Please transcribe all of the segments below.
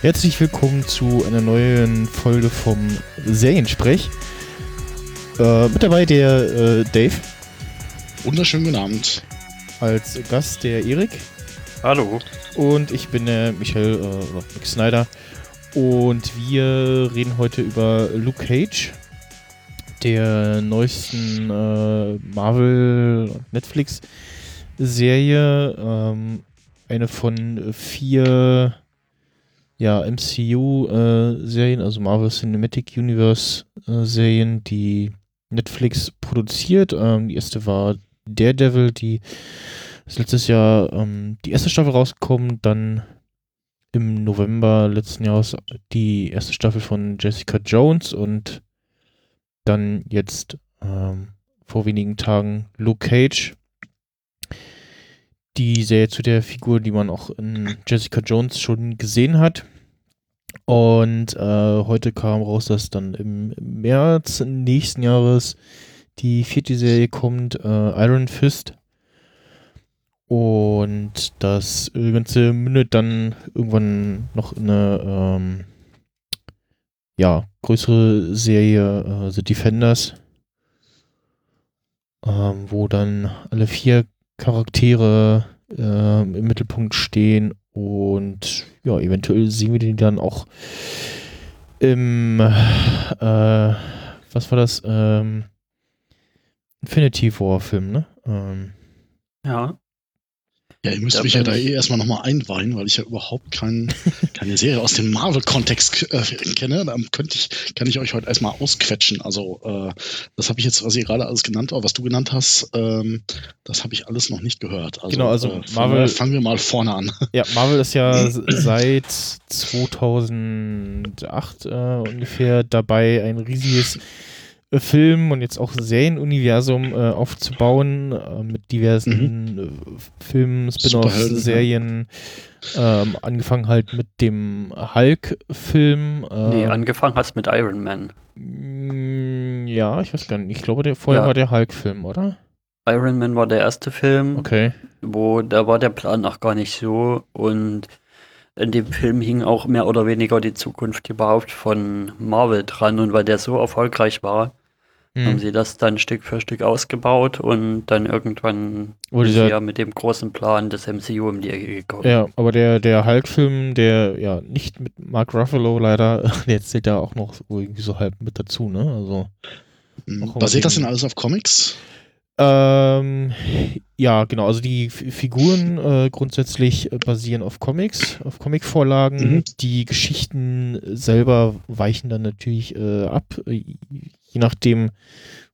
Herzlich willkommen zu einer neuen Folge vom Seriensprech. Äh, mit dabei der äh, Dave. Wunderschönen guten Abend. Als Gast der Erik. Hallo. Und ich bin der Michael äh, oder Mick Snyder. Und wir reden heute über Luke Cage, der neuesten äh, Marvel- und Netflix-Serie. Ähm, eine von vier ja, MCU-Serien, äh, also Marvel Cinematic Universe-Serien, äh, die Netflix produziert. Ähm, die erste war Daredevil, die ist letztes Jahr ähm, die erste Staffel rausgekommen, dann im November letzten Jahres die erste Staffel von Jessica Jones und dann jetzt ähm, vor wenigen Tagen Luke Cage. Die Serie zu der Figur, die man auch in Jessica Jones schon gesehen hat. Und äh, heute kam raus, dass dann im März nächsten Jahres die vierte Serie kommt, äh, Iron Fist. Und das Ganze mündet dann irgendwann noch in eine ähm, ja, größere Serie, äh, The Defenders, ähm, wo dann alle vier Charaktere äh, im Mittelpunkt stehen und ja, eventuell sehen wir den dann auch im, äh, was war das? Ähm, Infinity War Film, ne? Ähm, ja. Ja, ihr müsst da mich ja da eh erstmal nochmal einweihen, weil ich ja überhaupt kein, keine Serie aus dem Marvel-Kontext äh, kenne. Da könnte ich, kann ich euch heute erstmal ausquetschen. Also, äh, das habe ich jetzt, was ihr gerade alles genannt habt, was du genannt hast, ähm, das habe ich alles noch nicht gehört. Also, genau, also äh, Marvel. Fangen wir mal vorne an. Ja, Marvel ist ja seit 2008 äh, ungefähr dabei, ein riesiges Film und jetzt auch Serienuniversum äh, aufzubauen äh, mit diversen mhm. Äh, Filmen, Spin-offs, Serien. Ähm, angefangen halt mit dem Hulk-Film. Äh, nee, angefangen hat es mit Iron Man. Mm, ja, ich weiß gar nicht. Ich glaube, der vorher ja. war der Hulk-Film, oder? Iron Man war der erste Film. Okay. Wo da war der Plan noch gar nicht so und in dem Film hing auch mehr oder weniger die Zukunft überhaupt von Marvel dran und weil der so erfolgreich war, hm. haben sie das dann Stück für Stück ausgebaut und dann irgendwann ist ja mit dem großen Plan des MCU um die Ecke gekommen. Ja, aber der, der Hulk-Film, der ja nicht mit Mark Ruffalo leider, der zählt ja auch noch irgendwie so halb mit dazu, ne? Also. Hm. Basiert das denn alles auf Comics? Ähm, ja, genau. Also die F Figuren äh, grundsätzlich äh, basieren auf Comics, auf Comicvorlagen. Mhm. Die Geschichten selber weichen dann natürlich äh, ab. Äh, je nachdem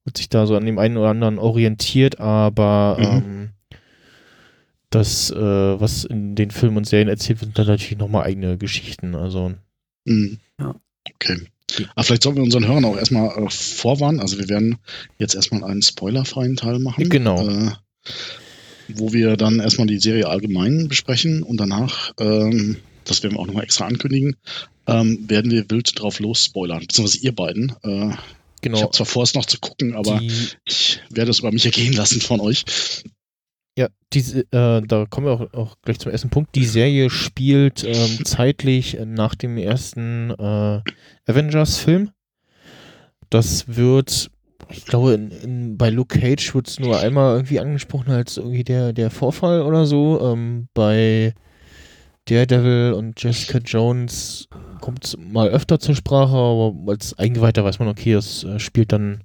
wird sich da so an dem einen oder anderen orientiert, aber mhm. ähm, das, äh, was in den Filmen und Serien erzählt wird, sind dann natürlich nochmal eigene Geschichten. Also. Mhm. Ja. Okay. Aber vielleicht sollten wir unseren Hörern auch erstmal äh, vorwarnen. Also wir werden jetzt erstmal einen spoilerfreien Teil machen. Genau. Äh, wo wir dann erstmal die Serie allgemein besprechen und danach, ähm, das werden wir auch nochmal extra ankündigen, ähm, werden wir wild drauf los spoilern. Beziehungsweise ihr beiden. Äh, genau. Ich habe zwar vor, es noch zu gucken, aber die ich werde es über mich ergehen lassen von euch. Ja, diese, äh, da kommen wir auch, auch, gleich zum ersten Punkt. Die Serie spielt ähm, zeitlich nach dem ersten äh, Avengers-Film. Das wird, ich glaube, in, in, bei Luke Cage wird es nur einmal irgendwie angesprochen als irgendwie der, der Vorfall oder so. Ähm, bei Daredevil und Jessica Jones kommt es mal öfter zur Sprache, aber als Eingeweihter weiß man, okay, das äh, spielt dann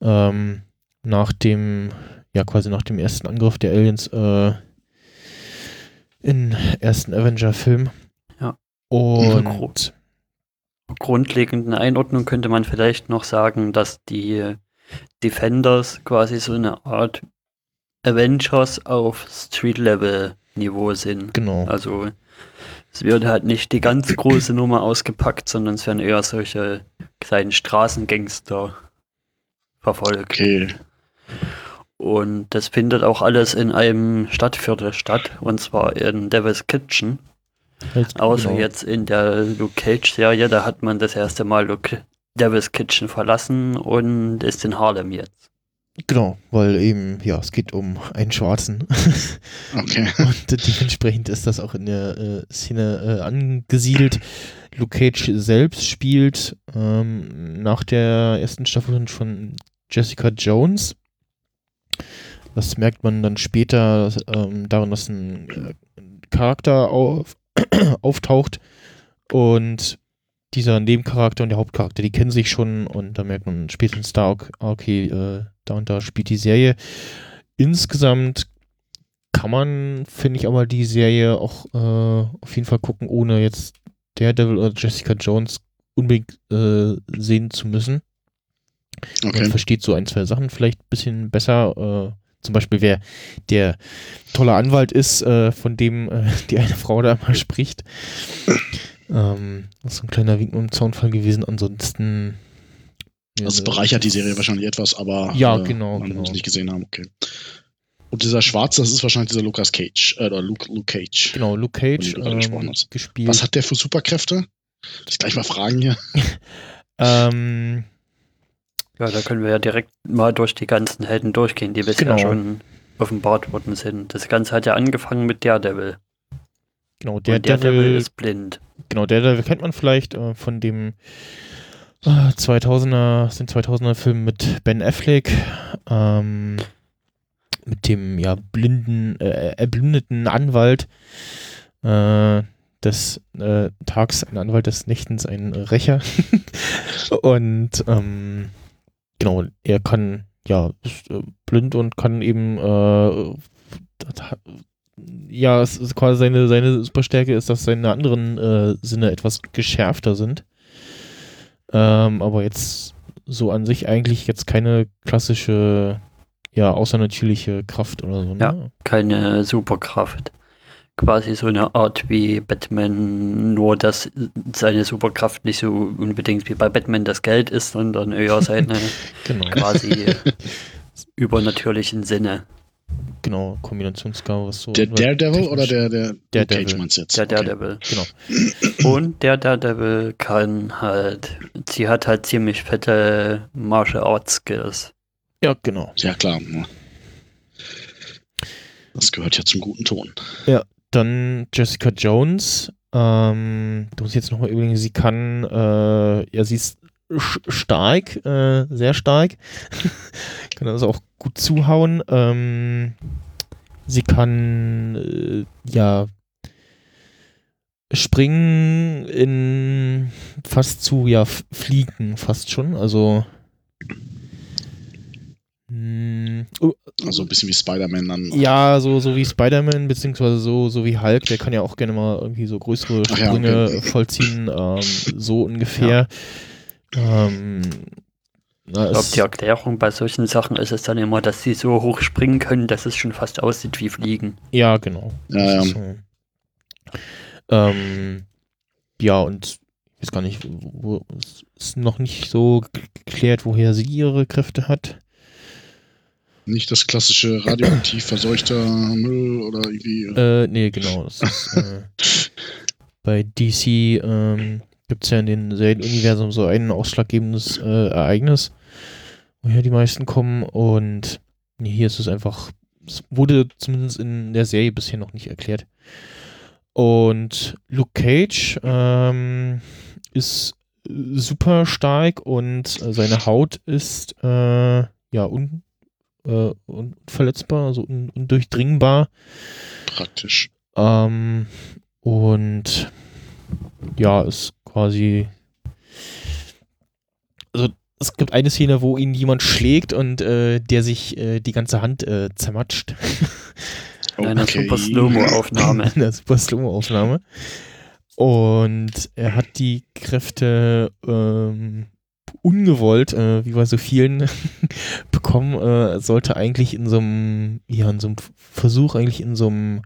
ähm, nach dem ja quasi nach dem ersten Angriff der Aliens äh, in ersten Avenger-Film. Ja. Und grundlegenden Einordnung könnte man vielleicht noch sagen, dass die Defenders quasi so eine Art Avengers auf Street-Level-Niveau sind. Genau. Also es wird halt nicht die ganz große Nummer ausgepackt, sondern es werden eher solche kleinen Straßengangster verfolgt. Okay. Und das findet auch alles in einem Stadtviertel statt, und zwar in Devil's Kitchen. Halt, Außer genau. jetzt in der Luke Cage-Serie, da hat man das erste Mal Luke Devil's Kitchen verlassen und ist in Harlem jetzt. Genau, weil eben, ja, es geht um einen Schwarzen. Okay. Und dementsprechend ist das auch in der äh, Szene äh, angesiedelt. Luke Cage selbst spielt ähm, nach der ersten Staffel von Jessica Jones. Das merkt man dann später ähm, daran, dass ein äh, Charakter auf, auftaucht und dieser Nebencharakter und der Hauptcharakter, die kennen sich schon und da merkt man spätestens da, okay, äh, da und da spielt die Serie. Insgesamt kann man, finde ich, aber die Serie auch äh, auf jeden Fall gucken, ohne jetzt Daredevil oder Jessica Jones unbedingt äh, sehen zu müssen. Okay. Man versteht so ein, zwei Sachen vielleicht ein bisschen besser. Äh, zum Beispiel, wer der tolle Anwalt ist, äh, von dem äh, die eine Frau da mal spricht. Ähm, das ist so ein kleiner Wink im Zaunfall gewesen. Ansonsten. Ja, das bereichert die Serie wahrscheinlich etwas, aber ja, genau, man genau. muss nicht gesehen haben, okay. Und dieser Schwarze, das ist wahrscheinlich dieser Lucas Cage, äh, oder Luke, Luke Cage. Genau, Luke Cage ähm, gespielt. Was hat der für Superkräfte? Ich gleich mal fragen hier. ähm, ja, da können wir ja direkt mal durch die ganzen Helden durchgehen, die bisher genau. schon offenbart worden sind. Das Ganze hat ja angefangen mit Daredevil. Genau, der Daredevil ist blind. Genau, Daredevil kennt man vielleicht äh, von dem äh, 2000er, den 2000er Film mit Ben Affleck, ähm, mit dem ja blinden, äh, erblindeten Anwalt äh, des äh, Tags, ein Anwalt des Nächtens, ein Rächer. Und ähm, genau, er kann, ja, ist äh, blind und kann eben, äh, ja, es ist quasi seine, seine Superstärke ist, dass seine anderen äh, Sinne etwas geschärfter sind. Ähm, aber jetzt so an sich eigentlich jetzt keine klassische, ja, außernatürliche Kraft oder so. Ne? Ja, keine Superkraft quasi so eine Art wie Batman, nur dass seine Superkraft nicht so unbedingt wie bei Batman das Geld ist, sondern eher seine genau. quasi übernatürlichen Sinne. Genau, Kombinationsgabe, was so. Der Daredevil oder der, der, der Cage jetzt? Der Daredevil. Genau. Und der Daredevil kann halt, sie hat halt ziemlich fette Martial Arts Skills. Ja, genau. Ja, klar. Das gehört ja zum guten Ton. Ja, dann Jessica Jones. Ähm, du musst jetzt nochmal überlegen, sie kann, äh, ja, sie ist stark, äh, sehr stark. kann also auch gut zuhauen. Ähm, sie kann, äh, ja, springen in fast zu, ja, fliegen fast schon. Also also ein bisschen wie Spider-Man dann. Ja, so, so wie Spider-Man, beziehungsweise so, so wie Hulk, der kann ja auch gerne mal irgendwie so größere Sprünge ja, okay. vollziehen, ähm, so ungefähr. Ja. Ähm, na, ich glaube, die Erklärung bei solchen Sachen ist es dann immer, dass sie so hoch springen können, dass es schon fast aussieht wie Fliegen. Ja, genau. Ja, ja. So. Ähm, ja, und ich weiß gar nicht, wo, es ist noch nicht so geklärt, woher sie ihre Kräfte hat. Nicht das klassische radioaktiv verseuchter Müll oder irgendwie. Äh, nee, genau. Das ist, äh, bei DC ähm, gibt es ja in den Serienuniversum so ein ausschlaggebendes äh, Ereignis, woher die meisten kommen. Und nee, hier ist es einfach, es wurde zumindest in der Serie bisher noch nicht erklärt. Und Luke Cage ähm, ist super stark und seine Haut ist äh, ja un äh, unverletzbar, also un undurchdringbar. Praktisch. Ähm, und ja, ist quasi. Also es gibt eine Szene, wo ihn jemand schlägt und äh, der sich äh, die ganze Hand äh, zermatscht. In einer okay. super Slow-Mo-Aufnahme. In einer super Slow-Mo-Aufnahme. Und er hat die Kräfte ähm, ungewollt, äh, wie bei so vielen, bekommen, äh, sollte eigentlich in so einem, ja, in so einem Versuch, eigentlich in so einem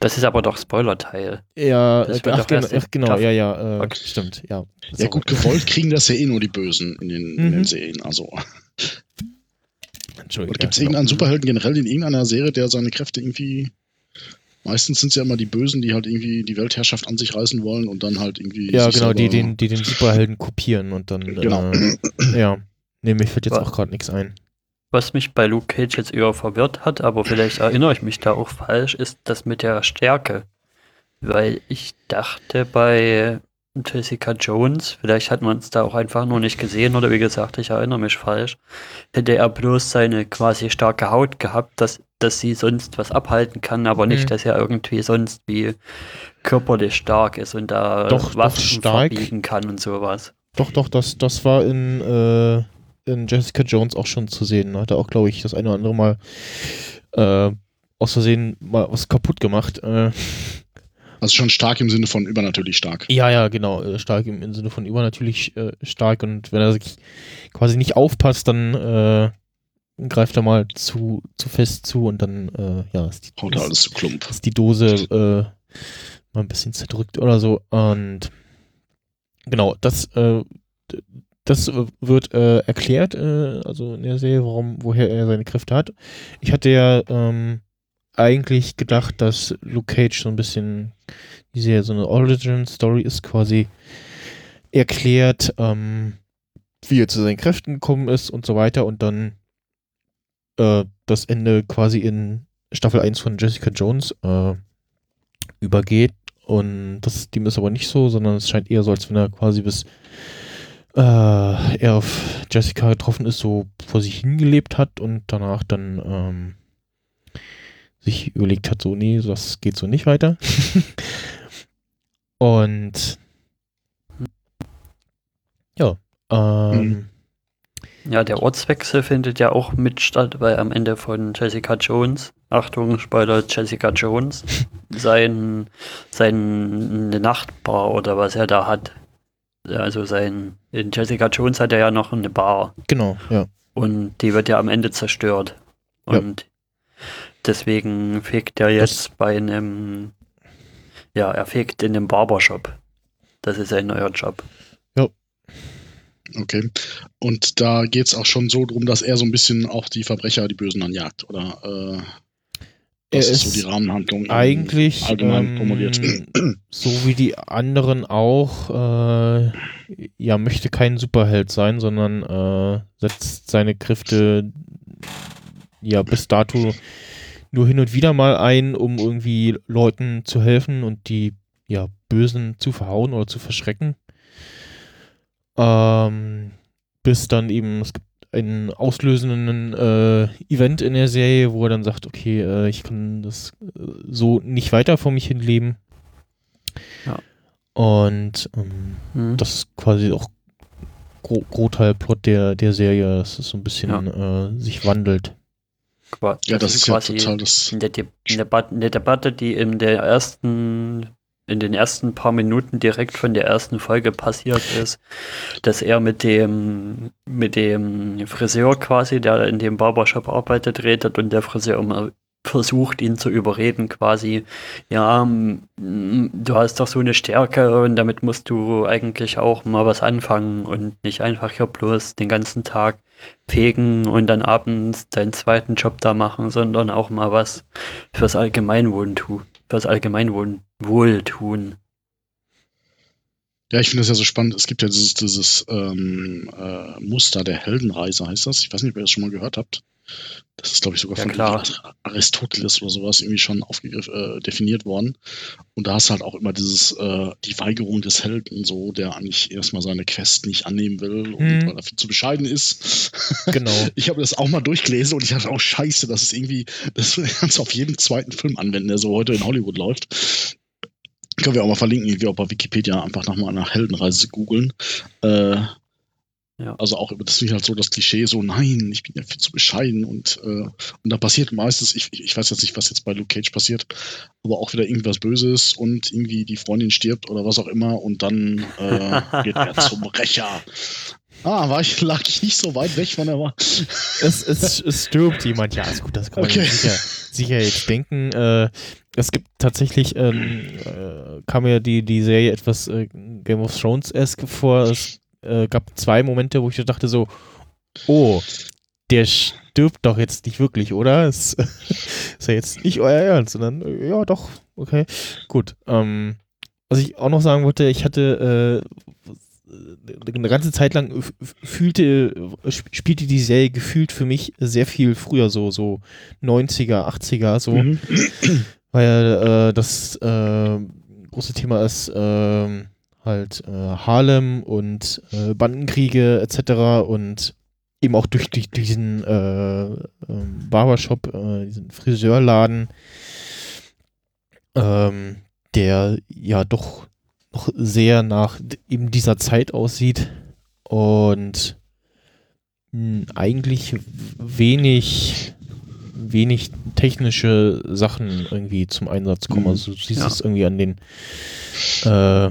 das ist aber doch Spoiler-Teil. Ja, ach, ach, ach, genau, ja, ja, äh, okay. stimmt, ja. So. Ja, gut, gewollt kriegen das ja eh nur die Bösen in den, mhm. in den mhm. Serien, also. Entschuldigung. Gibt es irgendeinen Superhelden generell in irgendeiner Serie, der seine Kräfte irgendwie Meistens sind es ja immer die Bösen, die halt irgendwie die Weltherrschaft an sich reißen wollen und dann halt irgendwie. Ja, genau, die den, die den Superhelden kopieren und dann. Genau. Äh, ja. Nee, mir fällt jetzt auch gerade nichts ein. Was mich bei Luke Cage jetzt eher verwirrt hat, aber vielleicht erinnere ich mich da auch falsch, ist das mit der Stärke. Weil ich dachte bei Jessica Jones, vielleicht hat man es da auch einfach nur nicht gesehen oder wie gesagt, ich erinnere mich falsch, hätte er bloß seine quasi starke Haut gehabt, dass, dass sie sonst was abhalten kann, aber nicht, mhm. dass er irgendwie sonst wie körperlich stark ist und da doch, Waffen doch verbiegen kann und sowas. Doch, doch, das, das war in, äh, in Jessica Jones auch schon zu sehen. Hat er auch, glaube ich, das eine oder andere Mal äh, aus Versehen mal was kaputt gemacht. Äh, also schon stark im Sinne von übernatürlich stark. Ja, ja, genau. Äh, stark im, im Sinne von übernatürlich äh, stark. Und wenn er sich quasi nicht aufpasst, dann äh, greift er mal zu, zu fest zu und dann, äh, ja, ist die, Haut alles zu klump. Ist die Dose äh, mal ein bisschen zerdrückt oder so. Und genau, das, äh, das wird erklärt, also in der Serie, warum, woher er seine Kräfte hat. Ich hatte ja ähm, eigentlich gedacht, dass Luke Cage so ein bisschen diese so eine Origin-Story ist, quasi erklärt, ähm, wie er zu seinen Kräften gekommen ist und so weiter und dann äh, das Ende quasi in Staffel 1 von Jessica Jones äh, übergeht. Und das dem ist aber nicht so, sondern es scheint eher so, als wenn er quasi bis äh, er auf Jessica getroffen ist, so vor sich hingelebt hat und danach dann ähm, sich überlegt hat, so, nee, das geht so nicht weiter. Und ja, ähm, hm. Ja, der Ortswechsel findet ja auch mit statt, weil am Ende von Jessica Jones, Achtung, Spoiler, Jessica Jones, sein, sein Nachtbar oder was er da hat. Also sein, in Jessica Jones hat er ja noch eine Bar. Genau, ja. Und die wird ja am Ende zerstört. Und ja. Deswegen fegt er jetzt das bei einem, ja, er fegt in dem Barbershop. Das ist sein neuer Job. Okay. Und da geht es auch schon so drum, dass er so ein bisschen auch die Verbrecher, die Bösen anjagt, oder? Äh, das ist so die Rahmenhandlung. Eigentlich allgemein ähm, So wie die anderen auch, äh, ja, möchte kein Superheld sein, sondern äh, setzt seine Kräfte ja bis dato nur hin und wieder mal ein, um irgendwie Leuten zu helfen und die ja Bösen zu verhauen oder zu verschrecken. Ähm, bis dann eben, es gibt einen auslösenden äh, Event in der Serie, wo er dann sagt, okay, äh, ich kann das äh, so nicht weiter vor mich hin leben. Ja. Und ähm, mhm. das ist quasi auch Gro Großteil-Plot der, der Serie, dass es so ein bisschen ja. äh, sich wandelt. Qua ja, das, das ist quasi ja total das. In der, De in, der in der Debatte, die in der ersten in den ersten paar Minuten direkt von der ersten Folge passiert ist, dass er mit dem, mit dem Friseur quasi, der in dem Barbershop arbeitet, redet und der Friseur immer versucht, ihn zu überreden, quasi, ja, du hast doch so eine Stärke und damit musst du eigentlich auch mal was anfangen und nicht einfach hier bloß den ganzen Tag fegen und dann abends deinen zweiten Job da machen, sondern auch mal was fürs Allgemeinwohl tun, fürs Allgemeinwohl tun. Ja, ich finde das ja so spannend. Es gibt ja dieses, dieses ähm, äh, Muster der Heldenreise, heißt das. Ich weiß nicht, ob ihr das schon mal gehört habt. Das ist, glaube ich, sogar ja, von klar. Aristoteles oder sowas irgendwie schon äh, definiert worden. Und da hast du halt auch immer dieses, äh, die Weigerung des Helden, so, der eigentlich erstmal seine Quest nicht annehmen will und hm. weil er viel zu bescheiden ist. Genau. ich habe das auch mal durchgelesen und ich dachte auch, scheiße, das ist irgendwie, das kannst du auf jeden zweiten Film anwenden, der so heute in Hollywood läuft. Können wir auch mal verlinken, irgendwie auch bei Wikipedia einfach nochmal nach Heldenreise googeln. Äh, ja. Also auch über das ist halt so das Klischee, so nein, ich bin ja viel zu bescheiden und, äh, und da passiert meistens, ich, ich weiß jetzt nicht, was jetzt bei Luke Cage passiert, aber auch wieder irgendwas Böses und irgendwie die Freundin stirbt oder was auch immer und dann äh, geht er zum Rächer. Ah, war ich, lag ich nicht so weit weg von der Wahl. Es, es, es stirbt jemand, ja, ist gut, das kann man okay. sicher, sicher jetzt denken. Äh, es gibt tatsächlich, ähm, äh, kam mir die, die Serie etwas äh, Game of Thrones-esque vor. Es äh, gab zwei Momente, wo ich dachte so, oh, der stirbt doch jetzt nicht wirklich, oder? Es ist ja jetzt nicht euer Ernst, sondern ja, doch, okay, gut. Ähm, was ich auch noch sagen wollte, ich hatte äh, eine ganze Zeit lang fühlte, spielte die Serie gefühlt für mich sehr viel früher so, so 90er, 80er, so. Mhm. Weil äh, das äh, große Thema ist äh, halt äh, Harlem und äh, Bandenkriege etc. und eben auch durch, durch diesen äh, ähm, Barbershop, äh, diesen Friseurladen, ähm, der ja doch noch sehr nach eben dieser Zeit aussieht und mh, hm, eigentlich wenig wenig technische Sachen irgendwie zum Einsatz kommen. Mhm. Also du siehst ja. es irgendwie an den äh,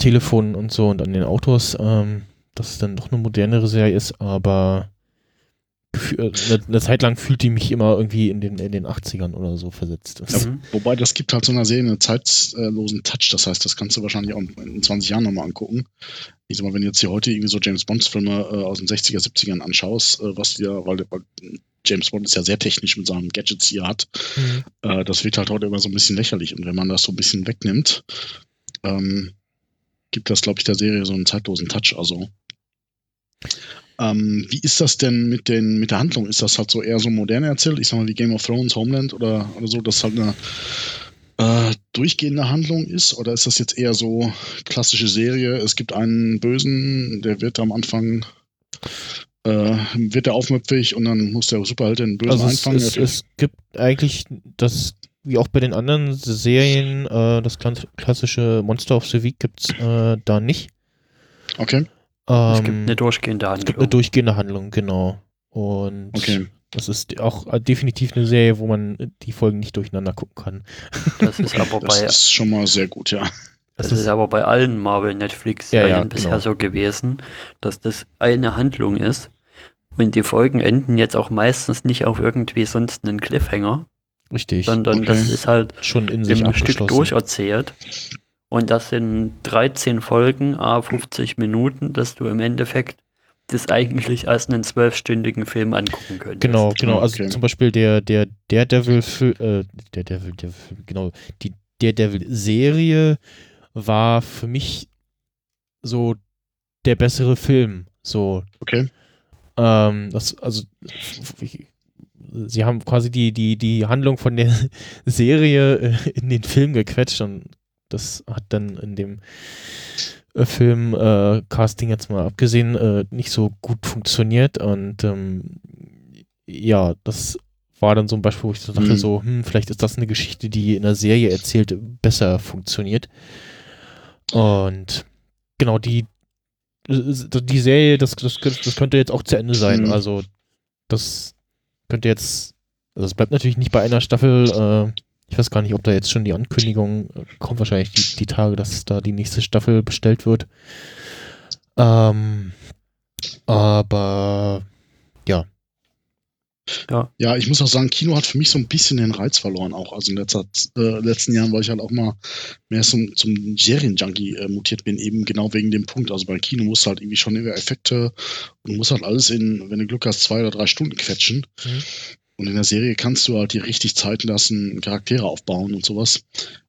Telefonen und so und an den Autos, ähm, dass es dann doch eine modernere Serie ist, aber eine, äh, eine, Zeit lang fühlte ich mich immer irgendwie in den, in den 80ern oder so versetzt. Ja, wobei das gibt halt so einer Serie einen zeitlosen Touch, das heißt, das kannst du wahrscheinlich auch in 20 Jahren nochmal angucken. Ich sag mal, wenn du jetzt hier heute irgendwie so James Bonds-Filme äh, aus den 60er, 70ern anschaust, äh, was dir, weil, weil, James Bond ist ja sehr technisch mit seinen Gadgets hier hat, mhm. äh, das wird halt heute immer so ein bisschen lächerlich. Und wenn man das so ein bisschen wegnimmt, ähm, gibt das, glaube ich, der Serie so einen zeitlosen Touch. Also ähm, wie ist das denn mit, den, mit der Handlung? Ist das halt so eher so modern erzählt? Ich sag mal wie Game of Thrones, Homeland oder, oder so, dass halt eine äh, durchgehende Handlung ist? Oder ist das jetzt eher so klassische Serie? Es gibt einen Bösen, der wird am Anfang äh, wird er aufmüpfig und dann muss der Superheld den Bösen also einfangen. Es, es, es, gibt eigentlich das, wie auch bei den anderen Serien, äh, das klassische Monster of the Week gibt es äh, da nicht. Okay. Ähm, es gibt eine durchgehende Handlung. Es gibt eine durchgehende Handlung, genau. Und okay. das ist auch definitiv eine Serie, wo man die Folgen nicht durcheinander gucken kann. Das ist aber das bei. Das ist schon mal sehr gut, ja. Das, das ist, ist aber bei allen Marvel Netflix-Serien ja, ja, bisher genau. so gewesen, dass das eine Handlung ist. Und die Folgen enden jetzt auch meistens nicht auf irgendwie sonst einen Cliffhanger. Richtig. Sondern okay. das ist halt schon in sich im Stück durcherzählt. Und das sind 13 Folgen, a 50 Minuten, dass du im Endeffekt das eigentlich als einen zwölfstündigen Film angucken könntest. Genau, genau. Also okay. zum Beispiel der, der Daredevil, äh, der Devil, der, genau, die Daredevil-Serie war für mich so der bessere Film. So. Okay. Ähm, das, also, sie haben quasi die, die, die Handlung von der Serie äh, in den Film gequetscht und das hat dann in dem äh, Film äh, Casting jetzt mal abgesehen äh, nicht so gut funktioniert und ähm, ja, das war dann so ein Beispiel, wo ich so dachte, mhm. so, hm, vielleicht ist das eine Geschichte, die in der Serie erzählt besser funktioniert. Und genau, die, die Serie, das, das, das könnte jetzt auch zu Ende sein. Mhm. Also, das könnte jetzt, also es bleibt natürlich nicht bei einer Staffel, äh, ich weiß gar nicht, ob da jetzt schon die Ankündigung äh, kommt, wahrscheinlich die, die Tage, dass da die nächste Staffel bestellt wird. Ähm, aber. Ja. ja, ich muss auch sagen, Kino hat für mich so ein bisschen den Reiz verloren, auch. Also in letzter, äh, letzten Jahren, weil ich halt auch mal mehr zum, zum Serienjunkie äh, mutiert bin, eben genau wegen dem Punkt. Also bei Kino musst du halt irgendwie schon über Effekte und musst halt alles in, wenn du Glück hast, zwei oder drei Stunden quetschen. Mhm. Und in der Serie kannst du halt dir richtig Zeit lassen, Charaktere aufbauen und sowas.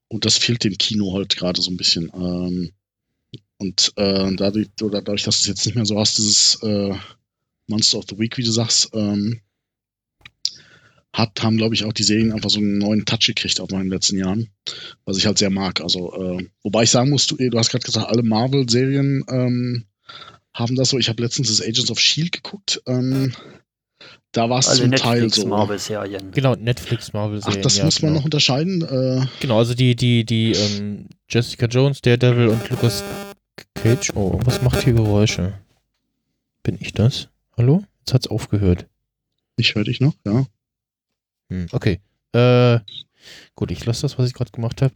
Und das fehlt dem Kino halt gerade so ein bisschen. Ähm, und äh, dadurch, oder dadurch, dass du es jetzt nicht mehr so hast, dieses äh, Monster of the Week, wie du sagst, ähm, hat, haben, glaube ich, auch die Serien einfach so einen neuen Touch gekriegt auf meinen letzten Jahren, was ich halt sehr mag. Also, äh, wobei ich sagen muss, du, du hast gerade gesagt, alle Marvel-Serien ähm, haben das so. Ich habe letztens das Agents of Shield geguckt. Ähm, da war es also zum Netflix, Teil so. Marvel-Serien. Genau, Netflix Marvel-Serien. Ach, das ja, muss man genau. noch unterscheiden. Äh, genau, also die, die, die ähm, Jessica Jones, Daredevil und Lucas Cage. Oh, was macht hier Geräusche? Bin ich das? Hallo? Jetzt hat's aufgehört. Ich höre dich noch, ja. Hm, okay. Äh, gut, ich lasse das, was ich gerade gemacht habe.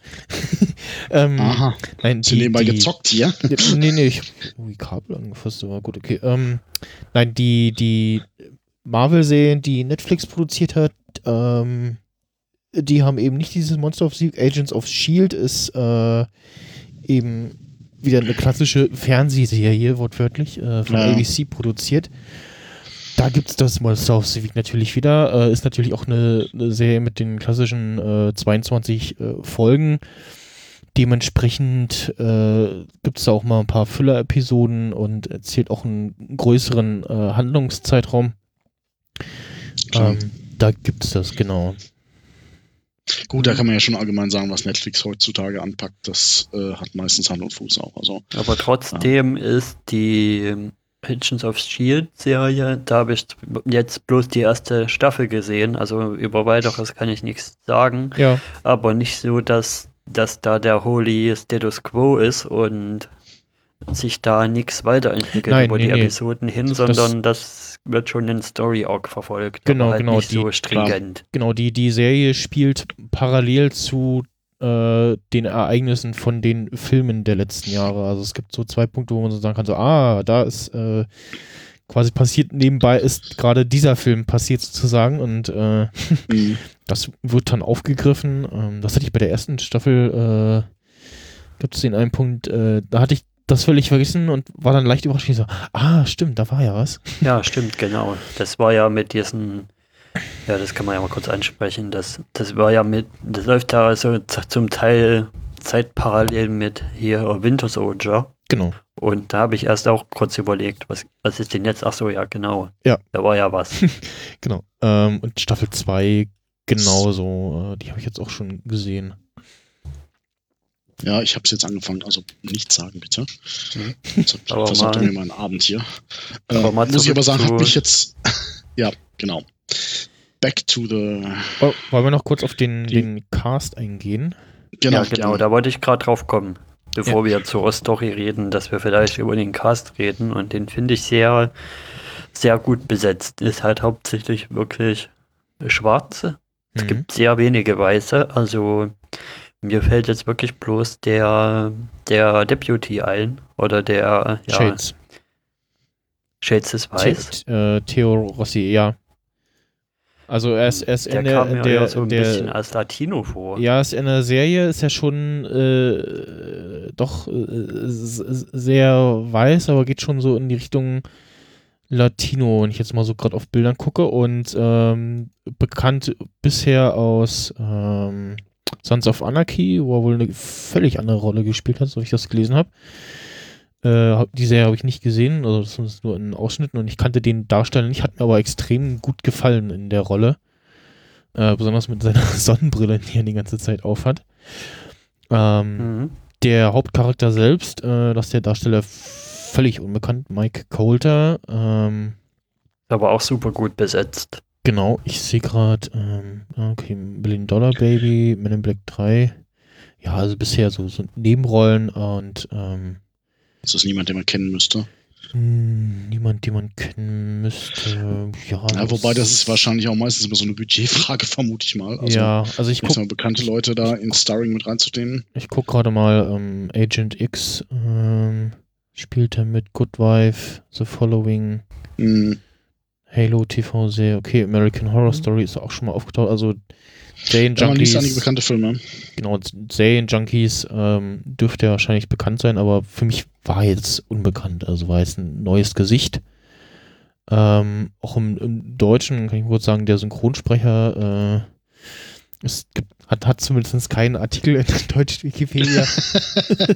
ähm, Aha. Nein, die, nebenbei die, gezockt hier? nee, nee, ich habe die Kabel angefasst, aber gut, okay. Ähm, nein, die, die Marvel-Serien, die Netflix produziert hat, ähm, die haben eben nicht dieses Monster of Sieg. Agents of Shield ist äh, eben wieder eine klassische Fernsehserie, wortwörtlich, äh, von ja. ABC produziert. Da gibt es das Monster of Civic natürlich wieder. Äh, ist natürlich auch eine, eine Serie mit den klassischen äh, 22 äh, Folgen. Dementsprechend äh, gibt es da auch mal ein paar Füller-Episoden und erzählt auch einen größeren äh, Handlungszeitraum. Ähm, da gibt es das, genau. Gut, da kann man ja schon allgemein sagen, was Netflix heutzutage anpackt. Das äh, hat meistens Hand und Fuß auch. Also, Aber trotzdem ja. ist die Agents of Shield Serie, da habe ich jetzt bloß die erste Staffel gesehen. Also über weiteres kann ich nichts sagen. Ja. Aber nicht so, dass dass da der Holy Status Quo ist und sich da nichts weiterentwickelt Nein, über nee, die nee. Episoden hin, das, sondern das wird schon in Story Arc verfolgt. Genau, halt genau. Nicht die, so stringent. Klar, genau, die, die Serie spielt parallel zu äh, den Ereignissen von den Filmen der letzten Jahre. Also es gibt so zwei Punkte, wo man so sagen kann, so, ah, da ist äh, quasi passiert, nebenbei ist gerade dieser Film passiert sozusagen und äh, mhm. das wird dann aufgegriffen. Ähm, das hatte ich bei der ersten Staffel, äh, gibt es den einen Punkt, äh, da hatte ich das völlig vergessen und war dann leicht überrascht. Ich so, ah, stimmt, da war ja was. Ja, stimmt, genau. Das war ja mit diesen, ja, das kann man ja mal kurz ansprechen. Das, das war ja mit, das läuft da so zum Teil zeitparallel mit hier Winter Soldier. Genau. Und da habe ich erst auch kurz überlegt, was, was ist denn jetzt? Ach so, ja, genau. Ja. Da war ja was. genau. Ähm, und Staffel 2 genauso. Äh, die habe ich jetzt auch schon gesehen. Ja, ich habe es jetzt angefangen, also nichts sagen bitte. Mhm. Jetzt versorgt mir meinen Abend hier. Äh, muss ich aber sagen, hat mich jetzt. ja, genau. Back to the. Oh, wollen wir noch kurz auf den, den Cast eingehen? Genau, ja, genau, genau. da wollte ich gerade drauf kommen bevor ja. wir zur Story reden, dass wir vielleicht über den Cast reden. Und den finde ich sehr, sehr gut besetzt. Ist halt hauptsächlich wirklich Schwarze. Es mhm. gibt sehr wenige Weiße. Also mir fällt jetzt wirklich bloß der, der Deputy ein. Oder der ja, Shades. Shades ist weiß. The äh, Theo Rossi, ja. Also er ist, er ist der in der, kam der, ja so ein der, bisschen als Latino vor. Ja, ist in der Serie ist er schon äh, doch äh, sehr weiß, aber geht schon so in die Richtung Latino, wenn ich jetzt mal so gerade auf Bildern gucke und ähm, bekannt bisher aus ähm, Sons of Anarchy, wo er wohl eine völlig andere Rolle gespielt hat, so wie ich das gelesen habe. Äh, die Serie habe ich nicht gesehen, also das ist nur in Ausschnitten und ich kannte den Darsteller nicht, hat mir aber extrem gut gefallen in der Rolle. Äh, besonders mit seiner Sonnenbrille, die er die ganze Zeit aufhat. Ähm, mhm. Der Hauptcharakter selbst, äh, das ist der Darsteller völlig unbekannt, Mike Coulter. Ähm, aber auch super gut besetzt. Genau, ich sehe gerade, ähm, okay, Million Dollar Baby, Men in Black 3. Ja, also bisher so, so Nebenrollen und ähm, ist das niemand, den man kennen müsste? Hm, niemand, den man kennen müsste. Ja, ja wobei das ist wahrscheinlich auch meistens immer so eine Budgetfrage, vermute ich mal. Also, ja, also ich gucke. bekannte Leute da in Starring mit reinzunehmen. Ich gucke gerade mal ähm, Agent X. Ähm, spielt er mit Good Wife, The Following, mhm. Halo TV Serie. Okay, American Horror Story ist auch schon mal aufgetaucht. Also Serien Junkies. Ja, einige bekannte Filme. Genau, Serien Junkies ähm, dürfte ja wahrscheinlich bekannt sein, aber für mich war jetzt unbekannt. Also war jetzt ein neues Gesicht. Ähm, auch im, im, Deutschen kann ich kurz sagen, der Synchronsprecher äh, es gibt, hat, hat zumindest keinen Artikel in der deutschen Wikipedia.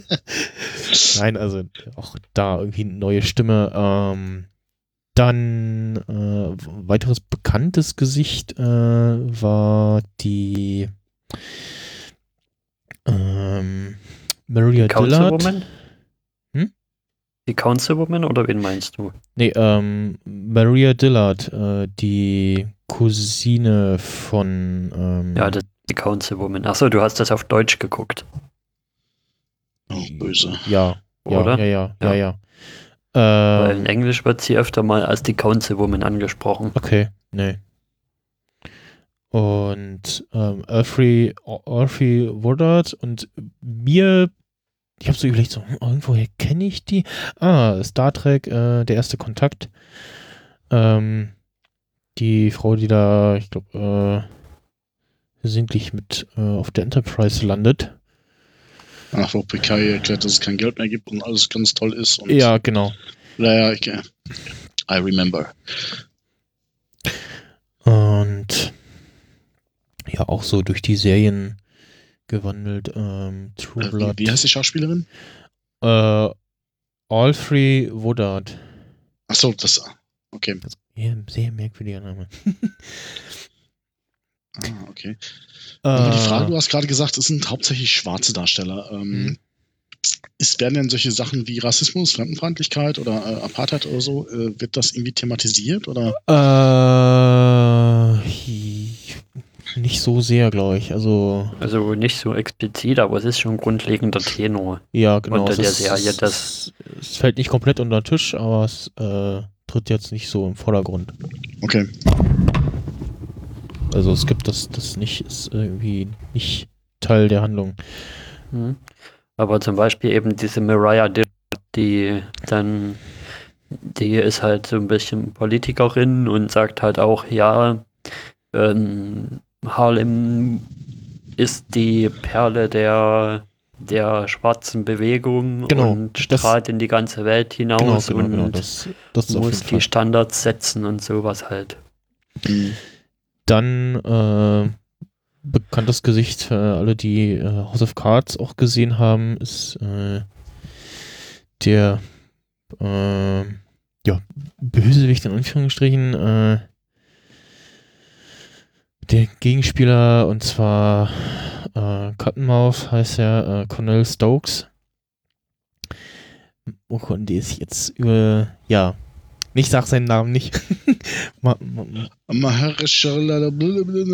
Nein, also auch da irgendwie eine neue Stimme. Ähm, dann äh, weiteres bekanntes Gesicht äh, war die ähm, Maria Dillard. Hm? Die Councilwoman oder wen meinst du? Nee, ähm, Maria Dillard, äh, die Cousine von. Ähm, ja, das die Councilwoman. Achso, du hast das auf Deutsch geguckt. Oh, böse. Ja. Oder? Ja, ja, ja, ja. ja. Ja. Äh, Weil in Englisch wird sie öfter mal als die Councilwoman angesprochen. Okay, nee. Und ähm, Alfie, Alfie Woodard und mir, ich habe so überlegt, so, hm, irgendwoher kenne ich die? Ah, Star Trek, äh, der erste Kontakt. Ähm, die Frau, die da, ich glaube, äh, versehentlich mit äh, auf der Enterprise landet. Ach, wo Picard erklärt, dass es kein Geld mehr gibt und alles ganz toll ist. ja, genau. Naja, ich, I remember. Und ja, auch so durch die Serien gewandelt. Ähm, True Äh, Blood. wie, heißt die Schauspielerin? Äh, Alfrey Woodard. Achso, das. Okay. Das sehr merkwürdiger Name. Ah, okay. Aber die Äh, Frage, du hast gerade gesagt, es sind hauptsächlich schwarze Darsteller. Ähm, Mhm. ist, werden denn solche Sachen wie Rassismus, Fremdenfeindlichkeit oder äh, Apartheid oder so, äh, wird das irgendwie thematisiert? Oder? Äh, nicht so sehr, glaube ich. Also, Also nicht so explizit, aber es ist schon ein grundlegender Tenor. ja, genau. Unter es der ist- Serie, das- es fällt nicht komplett unter den Tisch, aber es äh, tritt jetzt nicht so im Vordergrund. Okay. Also es gibt das, das nicht, ist irgendwie nicht Teil der Handlung. Hm. Aber zum Beispiel eben diese Mariah Dillard, die dann, die ist halt so ein bisschen Politikerin und sagt halt auch, ja, ähm, Harlem ist die Perle der, der schwarzen Bewegung Genau, und das- strahlt in die ganze Welt hinaus genau, genau, und das, das auf muss die. Standards setzen und sowas halt. Mhm. Dann äh, bekanntes Gesicht für alle, die äh, House of Cards auch gesehen haben, ist äh, der äh, ja, Bösewicht in Anführungsstrichen, äh, der Gegenspieler und zwar äh, Cottonmouth heißt er, Cornell Stokes. Oh Gott, der ist jetzt über, ja, ich sag seinen Namen nicht. Ma,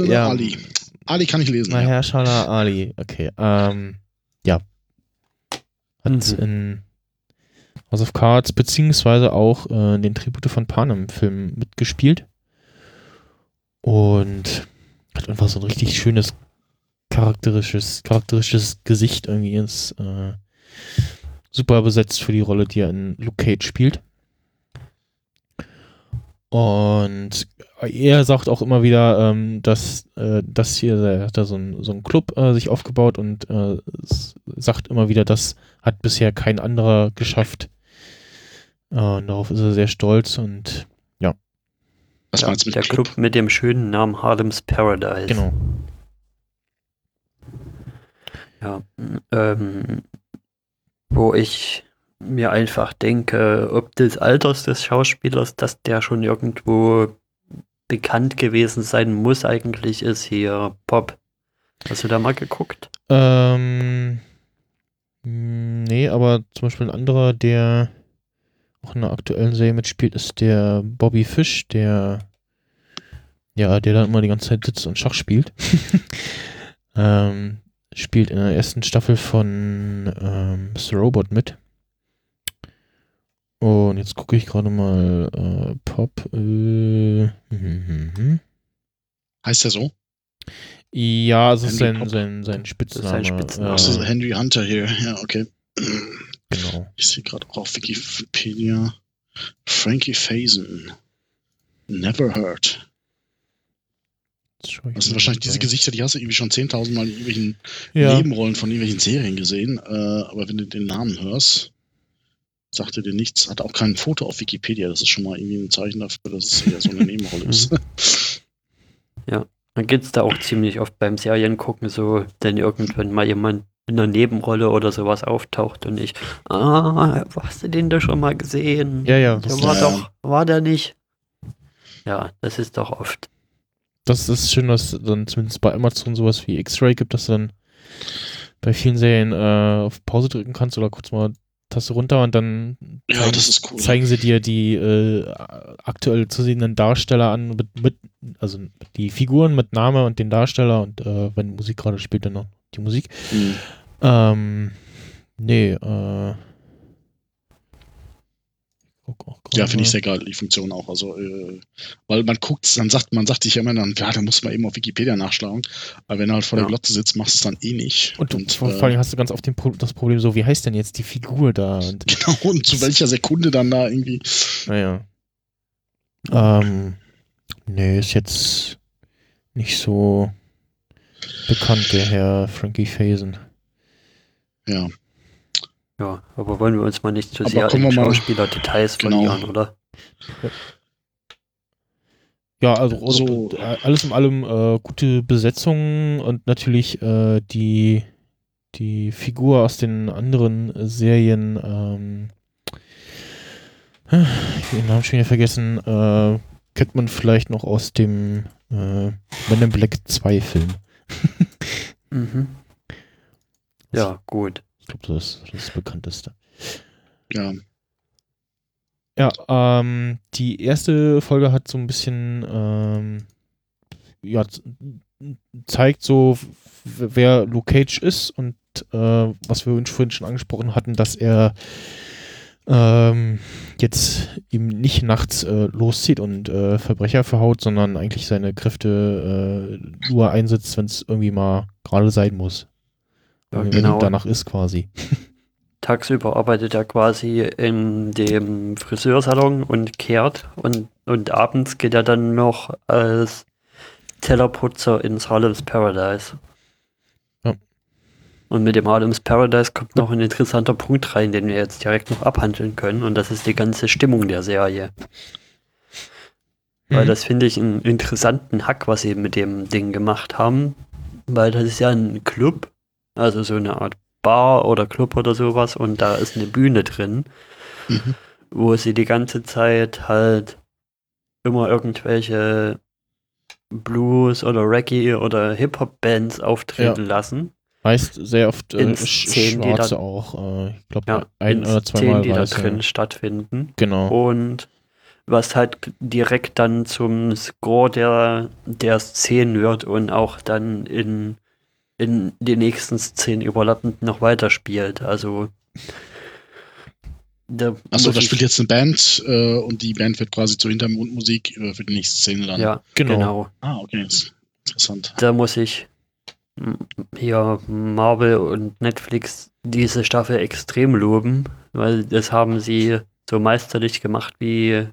Ja. Ali. Ali kann ich lesen. ja. Mahershala Ali, okay. Ähm, ja. Hat Mhm. in House of Cards beziehungsweise auch äh, in den Tribute von Panem Film mitgespielt. Und hat einfach so ein richtig schönes charakteristisches, charakteristisches Gesicht irgendwie ist äh, super besetzt für die Rolle, die er in Luke Cage spielt. Und er sagt auch immer wieder, ähm, dass äh, das hier, er hat da so ein, so ein Club äh, sich aufgebaut und äh, sagt immer wieder, das hat bisher kein anderer geschafft. Äh, und darauf ist er sehr stolz und Was Ja, meinst du mit der Club mit dem schönen Namen Harlem's Paradise. genau. Ja, ähm, wo ich mir einfach denke, ob des Alters des Schauspielers, dass der schon irgendwo bekannt gewesen sein muss, eigentlich ist hier Pop. Hast du da mal geguckt? Ähm, nee, aber zum Beispiel ein anderer, der auch in einer aktuellen Serie mitspielt, ist der Bobby Fish, der ja, der da immer die ganze Zeit sitzt und Schach spielt. ähm, spielt in der ersten Staffel von ähm, Mr. Robot mit. Und jetzt gucke ich gerade mal äh, Pop. Äh, hm, hm, hm. Heißt der so? Ja, also ist sein, Pop. sein, sein Spitzname. Spitzname. Ach so, äh, Henry Hunter hier. Ja, okay. genau. Ich sehe gerade auch auf Wikipedia. Frankie Faison. Never heard. Das sind wahrscheinlich diese. Gesichter, die hast du irgendwie schon 10.000 Mal in irgendwelchen Ja, Nebenrollen von irgendwelchen Serien gesehen. Äh, aber wenn du den Namen hörst, sagt er dir nichts. Hat auch kein Foto auf Wikipedia. Das ist schon mal irgendwie ein Zeichen dafür, dass es eher so eine Nebenrolle ist. Dann geht's da auch ziemlich oft beim Seriengucken so, wenn irgendwann mal jemand in einer Nebenrolle oder sowas auftaucht und ich, ah, hast du den da schon mal gesehen? ja, ja. Der Das, war Ja, doch, war der nicht? Ja, das ist doch oft. das ist schön, dass es dann zumindest bei Amazon sowas wie X-Ray gibt, dass du dann bei vielen Serien äh, auf Pause drücken kannst oder kurz mal Taste runter und dann ja, zeigen, das ist cool. zeigen sie dir die äh, aktuell zu sehenden Darsteller an, mit, mit, also die Figuren mit Name und den Darsteller und äh, wenn Musik gerade spielt, dann noch die Musik. Mhm. Ähm, nee, äh. guck auch Ja, finde ich sehr geil, die Funktion auch. Also, äh, weil man guckt, dann sagt man sagt sich ja immer dann, ja, da muss man eben auf Wikipedia nachschlagen. Aber wenn du halt vor der Ja. Glotze sitzt, machst du es dann eh nicht. Und, du, und, vor, äh, vor allem hast du ganz oft den das Problem so, wie heißt denn jetzt die Figur da? Und, genau, und zu welcher Sekunde dann da irgendwie. naja. Ähm, nee, ist jetzt nicht so bekannt, der Herr Frankie Faison. Ja, Ja, aber wollen wir uns mal nicht zu Aber sehr mal- Schauspieler-Details Genau. verlieren, oder? Ja, also so. alles in allem äh, gute Besetzung und natürlich äh, die, die Figur aus den anderen Serien, ähm, ich habe den Namen schon wieder vergessen, äh, kennt man vielleicht noch aus dem äh, Men in Black 2 Film. mhm. Ja, gut. Ich glaube, das ist das bekannteste. Ja. Ja, ähm, die erste Folge hat so ein bisschen, ähm, ja, zeigt so, wer Luke Cage ist und äh, was wir vorhin schon angesprochen hatten, dass er ähm, jetzt eben nicht nachts äh, loszieht und äh, Verbrecher verhaut, sondern eigentlich seine Kräfte äh, nur einsetzt, wenn es irgendwie mal gerade sein muss. Ja, genau. danach ist quasi. tagsüber arbeitet er quasi in dem Friseursalon und kehrt und, und abends geht er dann noch als Tellerputzer ins Harlem's Paradise. Ja. Und mit dem Harlem's Paradise kommt noch ein interessanter Punkt rein, den wir jetzt direkt noch abhandeln können und das ist die ganze Stimmung der Serie. Mhm. Weil das finde ich einen interessanten Hack, was sie mit dem Ding gemacht haben, weil das ist ja ein Club, also so eine Art Bar oder Club oder sowas und da ist eine Bühne drin, mhm. wo sie die ganze Zeit halt immer irgendwelche Blues oder Reggae oder Hip-Hop-Bands auftreten ja. lassen. Meist sehr oft äh, in Szenen, die da, auch, äh, ich glaube, ja, ein oder zwei Szenen, Mal die da drin ja. stattfinden. Genau. Und was halt direkt dann zum Score der, der Szenen wird und auch dann in in den nächsten Szenen überlappend noch weiterspielt. Also Achso, da spielt jetzt eine Band äh, und die Band wird quasi zur Hintergrundmusik äh, für die nächste Szene dann. Ja, genau. genau. Ah, okay, interessant. Da muss ich hier Marvel und Netflix diese Staffel extrem loben, weil das haben sie so meisterlich gemacht wie,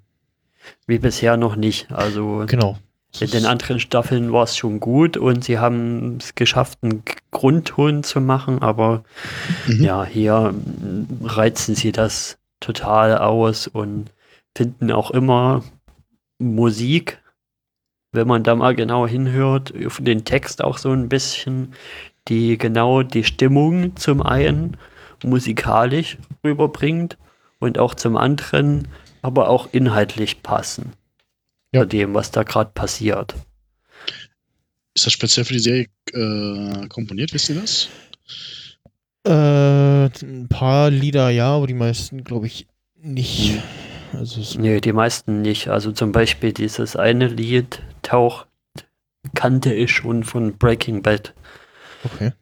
wie bisher noch nicht. Also genau. In den anderen Staffeln war es schon gut und sie haben es geschafft, einen Grundton zu machen, aber mhm. ja, hier reizen sie das total aus und finden auch immer Musik, wenn man da mal genau hinhört, den Text auch so ein bisschen, die genau die Stimmung zum einen musikalisch rüberbringt und auch zum anderen aber auch inhaltlich passen ja. dem, was da gerade passiert. Ist das speziell für die Serie äh, komponiert, wisst ihr das? Äh, ein paar Lieder ja, aber die meisten glaube ich nicht. Also nee, die meisten nicht. Also zum Beispiel dieses eine Lied taucht, kannte ich schon von Breaking Bad. Okay.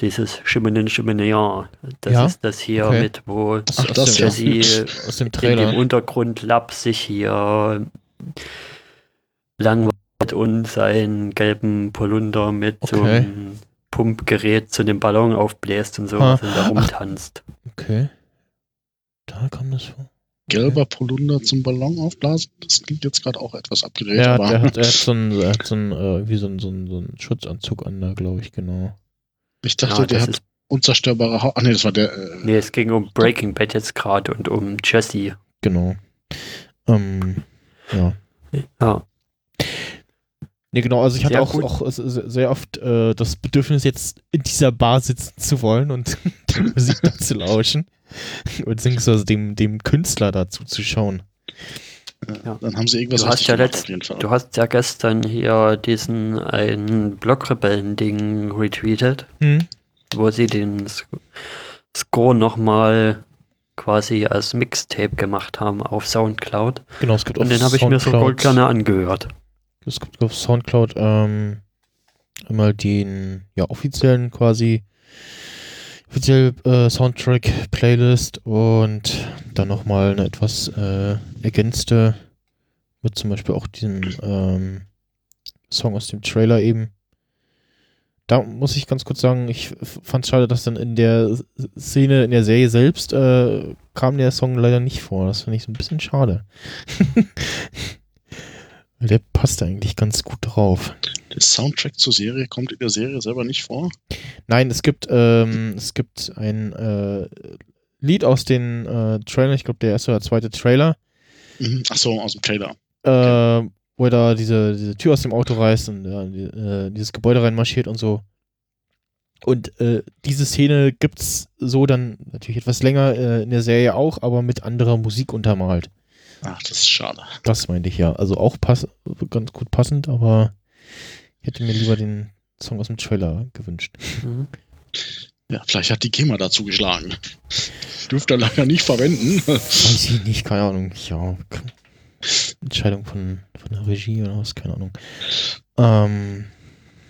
Dieses Schimmeln, ja. Das ja? ist das hier okay. mit, wo Ach, das Jesse ja. aus dem Trailer. in dem Untergrund Lab sich hier langweilt und seinen gelben Polunder mit okay. so einem Pumpgerät zu dem Ballon aufbläst und so ah. und da rumtanzt. Okay. Da kam das vor. Gelber Polunder zum Ballon aufblasen, das klingt jetzt gerade auch etwas abgedreht. Ja, aber der hat, er hat so einen, hat so einen, äh, wie so einen, so einen, so einen Schutzanzug an da, glaube ich, genau. Ich dachte, ja, der hat unzerstörbare Haut. Ach nee, das war der. Äh nee, es ging um Breaking Bad jetzt gerade und um Jesse. Genau. Ähm, ja. Ja. Nee, genau, also ich hatte auch, auch, sehr oft äh, das Bedürfnis, jetzt in dieser Bar sitzen zu wollen und die Musik dazu lauschen. Beziehungsweise dem, dem Künstler dazu zu schauen. Ja. Dann haben sie irgendwas du hast ja letzt, Du hast ja gestern hier diesen ein Blockrebellen-Ding retweetet, hm. wo sie den Score nochmal quasi als Mixtape gemacht haben auf Soundcloud. Genau, es gibt Und den habe ich mir so gerne angehört. Es gibt auf Soundcloud ähm, einmal den ja, offiziellen quasi offiziell äh, Soundtrack-Playlist und dann nochmal eine etwas äh, ergänzte mit zum Beispiel auch diesem ähm, Song aus dem Trailer eben da muss ich ganz kurz sagen, ich fand es schade, dass dann in der Szene, in der Serie selbst, äh, kam der Song leider nicht vor. Das finde ich so ein bisschen schade. der passt eigentlich ganz gut drauf. Der Soundtrack zur Serie kommt in der Serie selber nicht vor? Nein, es gibt, ähm, es gibt ein äh, Lied aus den äh, Trailern, ich glaube der erste oder zweite Trailer. Mhm. Ach so, aus dem Trailer. Äh, wo er da diese, diese Tür aus dem Auto reißt und äh, dieses Gebäude reinmarschiert und so. Und äh, diese Szene gibt's so dann natürlich etwas länger äh, in der Serie auch, aber mit anderer Musik untermalt. Ach, das ist schade. Das meinte ich ja. Also auch pass ganz gut passend, aber ich hätte mir lieber den Song aus dem Trailer gewünscht. Mhm. Ja, vielleicht hat die GEMA dazu geschlagen. Dürfte er leider nicht verwenden. Weiß ich nicht, keine Ahnung. Ja, Entscheidung von, von der Regie oder was, keine Ahnung. Ähm,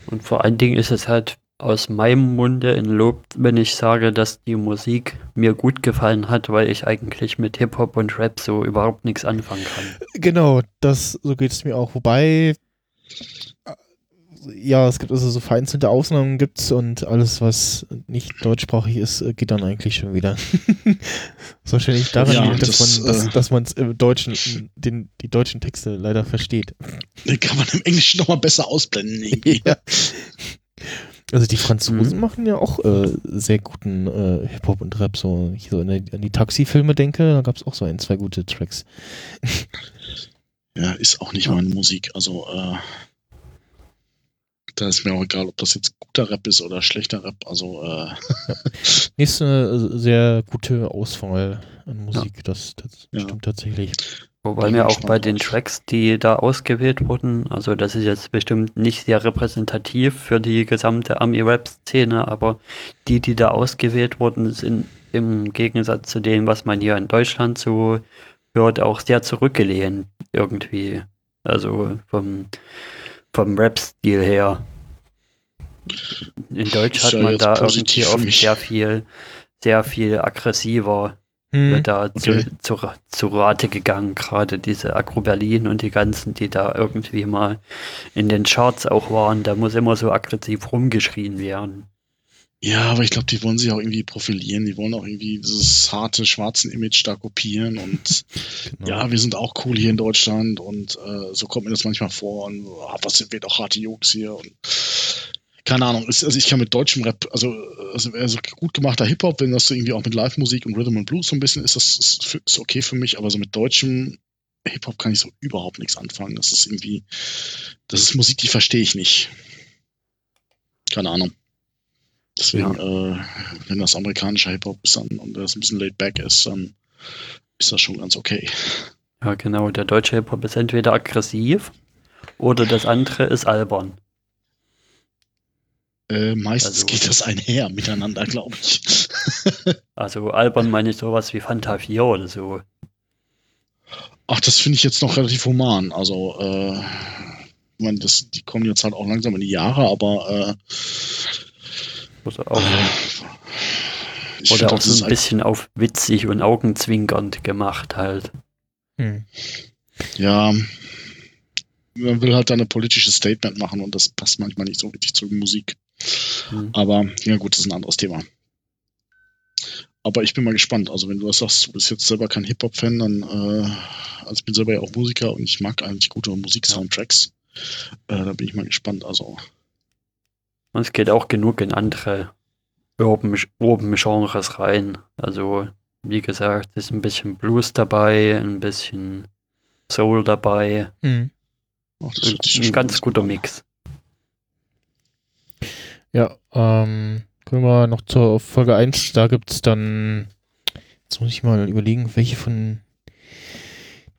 Und vor allen Dingen ist es halt aus meinem Munde in Lob, wenn ich sage, dass die Musik mir gut gefallen hat, weil ich eigentlich mit Hip-Hop und Rap so überhaupt nichts anfangen kann. Genau, das so geht es mir auch. Wobei, ja, es gibt also so vereinzelte Ausnahmen gibt's und alles, was nicht deutschsprachig ist, äh, geht dann eigentlich schon wieder. so wahrscheinlich daran, ja, dass, das, man, dass, äh, dass man im Deutschen, den, die deutschen Texte leider versteht. Den kann man im Englischen nochmal besser ausblenden. ja. Also die Franzosen mhm. machen ja auch äh, sehr guten äh, Hip-Hop und Rap. So, ich so an die, an die Taxi-Filme denke, da gab es auch so ein, zwei gute Tracks. ja, ist auch nicht meine Musik. Also äh, da ist mir auch egal, ob das jetzt guter Rap ist oder schlechter Rap. Also äh ja. nächste äh, sehr gute Auswahl an Musik. Ja. Das, das ja. stimmt tatsächlich. Wobei mir auch bei den Tracks, die da ausgewählt wurden, also das ist jetzt bestimmt nicht sehr repräsentativ für die gesamte Ami-Rap-Szene, aber die, die da ausgewählt wurden, sind im Gegensatz zu dem, was man hier in Deutschland so hört, auch sehr zurückgelehnt irgendwie. Also vom, vom Rap-Stil her. In Deutsch hat man da irgendwie oft sehr viel, sehr viel aggressiver hm, wird da okay. zu, zu, zu Rate gegangen, gerade diese Agro Berlin und die ganzen, die da irgendwie mal in den Charts auch waren, da muss immer so aggressiv rumgeschrien werden. Ja, aber ich glaube, die wollen sich auch irgendwie profilieren, die wollen auch irgendwie dieses harte schwarzen Image da kopieren und genau. ja, wir sind auch cool hier in Deutschland und äh, so kommt mir das manchmal vor und ah, was sind wir doch harte Jungs hier und keine Ahnung, ist, also ich kann mit deutschem Rap, also, also, also gut gemachter Hip-Hop, wenn das so irgendwie auch mit Live-Musik und Rhythm and Blues so ein bisschen ist, das ist, ist okay für mich, aber so mit deutschem Hip-Hop kann ich so überhaupt nichts anfangen. Das ist irgendwie, das ist Musik, die verstehe ich nicht. Keine Ahnung. Deswegen, ja. äh, wenn das amerikanischer Hip-Hop ist dann, und das ein bisschen laid back ist, dann ist das schon ganz okay. Ja, genau. Der deutsche Hip-Hop ist entweder aggressiv oder das andere ist albern. Äh, meistens also, geht das einher miteinander, glaube ich. also albern meine ich sowas wie Fanta 4 oder so. Ach, das finde ich jetzt noch relativ human. Also, äh, ich meine, das, die kommen jetzt halt auch langsam in die Jahre, aber äh, auch, äh, oder auch so ein bisschen auf witzig und augenzwinkernd gemacht halt. Hm. Ja, man will halt da ein politisches Statement machen und das passt manchmal nicht so richtig zur Musik. Mhm. Aber ja gut, das ist ein anderes Thema. Aber ich bin mal gespannt. Also wenn du das sagst, du bist jetzt selber kein Hip-Hop-Fan, dann, äh, also ich bin selber ja auch Musiker und ich mag eigentlich gute Musik-Soundtracks. Äh, da bin ich mal gespannt. Also. es geht auch genug in andere Urban-Genres rein. Also, wie gesagt, ist ein bisschen Blues dabei, ein bisschen Soul dabei. Mhm. Ach, ein ganz guter Mix. Ja, ähm, kommen wir noch zur Folge 1. Da gibt es dann, jetzt muss ich mal überlegen, welche von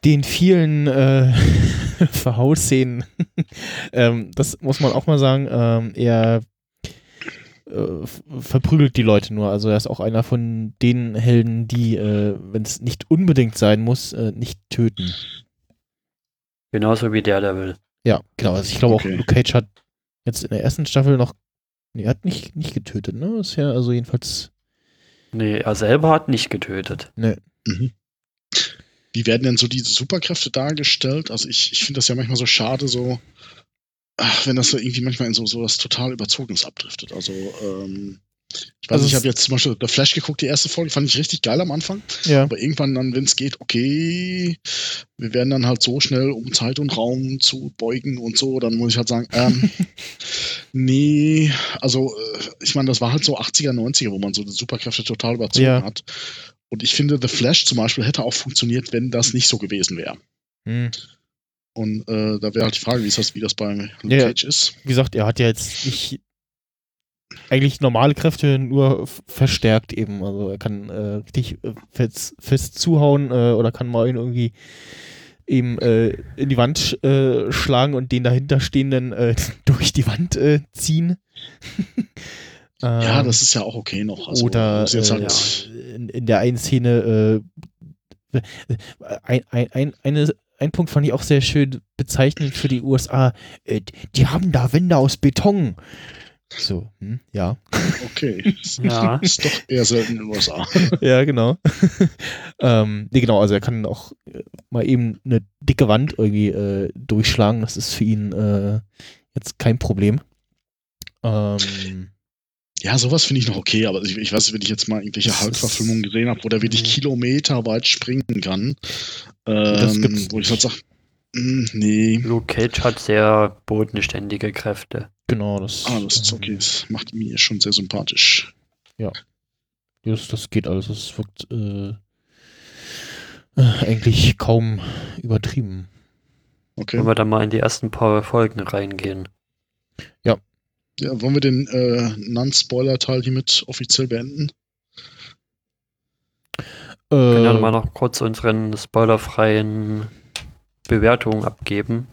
den vielen äh, Verhausszenen, ähm, das muss man auch mal sagen, ähm, er äh, verprügelt die Leute nur. Also er ist auch einer von den Helden, die, äh, wenn es nicht unbedingt sein muss, äh, nicht töten. Genauso wie der, der will. Ja, genau. Also ich glaube okay. auch, Luke Cage hat jetzt in der ersten Staffel noch Nee, er hat nicht, nicht getötet, ne? Ist ja also jedenfalls. Nee, er selber hat nicht getötet. Nee. Mhm. Wie werden denn so diese Superkräfte dargestellt? Also ich, ich finde das ja manchmal so schade, so, ach, wenn das so irgendwie manchmal in so, so was total Überzogenes abdriftet. Also, ähm, ich weiß also ich habe jetzt zum Beispiel The Flash geguckt, die erste Folge, fand ich richtig geil am Anfang. Ja. Aber irgendwann dann, wenn es geht, okay, wir werden dann halt so schnell, um Zeit und Raum zu beugen und so, dann muss ich halt sagen, ähm, nee, also äh, ich meine, das war halt so 80er, 90er, wo man so die Superkräfte total überzogen ja. hat. Und ich finde, The Flash zum Beispiel hätte auch funktioniert, wenn das nicht so gewesen wäre. Hm. Und äh, da wäre halt die Frage, wie, ist das, wie das bei Luke Ja, Cage ist. Wie gesagt, er hat ja jetzt nicht eigentlich normale Kräfte nur verstärkt eben. Also er kann äh, richtig äh, fest, fest zuhauen äh, oder kann mal ihn irgendwie eben äh, in die Wand äh, schlagen und den dahinterstehenden äh, durch die Wand ziehen. Ja, Ähm, das ist ja auch okay noch. Also, oder halt, in, in der einen Szene ein, ein, ein, eine, ein Punkt fand ich auch sehr schön bezeichnend für die USA. Die haben da Wände aus Beton. So, hm, ja. okay. Ja. ist doch eher selten in den USA. ja, genau. ähm, nee, genau, also er kann auch äh, mal eben eine dicke Wand irgendwie äh, durchschlagen. Das ist für ihn äh, jetzt kein Problem. Ähm, Ja, sowas finde ich noch okay, aber ich, ich weiß, wenn ich jetzt mal irgendwelche Halbverfilmungen gesehen habe, wo der wirklich Mhm. Kilometer weit springen kann, ähm, wo ich halt sage, nee, Luke Cage hat sehr bodenständige Kräfte. Genau, das, ah, das ist okay, das macht mir schon sehr sympathisch. Das, das geht alles. Das wirkt äh, äh, eigentlich kaum übertrieben. Okay. Wenn wir dann mal in die ersten paar Folgen reingehen. Ja, wollen wir den äh, Non-Spoiler-Teil hiermit offiziell beenden? Wir können ja Äh, mal noch kurz unseren spoilerfreien Bewertungen abgeben.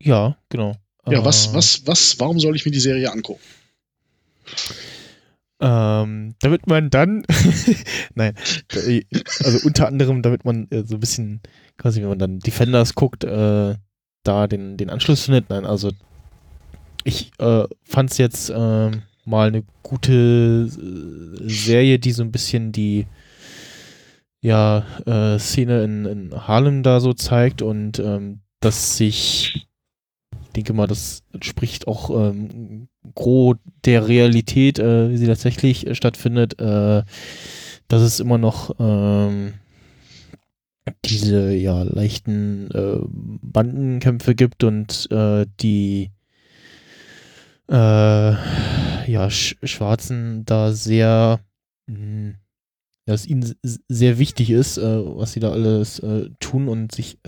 ja, genau. Ja, was, Äh, was, was, warum soll ich mir die Serie angucken? Ähm, damit man dann, nein, äh, also unter anderem, damit man äh, so ein bisschen, quasi, wenn man dann Defenders guckt, äh, da den, den Anschluss findet. Nein, also ich äh, fand es jetzt ähm, mal eine gute äh, Serie, die so ein bisschen die ja, äh, Szene in, in Harlem da so zeigt und ähm, dass sich, ich denke mal, das entspricht auch ähm, gros der Realität, äh, wie sie tatsächlich äh, stattfindet, äh, dass es immer noch ähm, diese ja leichten äh, Bandenkämpfe gibt und äh, die äh, ja Sch Schwarzen da sehr ja, es ihnen sehr wichtig ist, was sie da alles tun und sich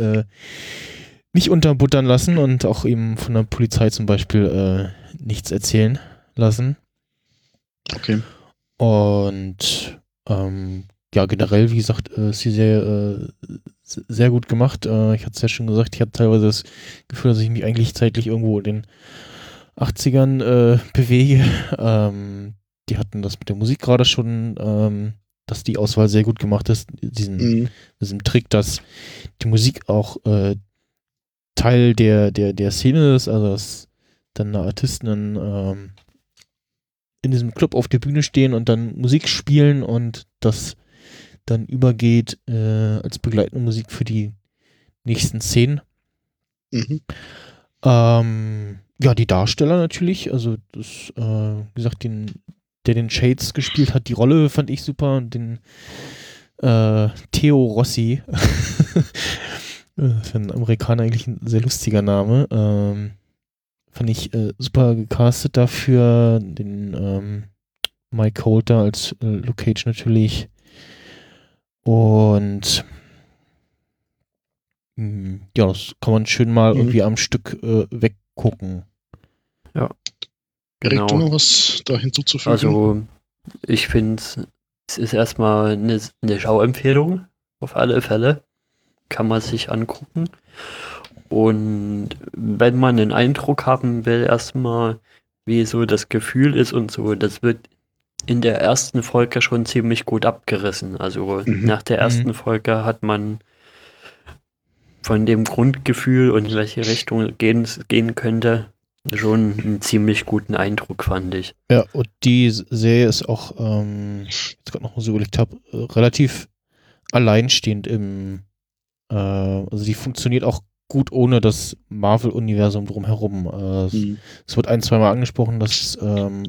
nicht unterbuttern lassen und auch eben von der Polizei zum Beispiel äh, nichts erzählen lassen. Okay. Und ähm, ja, generell, wie gesagt, äh, ist die Serie äh, sehr gut gemacht. Äh, ich hatte es ja schon gesagt, ich hatte teilweise das Gefühl, dass ich mich eigentlich zeitlich irgendwo in den 80ern äh, bewege. Ähm, die hatten das mit der Musik gerade schon, ähm, dass die Auswahl sehr gut gemacht ist. Diesen, Mhm. diesem Trick, dass die Musik auch äh, Teil der, der, der Szene ist, also dass dann da Artisten ähm, in diesem Club auf der Bühne stehen und dann Musik spielen und das dann übergeht äh, als begleitende Musik für die nächsten Szenen. Mhm. Ähm, ja, die Darsteller natürlich, also das, äh, wie gesagt, den, der den Shades gespielt hat, die Rolle fand ich super und den äh, Theo Rossi, für einen Amerikaner eigentlich ein sehr lustiger Name, ähm, fand ich äh, super gecastet dafür, den ähm, Mike Coulter als äh, Luke Cage natürlich und mh, ja, das kann man schön mal Mhm. irgendwie am Stück äh, weggucken. Erik, Genau. du noch was da hinzuzufügen? Also, ich finde, es ist erstmal eine, eine Schauempfehlung, auf alle Fälle. Kann man sich angucken. Und wenn man einen Eindruck haben will, erstmal, wie so das Gefühl ist und so, das wird in der ersten Folge schon ziemlich gut abgerissen. Also Mhm. nach der ersten Folge hat man von dem Grundgefühl und in welche Richtung gehen, gehen könnte, schon einen ziemlich guten Eindruck, fand ich. Ja, und die Serie ist auch, ähm, jetzt gerade noch mal so überlegt habe, äh, relativ alleinstehend im, äh, also die funktioniert auch gut ohne das Marvel-Universum drumherum. Äh, es- Mhm. Es wird ein, zweimal angesprochen, dass es ähm,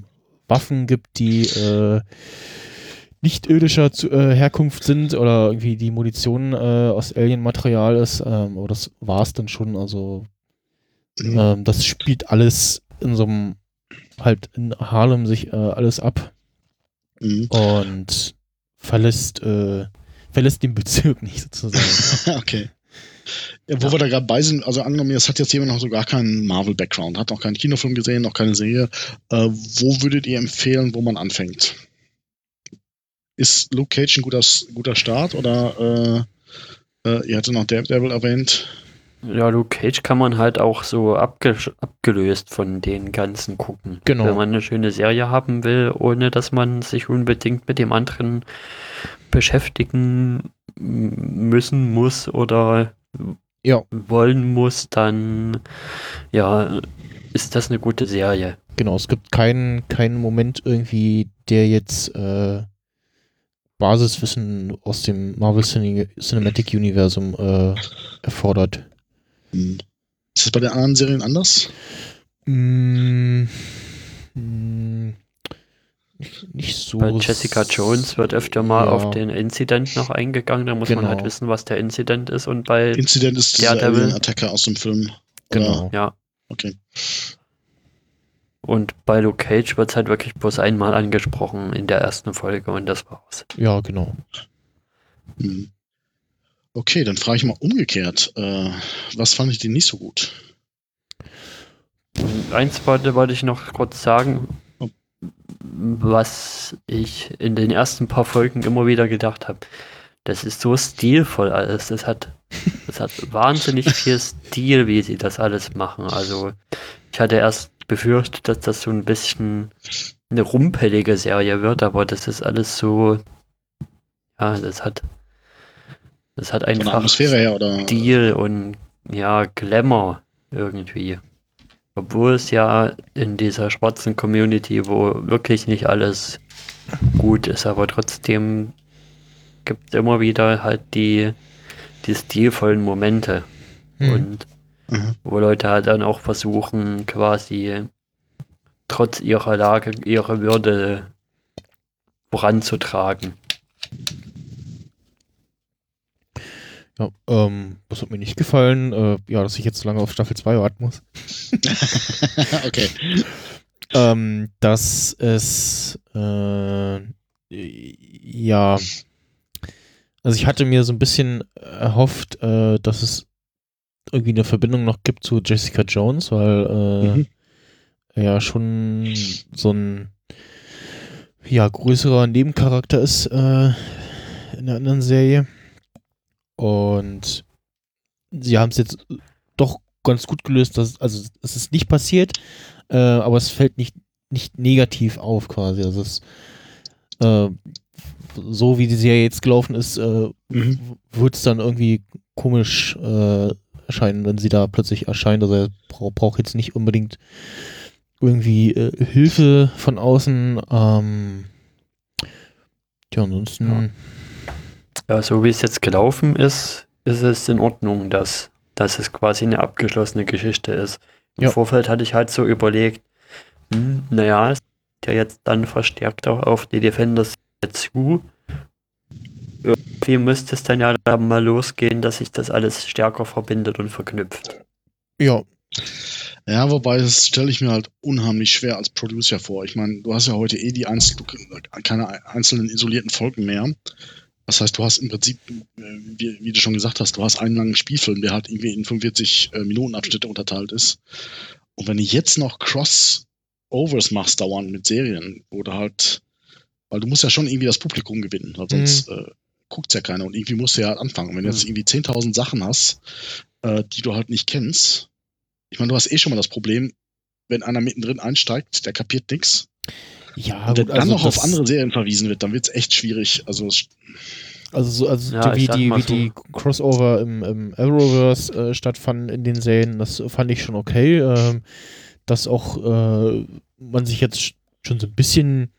Waffen gibt, die äh, nicht irdischer zu, äh, Herkunft sind oder irgendwie die Munition äh, aus Alien-Material ist, ähm, aber das war es dann schon. Also Mhm. ähm, das spielt alles in so einem, halt in Harlem sich äh, alles ab Mhm. und verlässt, äh, verlässt den Bezirk nicht sozusagen. okay. Ja, wo ja. wir da gerade bei sind, also angenommen, es hat jetzt jemand noch so gar keinen Marvel-Background, hat noch keinen Kinofilm gesehen, noch keine Serie. Äh, wo würdet ihr empfehlen, wo man anfängt? Ist Luke Cage ein guter, guter Start oder äh, äh, ihr hattet noch Daredevil erwähnt? Ja, Luke Cage kann man halt auch so abge abgelöst von den ganzen gucken. Genau. Wenn man eine schöne Serie haben will, ohne dass man sich unbedingt mit dem anderen beschäftigen müssen muss oder ja. wollen muss, dann ja, ist das eine gute Serie. Genau, es gibt keinen, keinen Moment irgendwie, der jetzt äh, Basiswissen aus dem Marvel Cinematic Universum äh, erfordert. Hm. Ist das bei den anderen Serien anders? Mm, mm, nicht so. Bei Jessica Jones wird öfter mal ja. auf den Incident noch eingegangen. Da muss genau. man halt genau. wissen, was der Incident ist. Und bei Incident ist der Attacker aus dem Film. Genau. Ja. Okay. Und bei Luke Cage wird es halt wirklich bloß einmal angesprochen in der ersten Folge und das war's. Ja, genau. Hm. Okay, dann frage ich mal umgekehrt. Äh, was fand ich denn nicht so gut? Eins wollte, wollte ich noch kurz sagen, oh. was ich in den ersten paar Folgen immer wieder gedacht habe. Das ist so stilvoll alles. Das hat, das hat wahnsinnig viel Stil, wie sie das alles machen. Also ich hatte erst befürchtet, dass das so ein bisschen eine rumpelige Serie wird, aber das ist alles so, ja, das hat das hat einfach Atmosphäre her, oder? Stil und ja, Glamour irgendwie. Obwohl es ja in dieser schwarzen Community, wo wirklich nicht alles gut ist, aber trotzdem gibt es immer wieder halt die, die stilvollen Momente. Hm. Und mhm. wo Leute halt dann auch versuchen, quasi trotz ihrer Lage, ihre Würde voranzutragen. Ja, ähm, was hat mir nicht gefallen? Äh, ja, dass ich jetzt lange auf Staffel 2 warten muss. okay. ähm, dass es äh, ja also ich hatte mir so ein bisschen erhofft, äh, dass es irgendwie eine Verbindung noch gibt zu Jessica Jones, weil äh, mhm. er ja schon so ein ja größerer Nebencharakter ist äh, in der anderen Serie. Und sie haben es jetzt doch ganz gut gelöst, dass, also es ist nicht passiert, äh, aber es fällt nicht, nicht negativ auf quasi. Also es äh, so wie die Serie jetzt gelaufen ist, äh, mhm. wird es dann irgendwie komisch äh, erscheinen, wenn sie da plötzlich erscheint. Also er braucht brauch jetzt nicht unbedingt irgendwie äh, Hilfe von außen. Ähm, ja, ansonsten. Ja. Ja, so wie es jetzt gelaufen ist, ist es in Ordnung, dass, dass es quasi eine abgeschlossene Geschichte ist. Im ja. Vorfeld hatte ich halt so überlegt, hm, naja, der jetzt dann verstärkt auch auf die Defenders zu. Irgendwie müsste es dann ja dann mal losgehen, dass sich das alles stärker verbindet und verknüpft. Ja. Ja, wobei das stelle ich mir halt unheimlich schwer als Producer vor. Ich meine, du hast ja heute eh die Einzel keine einzelnen isolierten Folgen mehr. Das heißt, du hast im Prinzip, äh, wie, wie, du schon gesagt hast, du hast einen langen Spielfilm, der halt irgendwie in 45 äh, Minuten Abschnitte unterteilt ist. Und wenn du jetzt noch Crossovers machst dauernd mit Serien oder halt, weil du musst ja schon irgendwie das Publikum gewinnen, weil sonst mhm. äh, guckt ja keiner und irgendwie musst du ja halt anfangen. Wenn du jetzt mhm. irgendwie 10.000 Sachen hast, äh, die du halt nicht kennst, ich meine, du hast eh schon mal das Problem, wenn einer mittendrin einsteigt, der kapiert nichts. Ja, und gut, dann also noch auf andere Serien verwiesen wird, dann wird es echt schwierig. Also, also, so, also ja, wie, die, wie so. die Crossover im, im Arrowverse äh, stattfanden in den Serien, das fand ich schon okay. Ähm, dass auch äh, man sich jetzt schon so ein bisschen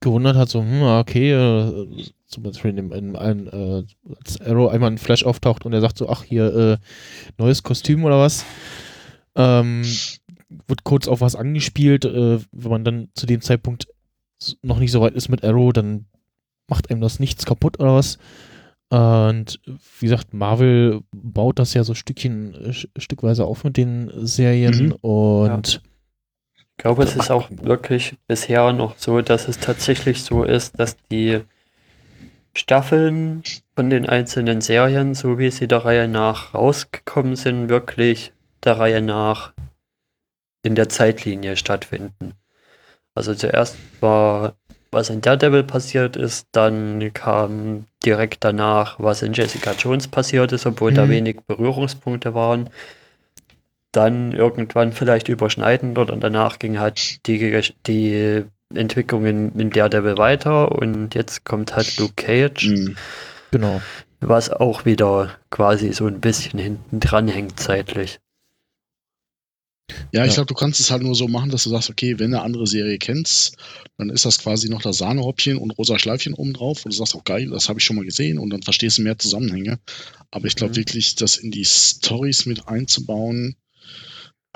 gewundert hat, so, hm, okay, äh, zum Beispiel in, in, in äh, als Arrow einmal ein Flash auftaucht und er sagt so, ach, hier, äh, neues Kostüm oder was. Ähm, wird kurz auf was angespielt, äh, wenn man dann zu dem Zeitpunkt noch nicht so weit ist mit Arrow, dann macht einem das nichts kaputt oder was. Und wie gesagt, Marvel baut das ja so Stückchen, äh, stückweise auf mit den Serien mhm. und ja. ich glaube, es ist auch wirklich bisher noch so, dass es tatsächlich so ist, dass die Staffeln von den einzelnen Serien, so wie sie der Reihe nach rausgekommen sind, wirklich der Reihe nach in der Zeitlinie stattfinden. Also zuerst war, was in Daredevil passiert ist, dann kam direkt danach, was in Jessica Jones passiert ist, obwohl mhm. da wenig Berührungspunkte waren. Dann irgendwann vielleicht überschneidend oder danach ging halt die, die Entwicklung in, in Daredevil weiter und jetzt kommt halt Luke Cage. Mhm. Genau. Was auch wieder quasi so ein bisschen hinten dran hängt zeitlich. Ja, ich glaube, du kannst es halt nur so machen, dass du sagst, okay, wenn du eine andere Serie kennst, dann ist das quasi noch das Sahnehäubchen und rosa Schleifchen oben drauf und du sagst, oh geil, das habe ich schon mal gesehen und dann verstehst du mehr Zusammenhänge. Aber ich glaube mhm. wirklich, das in die Stories mit einzubauen,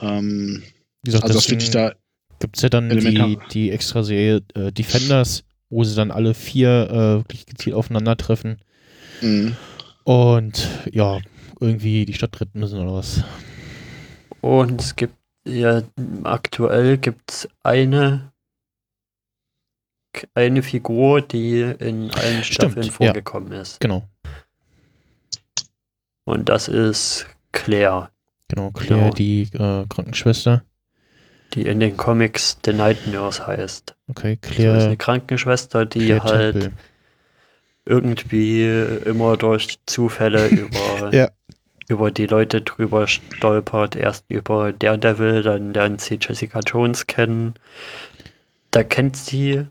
ähm, gesagt, also das wirklich da gibt es ja dann die, die extra Serie äh, Defenders, wo sie dann alle vier äh, wirklich gezielt aufeinandertreffen. Mhm. Und ja, irgendwie die Stadt retten müssen oder was. Und es gibt ja, aktuell gibt es eine, eine Figur, die in allen Staffeln Stimmt, vorgekommen ja. ist. Genau. Und das ist Claire. Genau, Claire, genau. die äh, Krankenschwester. Die in den Comics The Night Nurse heißt. Okay, Claire. Das ist eine Krankenschwester, die Claire halt Temple. irgendwie immer durch Zufälle über ja über die Leute drüber stolpert. Erst über Daredevil, dann lernt sie Jessica Jones kennen. Da kennt sie.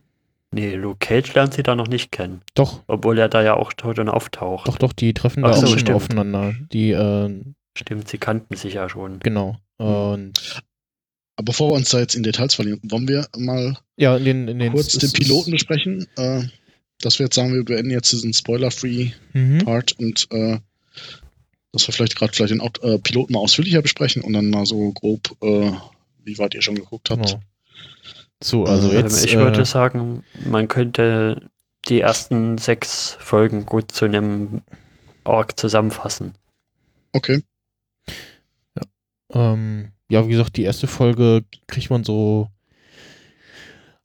Nee, Luke Cage lernt sie da noch nicht kennen. Doch. Obwohl er da ja auch tot und auftaucht. Doch, doch, die treffen da Ach auch so, schon aufeinander. Die, äh, Stimmt, sie kannten sich ja schon. Genau. Hm. Und. Aber bevor wir uns da jetzt in Details verlieren, wollen wir mal ja, in den, in den kurz den Piloten besprechen. Äh, dass wir jetzt sagen, wir beenden jetzt diesen Spoiler-Free-Part mhm. und äh, dass wir vielleicht gerade vielleicht den äh, Piloten mal ausführlicher besprechen und dann mal so grob, äh, wie weit ihr schon geguckt habt. Genau. So, also ähm, jetzt. Ich würde äh, sagen, man könnte die ersten sechs Folgen gut zu einem Arc zusammenfassen. Okay. Ja. Ähm, ja, wie gesagt, die erste Folge kriegt man so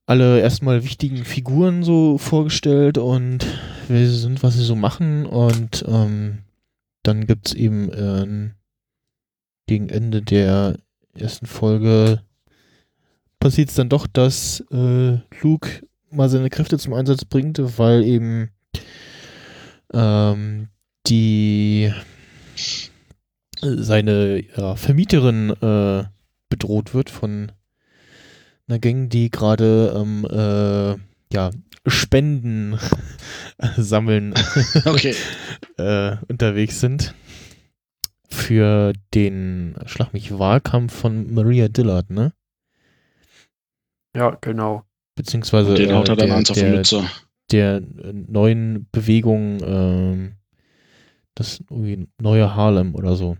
alle erstmal wichtigen Figuren so vorgestellt und wer sie sind, was sie so machen und ähm, dann gibt es eben äh, gegen Ende der ersten Folge passiert es dann doch, dass äh, Luke mal seine Kräfte zum Einsatz bringt, weil eben ähm, die seine ja, Vermieterin äh, bedroht wird von einer Gang, die gerade ähm, äh, ja, Spenden sammeln okay. äh, unterwegs sind für den Schlag mich Wahlkampf von Maria Dillard, ne? Ja, genau. Beziehungsweise den haut er dann der, der, der, neuen Bewegung, äh, das neue Harlem oder so.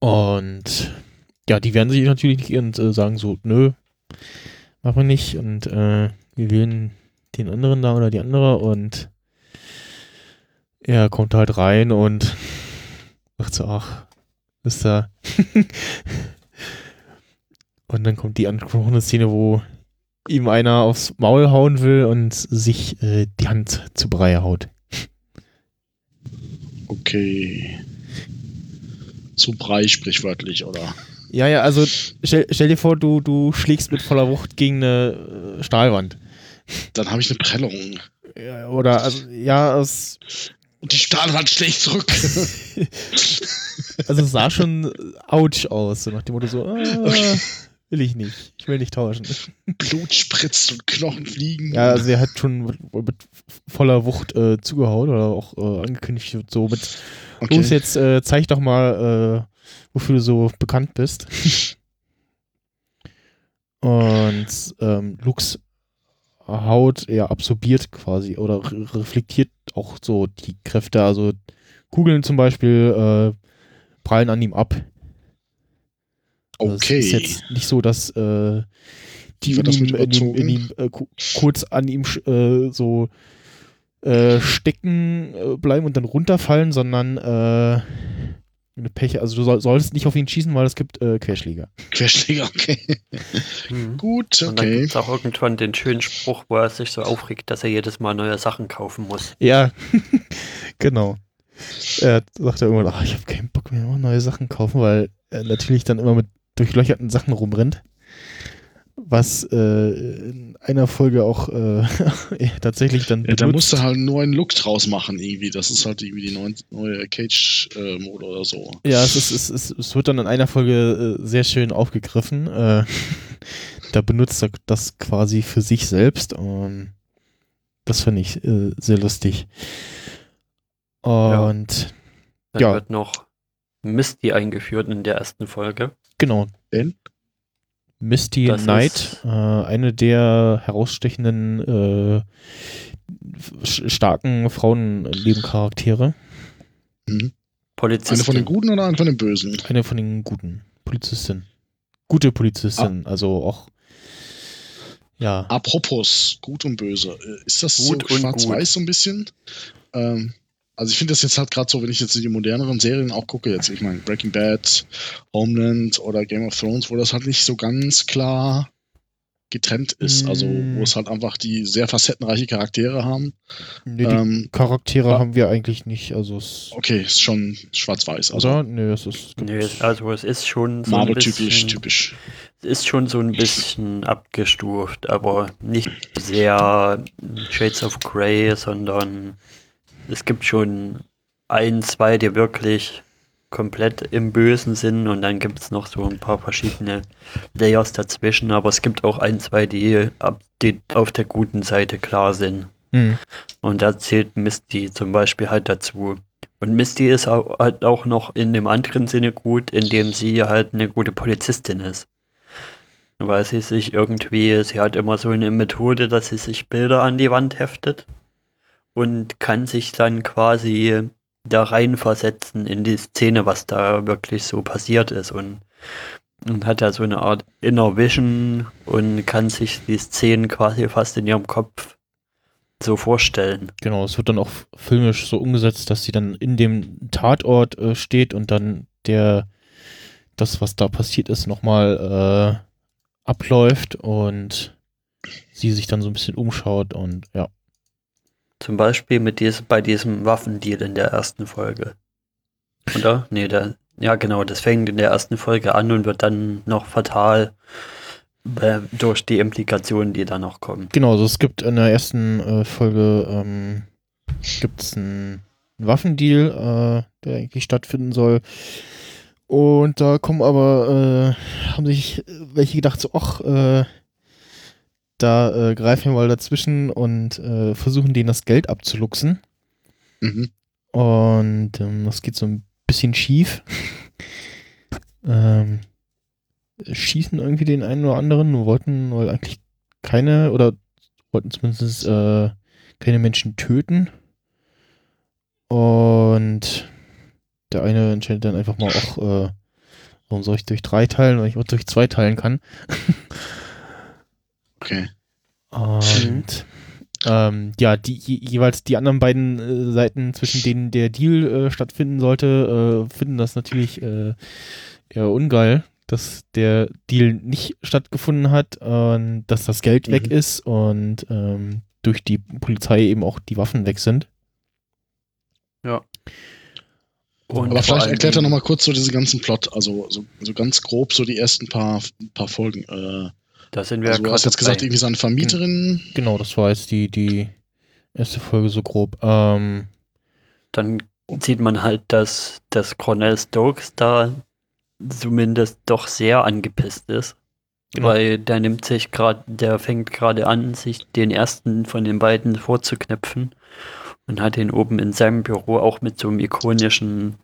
Und ja, die werden sich natürlich nicht äh, sagen so, nö, machen wir nicht und äh, wir wählen den anderen da oder die andere und er kommt halt rein und sagt so, ach, ist da. und dann kommt die angesprochene Szene, wo ihm einer aufs Maul hauen will und sich äh, die Hand zu Brei haut. Okay. Zu Brei sprichwörtlich, oder? Ja, ja, also stell, stell, dir vor, du, du schlägst mit voller Wucht gegen eine äh, Stahlwand. Dann habe ich eine Prellung. Ja, oder, also, ja, es. Und die Stahlwand schlägt zurück. also es sah schon ouch aus, so nach dem Motto so, ah, okay. will ich nicht, ich will nicht tauschen. Blut spritzt und Knochen fliegen. Ja, also er hat schon mit, mit voller Wucht äh, zugehauen oder auch äh, angekündigt so mit, okay. los jetzt, äh, zeig doch mal, äh, wofür du so bekannt bist. Und ähm, Lux Haut ja absorbiert quasi oder re reflektiert auch so die Kräfte. Also Kugeln zum Beispiel äh, prallen an ihm ab. Also okay. Es ist jetzt nicht so, dass äh, die in ihm, in ihm, in ihm äh, kurz an ihm äh, so äh, stecken äh, bleiben und dann runterfallen, sondern du Pech, also du soll, solltest nicht auf ihn schießen, weil es gibt äh, Querschläger. Querschläger, okay. Mhm. Gut, okay. Und dann gibt auch irgendwann den schönen Spruch, wo er sich so aufregt, dass er jedes Mal neue Sachen kaufen muss. Ja, genau. Er sagt ja irgendwann, ach, ich habe keinen Bock mehr, neue Sachen kaufen, weil er natürlich dann immer mit durchlöcherten Sachen rumrennt was äh, in einer Folge auch äh, tatsächlich dann. Ja, da musst du halt nur einen Look draus machen, irgendwie. Das ist halt irgendwie die neue, neue Cage-Mode oder so. Ja, es, ist, es, ist, es wird dann in einer Folge äh, sehr schön aufgegriffen. Äh, da benutzt er das quasi für sich selbst. Und das finde ich äh, sehr lustig. Und ja. Dann ja. wird noch Misty eingeführt in der ersten Folge. Genau. Denn? Misty das Knight, äh, eine der herausstechenden, äh, starken Frauennebencharaktere. Mhm. Polizistin. Eine von den Guten oder eine von den Bösen? Eine von den Guten. Polizistin. Gute Polizistin, ah. also auch. Ja. Apropos gut und böse. Äh, ist das gut so schwarz-weiß so ein bisschen? Ähm, also ich finde das jetzt halt gerade so, wenn ich jetzt die moderneren Serien auch gucke, jetzt, ich meine, Breaking Bad, Homeland oder Game of Thrones, wo das halt nicht so ganz klar getrennt ist. Also wo es halt einfach die sehr facettenreiche Charaktere haben. Nee, die ähm, Charaktere ja. haben wir eigentlich nicht. Also okay, ist schon schwarz-weiß. Also. Oder? Nee, es ist. Nee, also es ist schon so Marvel-typisch, typisch. Es ist schon so ein bisschen abgestuft, aber nicht sehr Shades of Grey, sondern es gibt schon ein, zwei, die wirklich komplett im Bösen sind und dann gibt es noch so ein paar verschiedene Layers dazwischen, aber es gibt auch ein, zwei, die, die auf der guten Seite klar sind. Mhm. Und da zählt Misty zum Beispiel halt dazu. Und Misty ist auch, halt auch noch in dem anderen Sinne gut, indem sie halt eine gute Polizistin ist. Weil sie sich irgendwie, sie hat immer so eine Methode, dass sie sich Bilder an die Wand heftet und kann sich dann quasi da reinversetzen in die Szene, was da wirklich so passiert ist und, und hat da so eine Art Inner Vision und kann sich die Szenen quasi fast in ihrem Kopf so vorstellen. Genau, es wird dann auch filmisch so umgesetzt, dass sie dann in dem Tatort äh, steht und dann der das, was da passiert ist, nochmal äh, abläuft und sie sich dann so ein bisschen umschaut und ja. Zum Beispiel mit dies, bei diesem Waffendeal in der ersten Folge. Oder? Nee, der, ja genau, das fängt in der ersten Folge an und wird dann noch fatal äh, durch die Implikationen, die da noch kommen. Genau, also es gibt in der ersten äh, Folge ähm, gibt einen Waffendeal, äh, der eigentlich stattfinden soll. Und da kommen aber, äh, haben sich welche gedacht, so, ach, äh, da äh, greifen wir mal dazwischen und äh, versuchen denen das Geld abzuluxen. Mhm. Und ähm, das geht so ein bisschen schief. ähm, schießen irgendwie den einen oder anderen, wollten wohl eigentlich keine oder wollten zumindest äh, keine Menschen töten. Und der eine entscheidet dann einfach mal auch, äh, warum soll ich durch drei teilen, weil ich auch durch zwei teilen kann. Okay. Und ähm, ja, die jeweils die anderen beiden äh, Seiten, zwischen denen der Deal äh, stattfinden sollte, äh, finden das natürlich äh, eher ungeil, dass der Deal nicht stattgefunden hat und dass das Geld mhm. weg ist und ähm, durch die Polizei eben auch die Waffen weg sind. Ja. Und Aber vielleicht erklärt er nochmal kurz so diesen ganzen Plot, also so, so ganz grob so die ersten paar, paar Folgen. Äh, da sind wir also, Du hast jetzt gesagt, irgendwie so eine Vermieterin. Genau, das war jetzt die, die erste Folge so grob. Ähm, Dann sieht man halt, dass, dass Cornell Stokes da zumindest doch sehr angepisst ist. Genau. Weil der nimmt sich gerade, der fängt gerade an, sich den ersten von den beiden vorzuknöpfen und hat ihn oben in seinem Büro auch mit so einem ikonischen,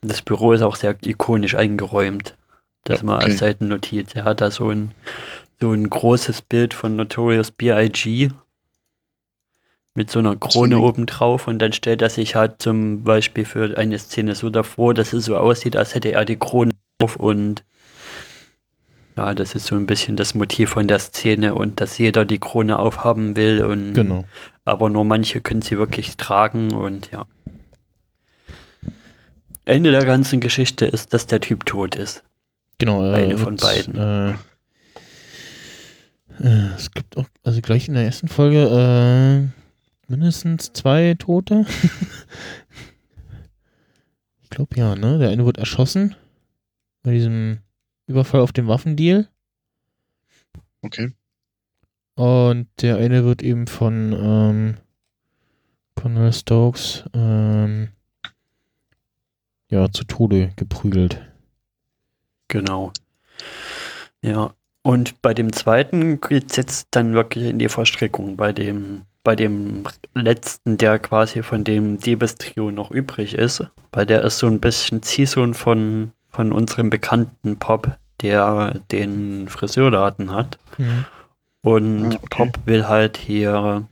das Büro ist auch sehr ikonisch eingeräumt. Das ja, mal als Seitennotiz. Er hat da so ein so ein großes Bild von Notorious B.I.G. mit so einer Krone obendrauf und dann stellt er sich halt zum Beispiel für eine Szene so davor, dass es so aussieht, als hätte er die Krone auf und ja, das ist so ein bisschen das Motiv von der Szene und dass jeder die Krone aufhaben will und genau. aber nur manche können sie wirklich tragen und ja. Ende der ganzen Geschichte ist, dass der Typ tot ist. Genau, äh, Eine von beiden. Äh, äh, es gibt auch, also gleich in der ersten Folge, äh, mindestens zwei Tote. ich glaube ja, ne? Der eine wird erschossen bei diesem Überfall auf den Waffendeal. Okay. Und der eine wird eben von ähm, Colonel Stokes ähm, ja, zu Tode geprügelt. Genau. Ja. Und bei dem zweiten geht es jetzt dann wirklich in die Verstrickung. Bei dem, bei dem letzten, der quasi von dem Diebestrio noch übrig ist, bei der ist so ein bisschen Ziehsohn von, von unserem bekannten Pop, der den Friseurladen hat. Mhm. Und Ah, okay. Pop will halt hier,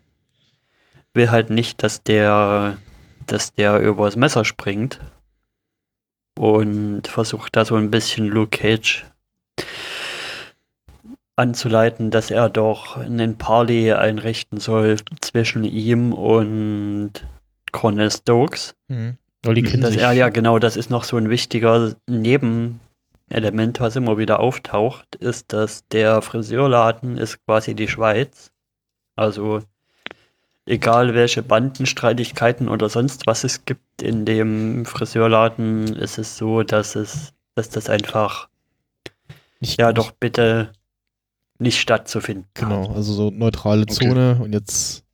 will halt nicht, dass der, dass der übers Messer springt. Und versucht da so ein bisschen Luke Cage anzuleiten, dass er doch einen Parley einrichten soll zwischen ihm und Colonel Stokes. Mhm. Weil die kennen Das, sich. ja, genau, das ist noch so ein wichtiger Nebenelement, was immer wieder auftaucht, ist, dass der Friseurladen ist quasi die Schweiz. Also egal welche Bandenstreitigkeiten oder sonst was es gibt in dem Friseurladen, ist es so, dass es, dass das einfach, Nicht- ja doch bitte nicht stattzufinden hat. Genau, also so neutrale Okay. Zone und jetzt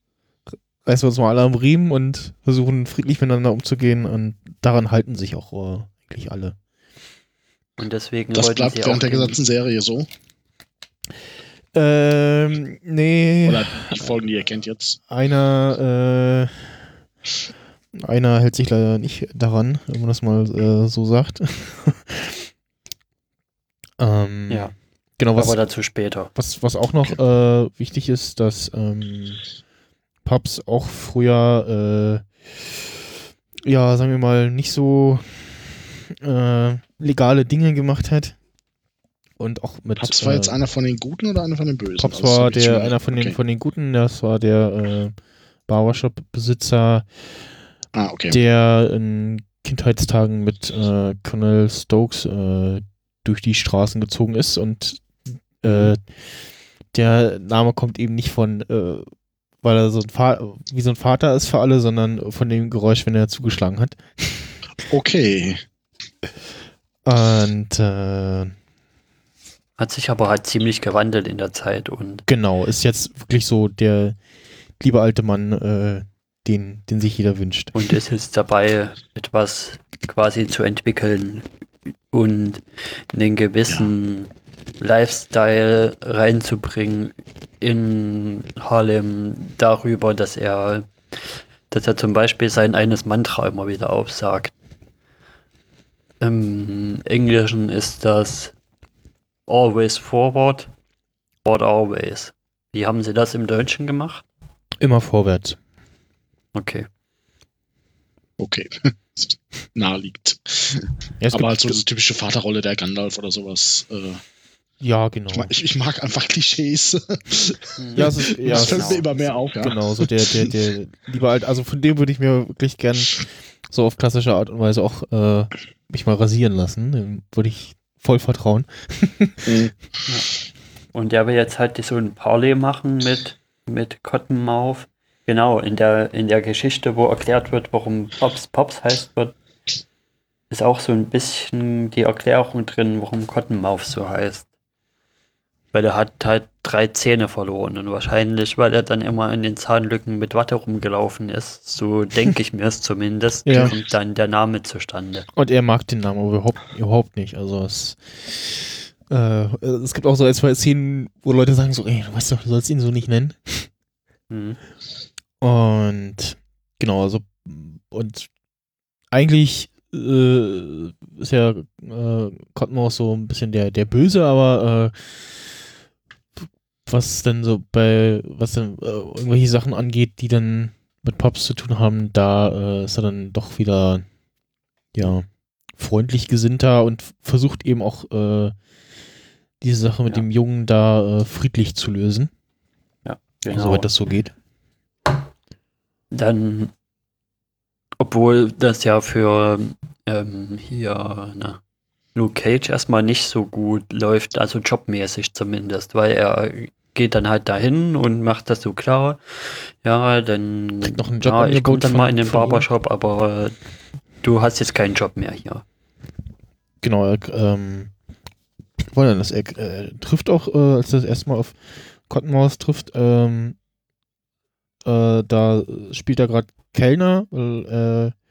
reißen wir uns mal alle am Riemen und versuchen friedlich miteinander umzugehen und daran halten sich auch äh, eigentlich alle. Und deswegen Das wollten bleibt sie auch während der gesamten Serie so. Ähm, nee. Oder die Folgen, die ihr kennt jetzt. Einer, äh, einer hält sich leider nicht daran, wenn man das mal äh, so sagt. ähm, Ja, genau, was, aber dazu später. was, was auch noch äh, wichtig ist, dass ähm, Pubs auch früher, äh, ja, sagen wir mal, nicht so äh, legale Dinge gemacht hat. Und auch mit. Paps war äh, jetzt einer von den Guten oder einer von den Bösen? Pops das war der, einer von den, okay. von den Guten, das war der äh, Barbershop-Besitzer, Ah, okay. der in Kindheitstagen mit äh, Colonel Stokes äh, durch die Straßen gezogen ist und äh, der Name kommt eben nicht von, äh, weil er so ein Fa wie so ein Vater ist für alle, sondern von dem Geräusch, wenn er zugeschlagen hat. Okay. Und äh, Hat sich aber halt ziemlich gewandelt in der Zeit und genau, ist jetzt wirklich so der liebe alte Mann, äh, den, den sich jeder wünscht. und ist jetzt dabei, etwas quasi zu entwickeln und einen gewissen Lifestyle reinzubringen in Harlem darüber, dass er, dass er zum Beispiel sein eines Mantra immer wieder aufsagt. Im Englischen ist das always forward or always. Wie haben Sie das im Deutschen gemacht? Immer vorwärts. Okay. Okay. Naheliegt. Ja, Aber halt so diese typische Vaterrolle der Gandalf oder sowas. Äh, ja, genau. ich, mag, ich, ich mag einfach Klischees. Ja, es ist, ja, das fällt ist, mir immer mehr auf, ja. genau, so der, der, der lieber alt, also von dem würde ich mir wirklich gern so auf klassische Art und Weise auch äh, mich mal rasieren lassen. Dem würde ich voll vertrauen. Mhm. Und der will jetzt halt so ein Parley machen mit, mit Cottonmouth. Genau, in der, in der Geschichte, wo erklärt wird, warum Pops Pops heißt, wird, ist auch so ein bisschen die Erklärung drin, warum Cottonmouth so heißt. Weil er hat halt drei Zähne verloren und wahrscheinlich, weil er dann immer in den Zahnlücken mit Watte rumgelaufen ist, so denke ich mir es zumindest, Ja. kommt dann der Name zustande. Und er mag den Namen überhaupt, überhaupt nicht. Also es, äh, es gibt auch so ein, zwei Szenen, wo Leute sagen so, ey, du weißt doch, du sollst ihn so nicht nennen. Mhm. Und genau, also und eigentlich äh, ist ja äh, Cottonmouth so ein bisschen der, der Böse, aber äh, was denn so bei, was denn äh, irgendwelche Sachen angeht, die dann mit Pops zu tun haben, da äh, ist er dann doch wieder ja freundlich gesinnter und versucht eben auch äh, diese Sache mit Ja. dem Jungen da äh, friedlich zu lösen, Genau. soweit das so geht. dann, obwohl das ja für ähm, hier, na, Luke Cage erstmal nicht so gut läuft, also jobmäßig zumindest, weil er geht dann halt dahin und macht das so klar. Ja, dann Kriegt noch einen ja, ich komme dann mal von- in den. Barbershop, aber du hast jetzt keinen Job mehr hier. Genau, ähm, war denn das? Er äh, trifft auch, äh, als er das erste Mal auf Cottonmouth trifft, ähm, äh, da spielt er gerade Kellner, weil, äh,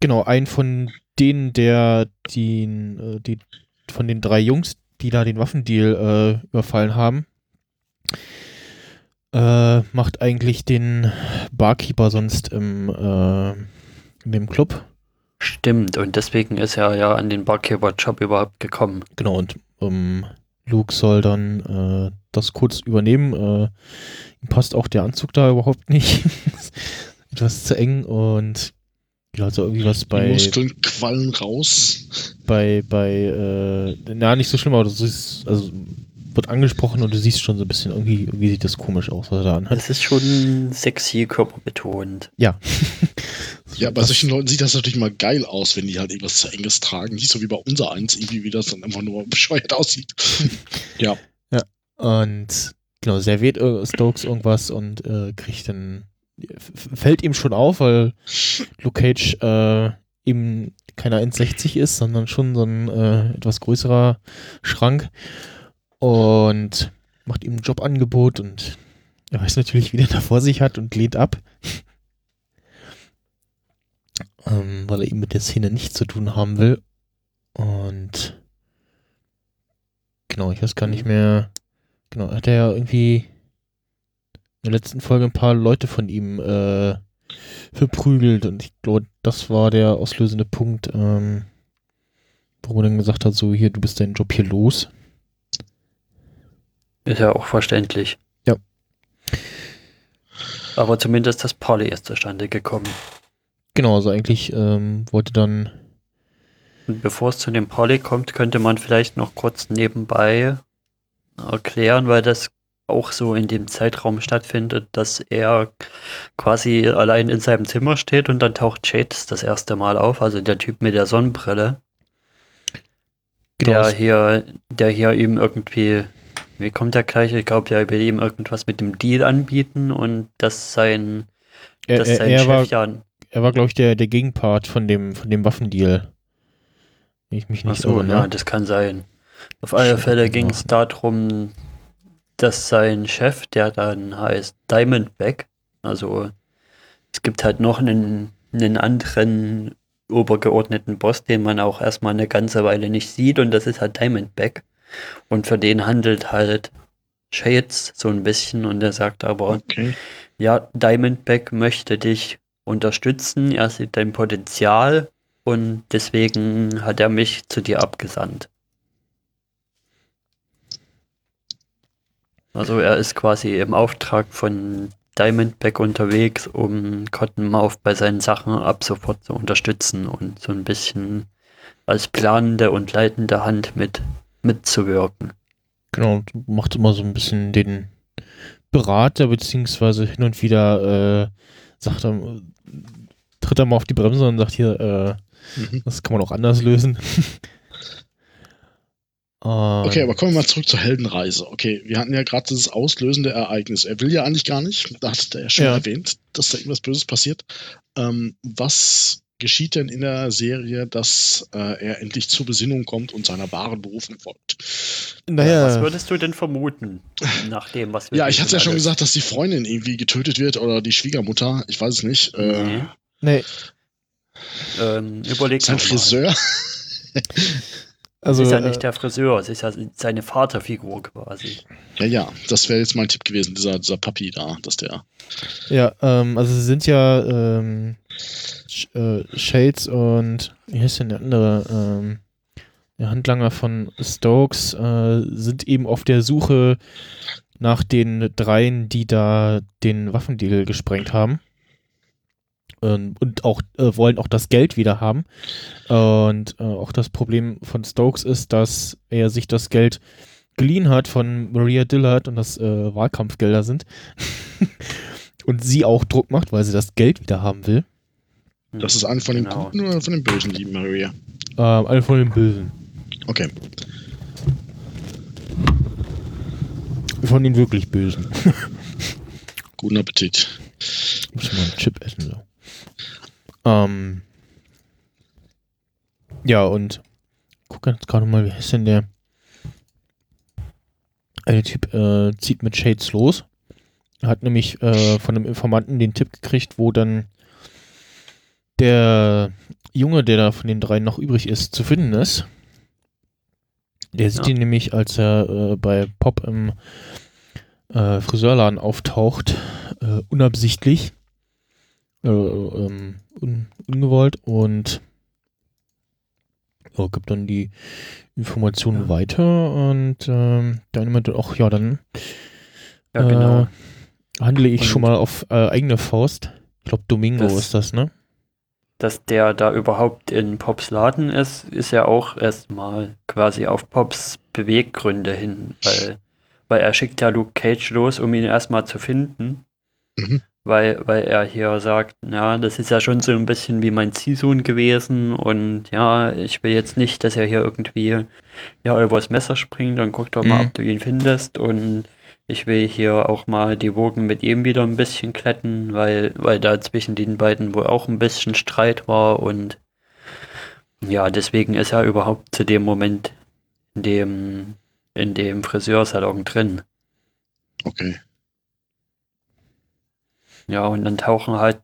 genau, ein von denen, der den, äh, die, von den drei Jungs, die da den Waffendeal äh, überfallen haben, äh, macht eigentlich den Barkeeper sonst im, äh, in dem Club. Stimmt, und deswegen ist er ja an den Barkeeper-Job überhaupt gekommen. Genau, und ähm, Luke soll dann äh, das kurz übernehmen. Äh, ihm passt auch der Anzug da überhaupt nicht. Etwas zu eng und ja, also irgendwie was Die bei, Muskeln quallen raus. bei, bei, äh, na, nicht so schlimm, aber das ist, also wird angesprochen und du siehst schon so ein bisschen, irgendwie, irgendwie sieht das komisch aus, was er da anhat. Es ist schon sexy, körperbetont. Ja. Ja, bei Das- solchen Leuten sieht das natürlich mal geil aus, wenn die halt irgendwas zu Enges tragen. Nicht so wie bei unser eins, irgendwie, wie das dann einfach nur bescheuert aussieht. ja. Und genau, serviert äh, Stokes irgendwas und äh, kriegt dann, fällt ihm schon auf, weil Luke Cage äh, eben keiner 1,60 ist, sondern schon so ein äh, etwas größerer Schrank und macht ihm ein Jobangebot und er weiß natürlich, wie der da vor sich hat und lehnt ab. ähm, weil er eben mit der Szene nichts zu tun haben will. Und genau, ich weiß gar nicht mehr. Genau, hat er ja irgendwie in der letzten Folge ein paar Leute von ihm äh, verprügelt und ich glaube, das war der auslösende Punkt, ähm, wo er dann gesagt hat, so hier, du bist deinen Job hier los. Ist ja auch verständlich. Ja. Aber zumindest das Parley ist zustande gekommen. Genau, also eigentlich ähm, wollte dann, Und bevor es zu dem Parley kommt, könnte man vielleicht noch kurz nebenbei erklären, weil das auch so in dem Zeitraum stattfindet, dass er quasi allein in seinem Zimmer steht und dann taucht Shades das erste Mal auf, also der Typ mit der Sonnenbrille, genau, der es- hier, der hier ihm irgendwie, wie kommt der gleich? Ich glaube, der will ihm irgendwas mit dem Deal anbieten und dass sein, er, dass er, sein er Chef war, ja er war glaube ich, der, der Gegenpart von dem, von dem Waffendeal. Wenn ich mich Ach nicht so, irre, ja, ne? das kann sein. Auf alle Fälle mal ging es darum, dass sein Chef, der dann heißt Diamondback, also es gibt halt noch einen, einen anderen obergeordneten Boss, den man auch erstmal eine ganze Weile nicht sieht und das ist halt Diamondback. Und für den handelt halt Shades so ein bisschen und er sagt aber, Okay. ja, Diamondback möchte dich unterstützen, er sieht dein Potenzial und deswegen hat er mich zu dir abgesandt. Also er ist quasi im Auftrag von Diamondback unterwegs, um Cottonmouth bei seinen Sachen ab sofort zu unterstützen und so ein bisschen als planende und leitende Hand mit mitzuwirken. Genau, und macht immer so ein bisschen den Berater, beziehungsweise hin und wieder äh, sagt er, tritt er mal auf die Bremse und sagt hier, äh, Mhm. das kann man auch anders lösen. Okay, Ähm, aber kommen wir mal zurück zur Heldenreise. Okay, wir hatten ja gerade dieses auslösende Ereignis. Er will ja eigentlich gar nicht. Da hat er ja schon Ja. erwähnt, dass da irgendwas Böses passiert. Ähm, was geschieht denn in der Serie, dass äh, er endlich zur Besinnung kommt und seiner wahren Berufung folgt? naja, Was würdest du denn vermuten, nach dem, was wir Ja, ich hatte ja schon alles- gesagt, dass die Freundin irgendwie getötet wird oder die Schwiegermutter. Ich weiß es nicht. Äh, Nee. nee, Ähm, überleg Sein. Friseur. also ist ja äh, nicht der Friseur, es ist ja seine Vaterfigur quasi. Ja, ja, das wäre jetzt mein Tipp gewesen, dieser, dieser Papi da, dass der. Ja, ähm, also sie sind ja ähm, Sh äh, Shades und wie heißt denn der andere? Ähm, der Handlanger von Stokes äh, sind eben auf der Suche nach den dreien, die da den Waffendeal gesprengt haben. Ähm, und auch äh, wollen auch das Geld wieder haben. Und äh, auch das Problem von Stokes ist, dass er sich das Geld geliehen hat von Maria Dillard und das äh, Wahlkampfgelder sind. und sie auch Druck macht, weil sie das Geld wieder haben will. Das ist eine von den genau. Guten oder von den Bösen, die Maria? Ähm, eine von den Bösen. Okay. Von den wirklich Bösen. Guten Appetit. Ich muss mal einen Chip essen. So. Ähm, ja, und guck jetzt gerade mal, wie heißt denn der? Der Typ äh, zieht mit Shades los. Hat nämlich äh, von einem Informanten den Tipp gekriegt, wo dann der Junge, der da von den drei noch übrig ist, zu finden ist. Der sieht ja. ihn nämlich, als er äh, bei Pop im äh, Friseurladen auftaucht, äh, unabsichtlich, äh, ähm, un ungewollt und ja, gibt dann die Informationen ja. weiter und ähm, dann meinte auch, ja, dann ja, genau. Äh, handle ich und schon mal auf äh, eigene Faust. Ich glaube, Domingo das, ist das, ne? Dass der da überhaupt in Pops Laden ist, ist ja auch erstmal quasi auf Pops Beweggründe hin, weil, weil er schickt ja Luke Cage los, um ihn erstmal zu finden. Mhm weil, weil er hier sagt, ja, das ist ja schon so ein bisschen wie mein Ziehsohn gewesen und ja, ich will jetzt nicht, dass er hier irgendwie ja übers Messer springt, dann guck doch mal, mhm. ob du ihn findest und ich will hier auch mal die Wogen mit ihm wieder ein bisschen kletten, weil, weil da zwischen den beiden wohl auch ein bisschen Streit war und ja, deswegen ist er überhaupt zu dem Moment in dem, in dem Friseursalon drin. Okay. Ja, und dann tauchen halt,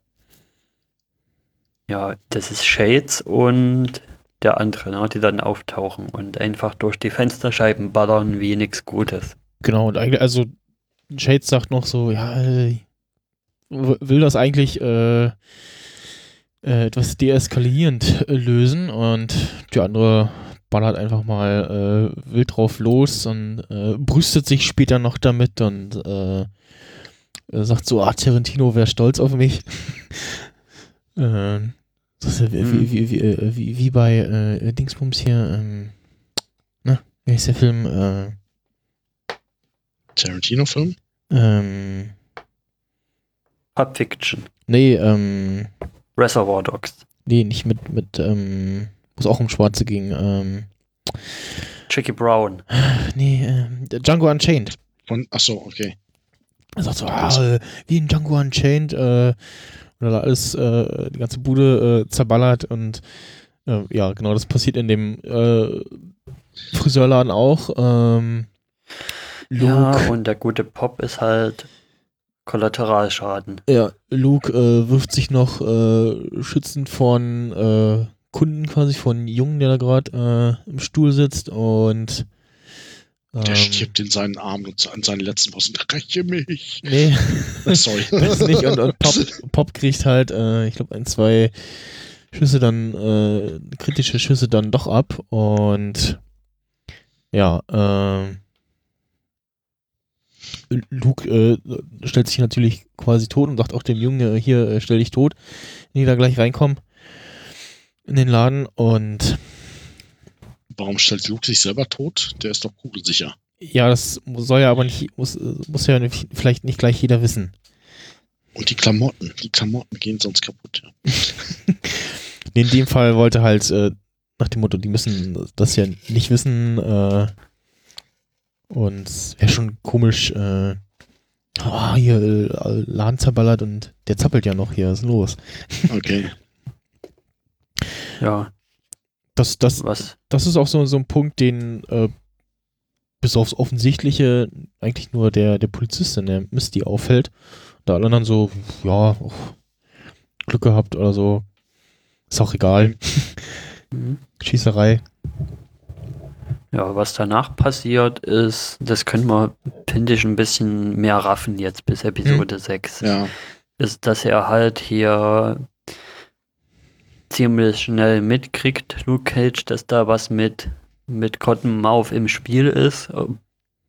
ja, das ist Shades und der andere, ne, die dann auftauchen und einfach durch die Fensterscheiben ballern wie nichts Gutes. Genau, und eigentlich, also Shades sagt noch so, ja, äh, will das eigentlich äh, äh, etwas deeskalierend äh, lösen und die andere ballert einfach mal äh, wild drauf los und brüstet sich später noch damit und er sagt so, ah, Tarantino wäre stolz auf mich. äh, das ist wie, wie, wie, äh, wie, wie, bei äh, Dingsbums hier, ähm, na, wie heißt der Film? Äh, Tarantino-Film? Ähm, Pulp Fiction. Nee, ähm. Reservoir Dogs. Nee, nicht mit, mit, ähm, wo es auch um Schwarze ging, ähm. Jackie Brown. Nee, ähm, Django Unchained. Von, achso, okay. Er sagt so, ah, wie in Django Unchained, äh, und dann alles, äh, die ganze Bude äh, zerballert und äh, ja, genau, das passiert in dem äh, Friseurladen auch. Ähm, Luke, ja, und der gute Pop ist halt Kollateralschaden. Ja, Luke äh, wirft sich noch schützend von Kunden quasi, von Jungen, der da gerade im Stuhl sitzt und der ähm, stirbt in seinen Armen und an seinen letzten Bossen. Räche mich. Nee. Sorry. das nicht. Und, und Pop, Pop, kriegt halt, äh, ich glaube, ein, zwei Schüsse dann, äh, kritische Schüsse dann doch ab. Und ja, äh, Luke stellt sich natürlich quasi tot und sagt auch dem Jungen, äh, hier, äh, stell dich tot, wenn die da gleich reinkommen in den Laden und Warum stellt Luke sich selber tot? Der ist doch kugelsicher. Ja, das soll ja aber nicht, muss, muss ja vielleicht nicht gleich jeder wissen. Und die Klamotten, die Klamotten gehen sonst kaputt, ja. In dem Fall wollte halt äh, nach dem Motto, die müssen das ja nicht wissen äh, und wäre schon komisch, äh, oh, hier äh, Laden zerballert und der zappelt ja noch hier, was ist los? Okay. ja. Das, das, Was? das ist auch so, so ein Punkt, den äh, bis aufs Offensichtliche eigentlich nur der, der Polizistin, der Misty, auffällt. Da alle anderen so, ja, oh, Glück gehabt oder so. Ist auch egal. Mhm. Schießerei. Ja, was danach passiert ist, das können wir, finde ich, ein bisschen mehr raffen jetzt bis Episode mhm. 6. Ja. Ist, dass er halt hier ziemlich schnell mitkriegt, Luke Cage, dass da was mit, mit Cottonmouth im Spiel ist,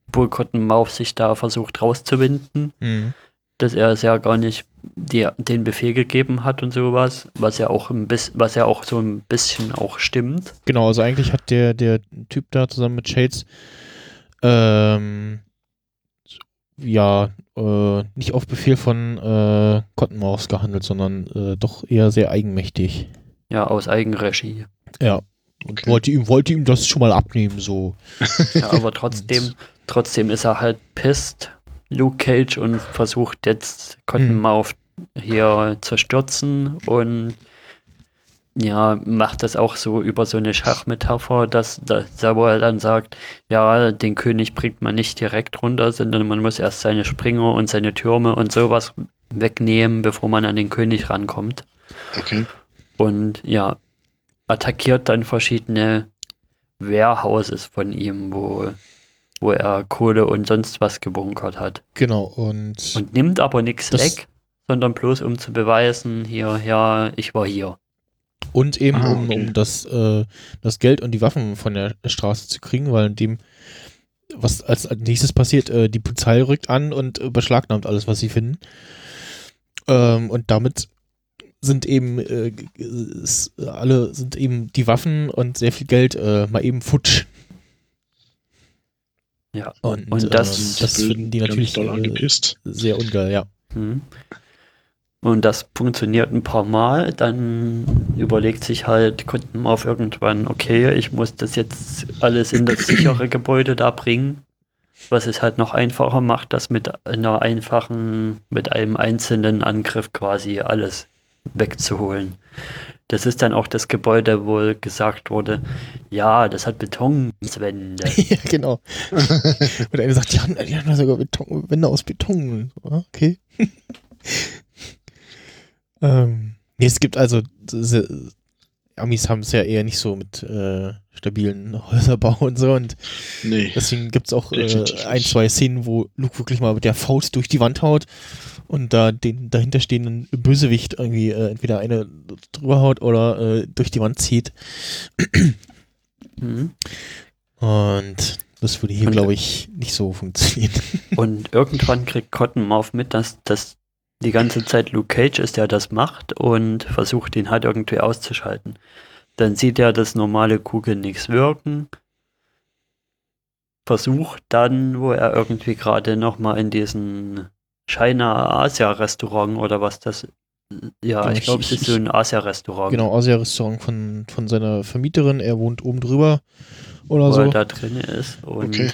obwohl Cottonmouth sich da versucht rauszuwinden, mhm. dass er es ja gar nicht die, den Befehl gegeben hat und sowas, was ja auch ein bisschen, was ja auch so ein bisschen auch stimmt. Genau, also eigentlich hat der, der Typ da zusammen mit Shades ähm, ja äh, nicht auf Befehl von äh, Cottonmouth gehandelt, sondern äh, doch eher sehr eigenmächtig. Ja, aus Eigenregie. Ja. Und okay. wollte ihm, wollte ihm das schon mal abnehmen, so. Ja, aber trotzdem, trotzdem ist er halt pisst, Luke Cage, und versucht jetzt Cottonmouth hm. hier zu stürzen und ja, macht das auch so über so eine Schachmetapher, dass, dass Samuel dann sagt, ja, den König bringt man nicht direkt runter, sondern man muss erst seine Springer und seine Türme und sowas wegnehmen, bevor man an den König rankommt. Okay. Und ja, attackiert dann verschiedene Warehouses von ihm, wo, wo er Kohle und sonst was gebunkert hat. Genau, und. Und nimmt aber nichts weg, sondern bloß um zu beweisen, hier, ja, ich war hier. Und eben, ah, okay. um, um das, äh, das Geld und die Waffen von der Straße zu kriegen, weil in dem, was als nächstes passiert, äh, die Polizei rückt an und äh, beschlagnahmt alles, was sie finden. Ähm, und damit sind eben äh, ist, alle sind eben die Waffen und sehr viel Geld äh, mal eben futsch. Ja, und, und das, das finden die natürlich äh, sehr ungeil, ja. Mhm. Und das funktioniert ein paar Mal, dann überlegt sich halt Kunden auf irgendwann, okay, ich muss das jetzt alles in das sichere Gebäude da bringen, was es halt noch einfacher macht, das mit einer einfachen, mit einem einzelnen Angriff quasi alles wegzuholen. Das ist dann auch das Gebäude, wo gesagt wurde, ja, das hat Betonwände. ja, genau. Und einer sagt, die haben, die haben sogar Beton, Wände aus Beton. Okay. Ähm, nee, es gibt also, Amis haben es ja eher nicht so mit äh, stabilen Häuserbau und so und nee, deswegen gibt es auch äh, ein, zwei Szenen, wo Luke wirklich mal mit der Faust durch die Wand haut und da den dahinterstehenden Bösewicht irgendwie äh, entweder eine drüber haut oder äh, durch die Wand zieht. mhm. Und das würde hier, glaube ich, nicht so funktionieren. Und irgendwann kriegt Cottonmouth mit, dass, dass die ganze Zeit Luke Cage ist, der das macht und versucht ihn halt irgendwie auszuschalten. Dann sieht er, dass normale Kugeln nichts wirken. Versucht dann, wo er irgendwie gerade nochmal in diesen China Asia Restaurant oder was das ja, ja ich glaube, es ist so ein Asia-Restaurant. Genau, Asia-Restaurant von, von seiner Vermieterin. Er wohnt oben drüber oder wo so. er da drin ist. Und okay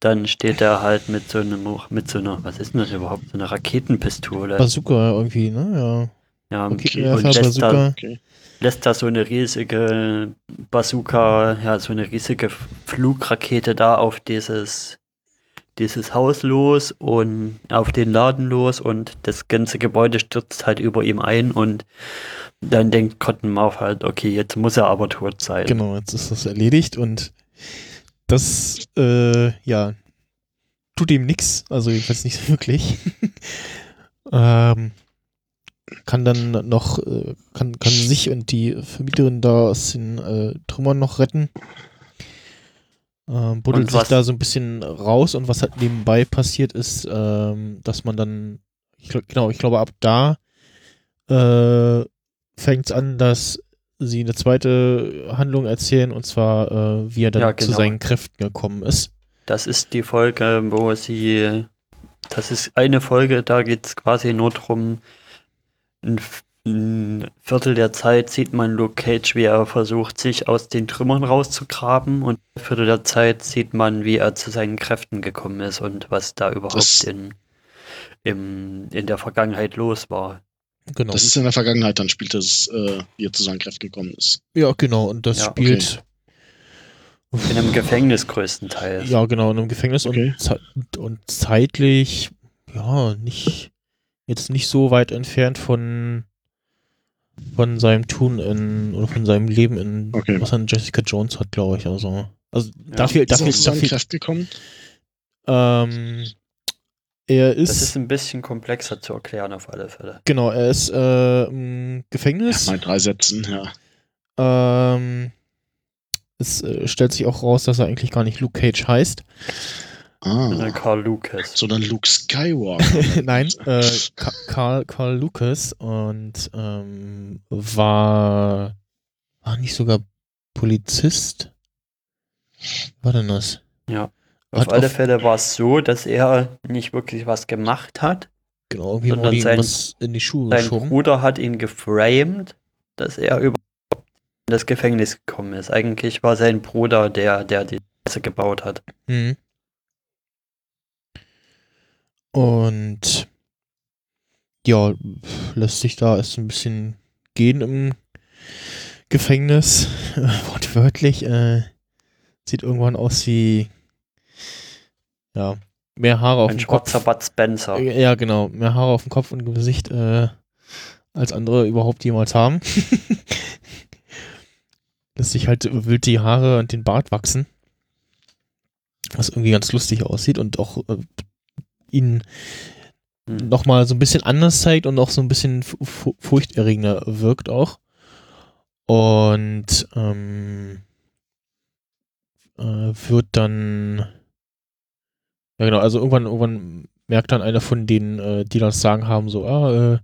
dann steht er halt mit so einem, mit so einer, was ist denn das überhaupt, so einer Raketenpistole. Bazooka irgendwie, ne? Ja. Ja, okay. und lässt da, okay. lässt da so eine riesige Bazooka, ja, so eine riesige Flugrakete da auf dieses, dieses Haus los und auf den Laden los und das ganze Gebäude stürzt halt über ihm ein und dann denkt Cottonmouth halt, okay, jetzt muss er aber tot sein. Genau, jetzt ist das erledigt und das, äh, ja, tut ihm nichts, also jedenfalls nicht wirklich. ähm, kann dann noch, äh, kann, kann sich und die Vermieterin da aus den äh, Trümmern noch retten. Ähm, buddelt sich da so ein bisschen raus und was halt nebenbei passiert ist, ähm, dass man dann, ich glaub, genau, ich glaube ab da äh, fängt es an, dass sie eine zweite Handlung erzählen und zwar, äh, wie er dann ja, genau. zu seinen Kräften gekommen ist. Das ist die Folge, wo sie, das ist eine Folge, da geht es quasi nur darum, ein, ein, Viertel der Zeit sieht man Luke Cage, wie er versucht, sich aus den Trümmern rauszugraben und ein Viertel der Zeit sieht man, wie er zu seinen Kräften gekommen ist und was da überhaupt in, im, in der Vergangenheit los war. Genau. Das ist in der Vergangenheit, dann spielt es, äh, wie er zu seinen Kräften gekommen ist. Ja, genau. Und das ja, spielt. Okay. In einem Gefängnis größtenteils. Ja, genau, in einem Gefängnis okay. und, und zeitlich, ja, nicht, jetzt nicht so weit entfernt von, von seinem Tun in, oder von seinem Leben in, okay. was an Jessica Jones hat, glaube ich, also. Also, ja. dafür, dafür, ist er zu seinen Kräften gekommen? Ähm, er ist. Das ist ein bisschen komplexer zu erklären, auf alle Fälle. Genau, er ist äh, im Gefängnis. Ja, mal drei Sätzen, ja. Ähm, es äh, stellt sich auch raus, dass er eigentlich gar nicht Luke Cage heißt. Ah. Sondern Carl Lucas. Sondern Luke Skywalker. Nein, äh, Carl, Carl Lucas und ähm, war, war nicht sogar Polizist? War denn das? Ja. Auf alle auf Fälle war es so, dass er nicht wirklich was gemacht hat. Genau, irgendwie sondern sein, in die Schuhe sein geschoben. Bruder hat ihn geframed, dass er überhaupt in das Gefängnis gekommen ist. Eigentlich war sein Bruder der, der die Scheiße gebaut hat. Mhm. Und ja, lässt sich da erst ein bisschen gehen im Gefängnis. Wortwörtlich. Äh, sieht irgendwann aus wie ja, mehr Haare auf Ein dem Kopf. Ein Bud Spencer. Ja, genau. Mehr Haare auf dem Kopf und Gesicht äh, als andere überhaupt jemals haben. Lässt sich halt wild die Haare und den Bart wachsen. Was irgendwie ganz lustig aussieht und auch äh, ihn hm. nochmal so ein bisschen anders zeigt und auch so ein bisschen furchterregender wirkt auch. Und ähm, äh, wird dann ja genau, also irgendwann, irgendwann merkt dann einer von denen, äh, die das Sagen haben, so, ah, äh,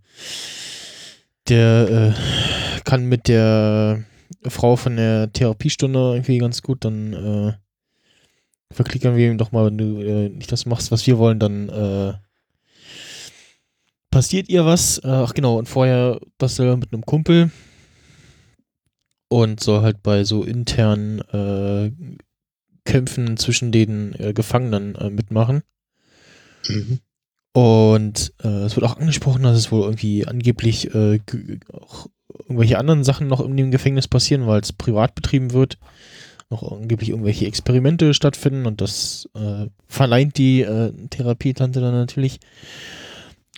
der äh, kann mit der Frau von der Therapiestunde irgendwie ganz gut, dann äh, verklickern wir ihm doch mal, wenn du äh, nicht das machst, was wir wollen, dann äh, passiert ihr was. Äh, ach genau, und vorher das mit einem Kumpel und soll halt bei so internen äh, Kämpfen zwischen den äh, Gefangenen äh, mitmachen. Mhm. Und es wird auch angesprochen, dass es wohl irgendwie angeblich auch irgendwelche anderen Sachen noch in dem Gefängnis passieren, weil es privat betrieben wird. Noch angeblich irgendwelche Experimente stattfinden und das äh, verneint die äh, Therapietante dann natürlich.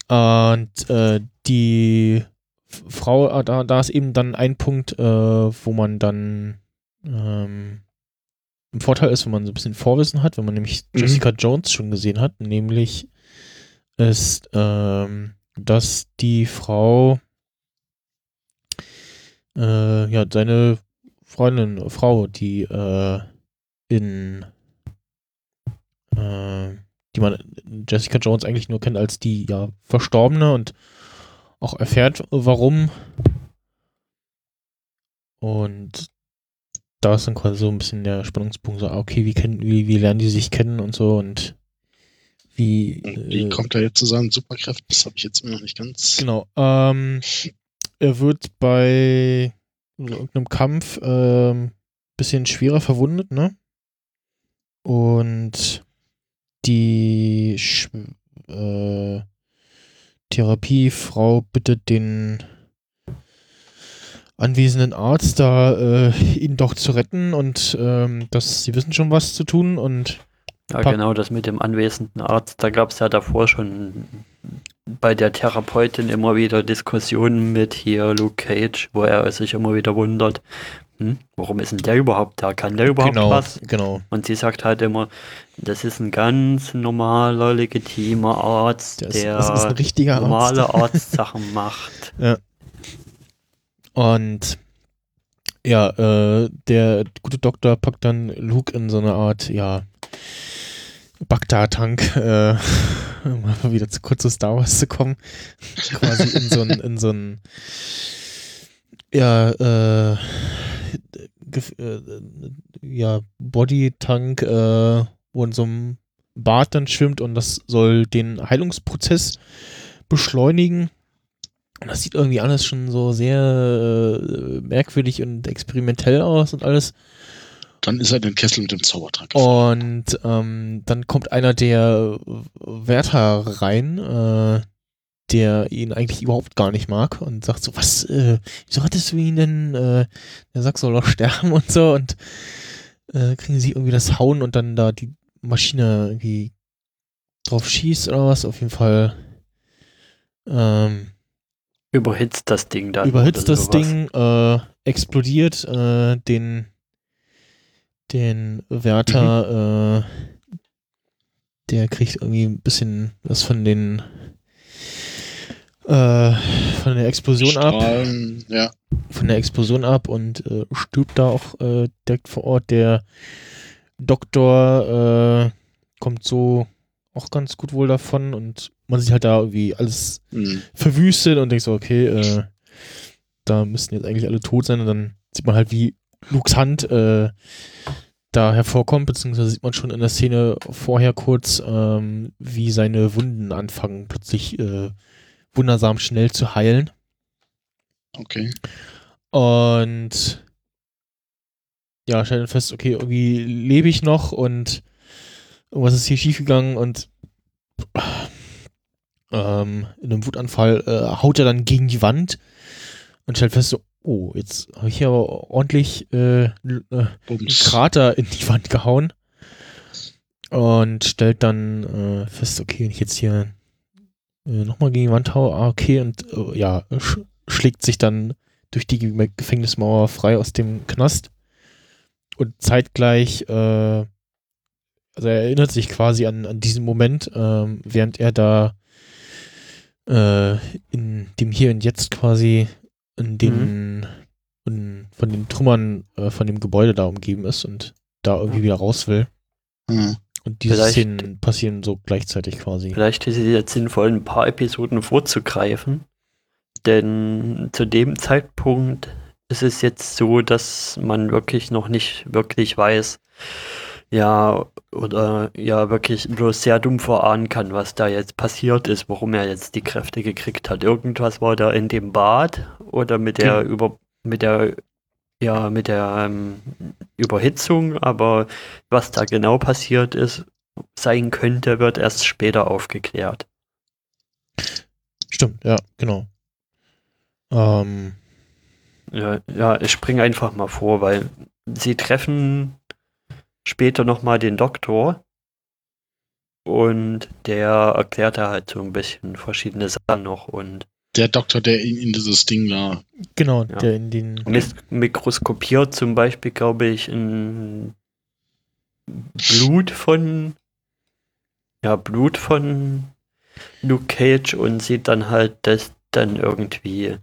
Und äh, die Frau, äh, da, da ist eben dann ein Punkt, äh, wo man dann ähm, im Vorteil ist, wenn man so ein bisschen Vorwissen hat, wenn man nämlich mhm. Jessica Jones schon gesehen hat, nämlich ist, ähm, dass die Frau äh, ja, seine Freundin, Frau, die äh, in äh, die man Jessica Jones eigentlich nur kennt als die ja Verstorbene und auch erfährt, warum. Und da ist dann quasi so ein bisschen der Spannungspunkt, so, ah, okay, wie, kennen, wie, wie lernen die sich kennen und so und wie. Wie äh, kommt er jetzt zu seinen Superkräften? Das habe ich jetzt immer noch nicht ganz. Genau. Ähm, er wird bei irgendeinem Kampf ähm, bisschen schwerer verwundet, ne? Und die Sch äh, Therapiefrau bittet den anwesenden Arzt da äh, ihn doch zu retten und ähm, dass sie wissen schon was zu tun und ja genau das mit dem anwesenden Arzt da gab es ja davor schon bei der Therapeutin immer wieder Diskussionen mit hier Luke Cage wo er sich immer wieder wundert hm, warum ist denn der überhaupt da? Kann der überhaupt genau, was? Genau. Und sie sagt halt immer, das ist ein ganz normaler, legitimer Arzt, das, der das normale Arzt. Arztsachen macht. Ja. Und ja, äh, der gute Doktor packt dann Luke in so eine Art, ja, Bagdad-Tank, äh, um mal wieder zu kurz zu Star Wars zu kommen. Quasi in so ein, in so ja, äh, äh, ja, Bodytank, äh, wo in so einem Bad dann schwimmt und das soll den Heilungsprozess beschleunigen. Das sieht irgendwie alles schon so sehr äh, merkwürdig und experimentell aus und alles. Dann ist er in den Kessel mit dem Zaubertrank. Und ähm, dann kommt einer der Wärter rein, äh, der ihn eigentlich überhaupt gar nicht mag und sagt so, was, äh, wieso hattest du ihn denn? Äh, der sagt, soll doch sterben und so und äh, kriegen sie irgendwie das Hauen und dann da die Maschine irgendwie drauf schießt oder was, auf jeden Fall. Ähm, überhitzt das Ding dann. Überhitzt das Ding, äh, explodiert äh, den den Wärter, mhm. äh, der kriegt irgendwie ein bisschen was von den äh, von der Explosion Strahlen, ab. Ja. Von der Explosion ab und äh, stirbt da auch äh, direkt vor Ort. Der Doktor äh, kommt so auch ganz gut wohl davon und man sieht halt da irgendwie alles mhm. verwüstet und denkt so, okay, äh, da müssten jetzt eigentlich alle tot sein und dann sieht man halt, wie Lukes Hand äh, da hervorkommt, beziehungsweise sieht man schon in der Szene vorher kurz, ähm, wie seine Wunden anfangen, plötzlich äh, wundersam schnell zu heilen. Okay. Und ja, stellt dann fest, okay, irgendwie lebe ich noch und irgendwas ist hier schiefgegangen und ähm, in einem Wutanfall äh, haut er dann gegen die Wand und stellt fest, so, oh, jetzt habe ich hier aber ordentlich äh, äh, einen Krater in die Wand gehauen und stellt dann äh, fest, okay, wenn ich jetzt hier äh, nochmal gegen die Wand haue, ah, okay, und äh, ja, sch schlägt sich dann durch die Gefängnismauer frei aus dem Knast und zeitgleich, äh, also er erinnert sich quasi an, an diesen Moment, ähm, während er da in dem Hier und Jetzt quasi in den mhm. Von den Trümmern äh, von dem Gebäude da umgeben ist und da irgendwie wieder raus will. Mhm. Und diese vielleicht, Szenen passieren so gleichzeitig quasi. Vielleicht ist es jetzt sinnvoll, ein paar Episoden vorzugreifen. Denn zu dem Zeitpunkt ist es jetzt so, dass man wirklich noch nicht wirklich weiß, ja, oder ja, wirklich bloß sehr dumm vorahnen kann, was da jetzt passiert ist, warum er jetzt die Kräfte gekriegt hat. Irgendwas war da in dem Bad oder mit der genau. über mit der ja, mit der ähm, Überhitzung, aber was da genau passiert ist, sein könnte, wird erst später aufgeklärt. Stimmt, ja, genau. Ähm, ja, ja, ich springe einfach mal vor, weil sie treffen später nochmal den Doktor und der erklärt da halt so ein bisschen verschiedene Sachen noch und der Doktor, der in, in dieses Ding da. Genau, ja. der in den. Mikroskopiert zum Beispiel, glaube ich, in Blut von. Ja, Blut von Luke Cage und sieht dann halt, dass dann irgendwie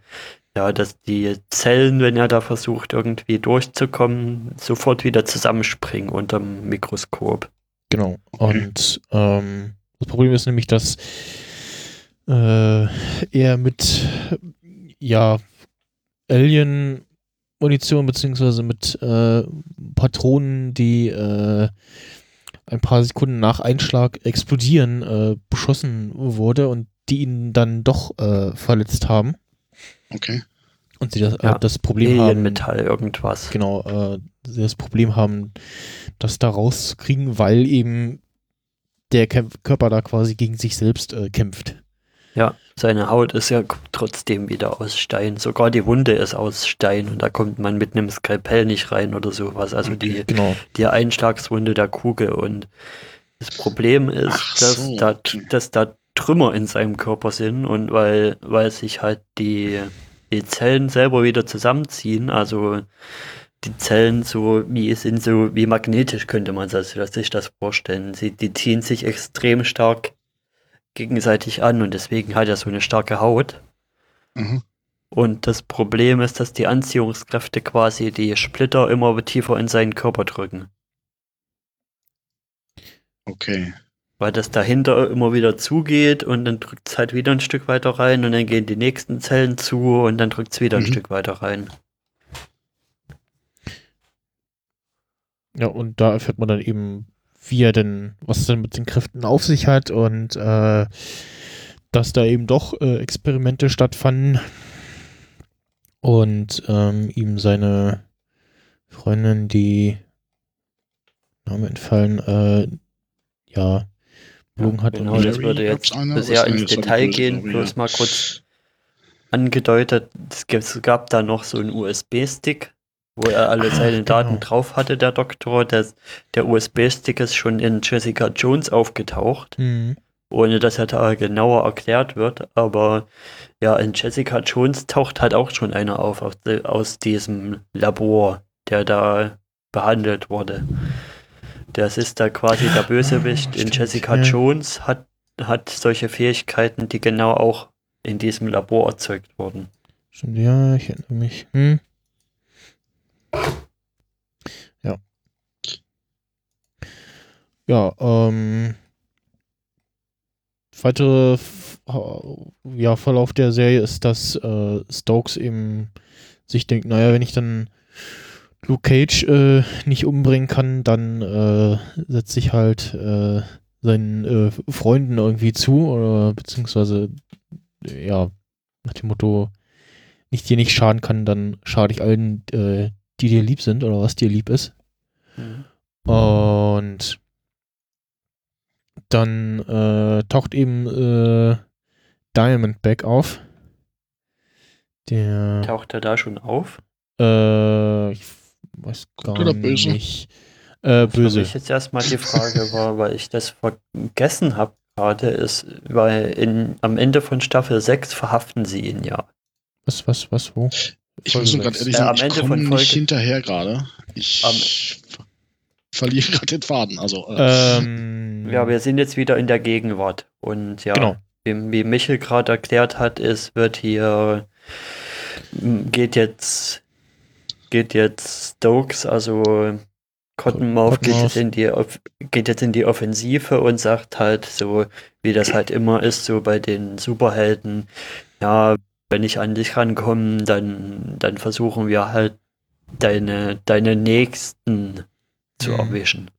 ja, dass die Zellen, wenn er da versucht, irgendwie durchzukommen, sofort wieder zusammenspringen unterm Mikroskop. Genau. Und ähm, das Problem ist nämlich, dass äh, er mit ja Alien-Munition beziehungsweise mit äh, Patronen, die äh, ein paar Sekunden nach Einschlag explodieren, äh, beschossen wurde und die ihn dann doch äh, verletzt haben. Okay. Und sie das, ja, das Problem haben. Metall, irgendwas. Genau, äh, sie das Problem haben, das da rauszukriegen, weil eben der Kämpf Körper da quasi gegen sich selbst äh, kämpft. Ja, seine Haut ist ja trotzdem wieder aus Stein. Sogar die Wunde ist aus Stein und da kommt man mit einem Skalpell nicht rein oder sowas. Also die, genau. die Einschlagswunde der Kugel. Und das Problem ist, so. dass, da, dass da Trümmer in seinem Körper sind und weil, weil sich halt die, die Zellen selber wieder zusammenziehen, also die Zellen so wie sind so wie magnetisch könnte man sich das vorstellen. Sie, die ziehen sich extrem stark gegenseitig an und deswegen hat er so eine starke Haut. Mhm. Und das Problem ist, dass die Anziehungskräfte quasi die Splitter immer tiefer in seinen Körper drücken. Okay weil das dahinter immer wieder zugeht und dann drückt es halt wieder ein Stück weiter rein und dann gehen die nächsten Zellen zu und dann drückt es wieder mhm. ein Stück weiter rein. Ja, und da erfährt man dann eben, wie er denn, was es denn mit den Kräften auf sich hat und äh, dass da eben doch äh, Experimente stattfanden und ähm, ihm seine Freundin, die Name entfallen, äh, ja, belogen hat. Genau, das würde jetzt sehr ins Detail gehen, bloß mal kurz angedeutet. Es gab da noch so einen USB-Stick, wo er alle ah, seine Daten genau. drauf hatte, der Doktor. Der, der USB-Stick ist schon in Jessica Jones aufgetaucht. Mhm. Ohne dass er da genauer erklärt wird. Aber ja, in Jessica Jones taucht halt auch schon einer auf aus, aus diesem Labor, der da behandelt wurde. Das ist da quasi der Bösewicht in Jessica ja. Jones, hat, hat solche Fähigkeiten, die genau auch in diesem Labor erzeugt wurden. Stimmt, ja, ich erinnere mich. Hm. Ja. Ja, ähm. Weitere ja, Verlauf der Serie ist, dass äh, Stokes eben sich denkt, naja, wenn ich dann Luke Cage äh, nicht umbringen kann, dann äh, setzt sich halt äh, seinen äh, Freunden irgendwie zu oder beziehungsweise ja nach dem Motto nicht dir nicht schaden kann, dann schade ich allen, äh, die dir lieb sind oder was dir lieb ist. Mhm. Und dann äh, taucht eben äh, Diamondback auf. Der taucht er da schon auf? Äh, ich weiß gar Gut böse? nicht. Äh, böse. Was ich jetzt erstmal die Frage war, weil ich das vergessen habe gerade, ist, weil in, am Ende von Staffel 6 verhaften sie ihn ja. Was, was, was, wo? Ich muss nur gerade ehrlich sagen, äh, ich komme nicht hinterher gerade. Ich am, verliere gerade den Faden. Also, äh. ähm, ja, wir sind jetzt wieder in der Gegenwart. Und ja, genau. wie, wie Michel gerade erklärt hat, es wird hier, geht jetzt, geht jetzt Stokes, also Cottonmouth geht jetzt, in die, geht jetzt in die Offensive und sagt halt so, wie das halt immer ist, so bei den Superhelden, ja, wenn ich an dich rankomme, dann, dann versuchen wir halt deine, deine Nächsten zu mhm. erwischen.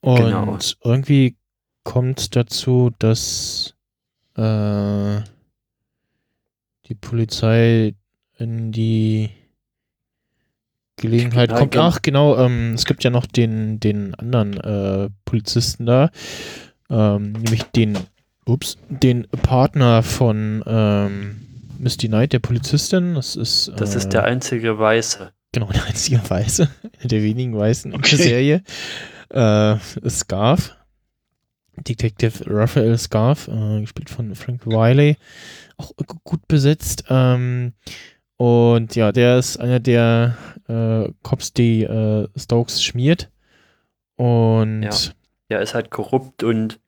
Und genau. irgendwie kommt dazu, dass äh, die Polizei in die Gelegenheit kommt. Genau. Ach, genau, ähm, es gibt ja noch den, den anderen äh, Polizisten da, ähm, nämlich den, ups, den Partner von ähm, Misty Knight, der Polizistin. Das ist, das ist der äh, einzige Weiße. Genau, der einzige Weiße, der wenigen Weißen okay. in der Serie. Äh, Scarf. Detective Raphael Scarf, äh, gespielt von Frank Wiley. Auch gut besetzt. Ähm, und ja, der ist einer der äh, Cops, die äh, Stokes schmiert. Und ja, der ist halt korrupt und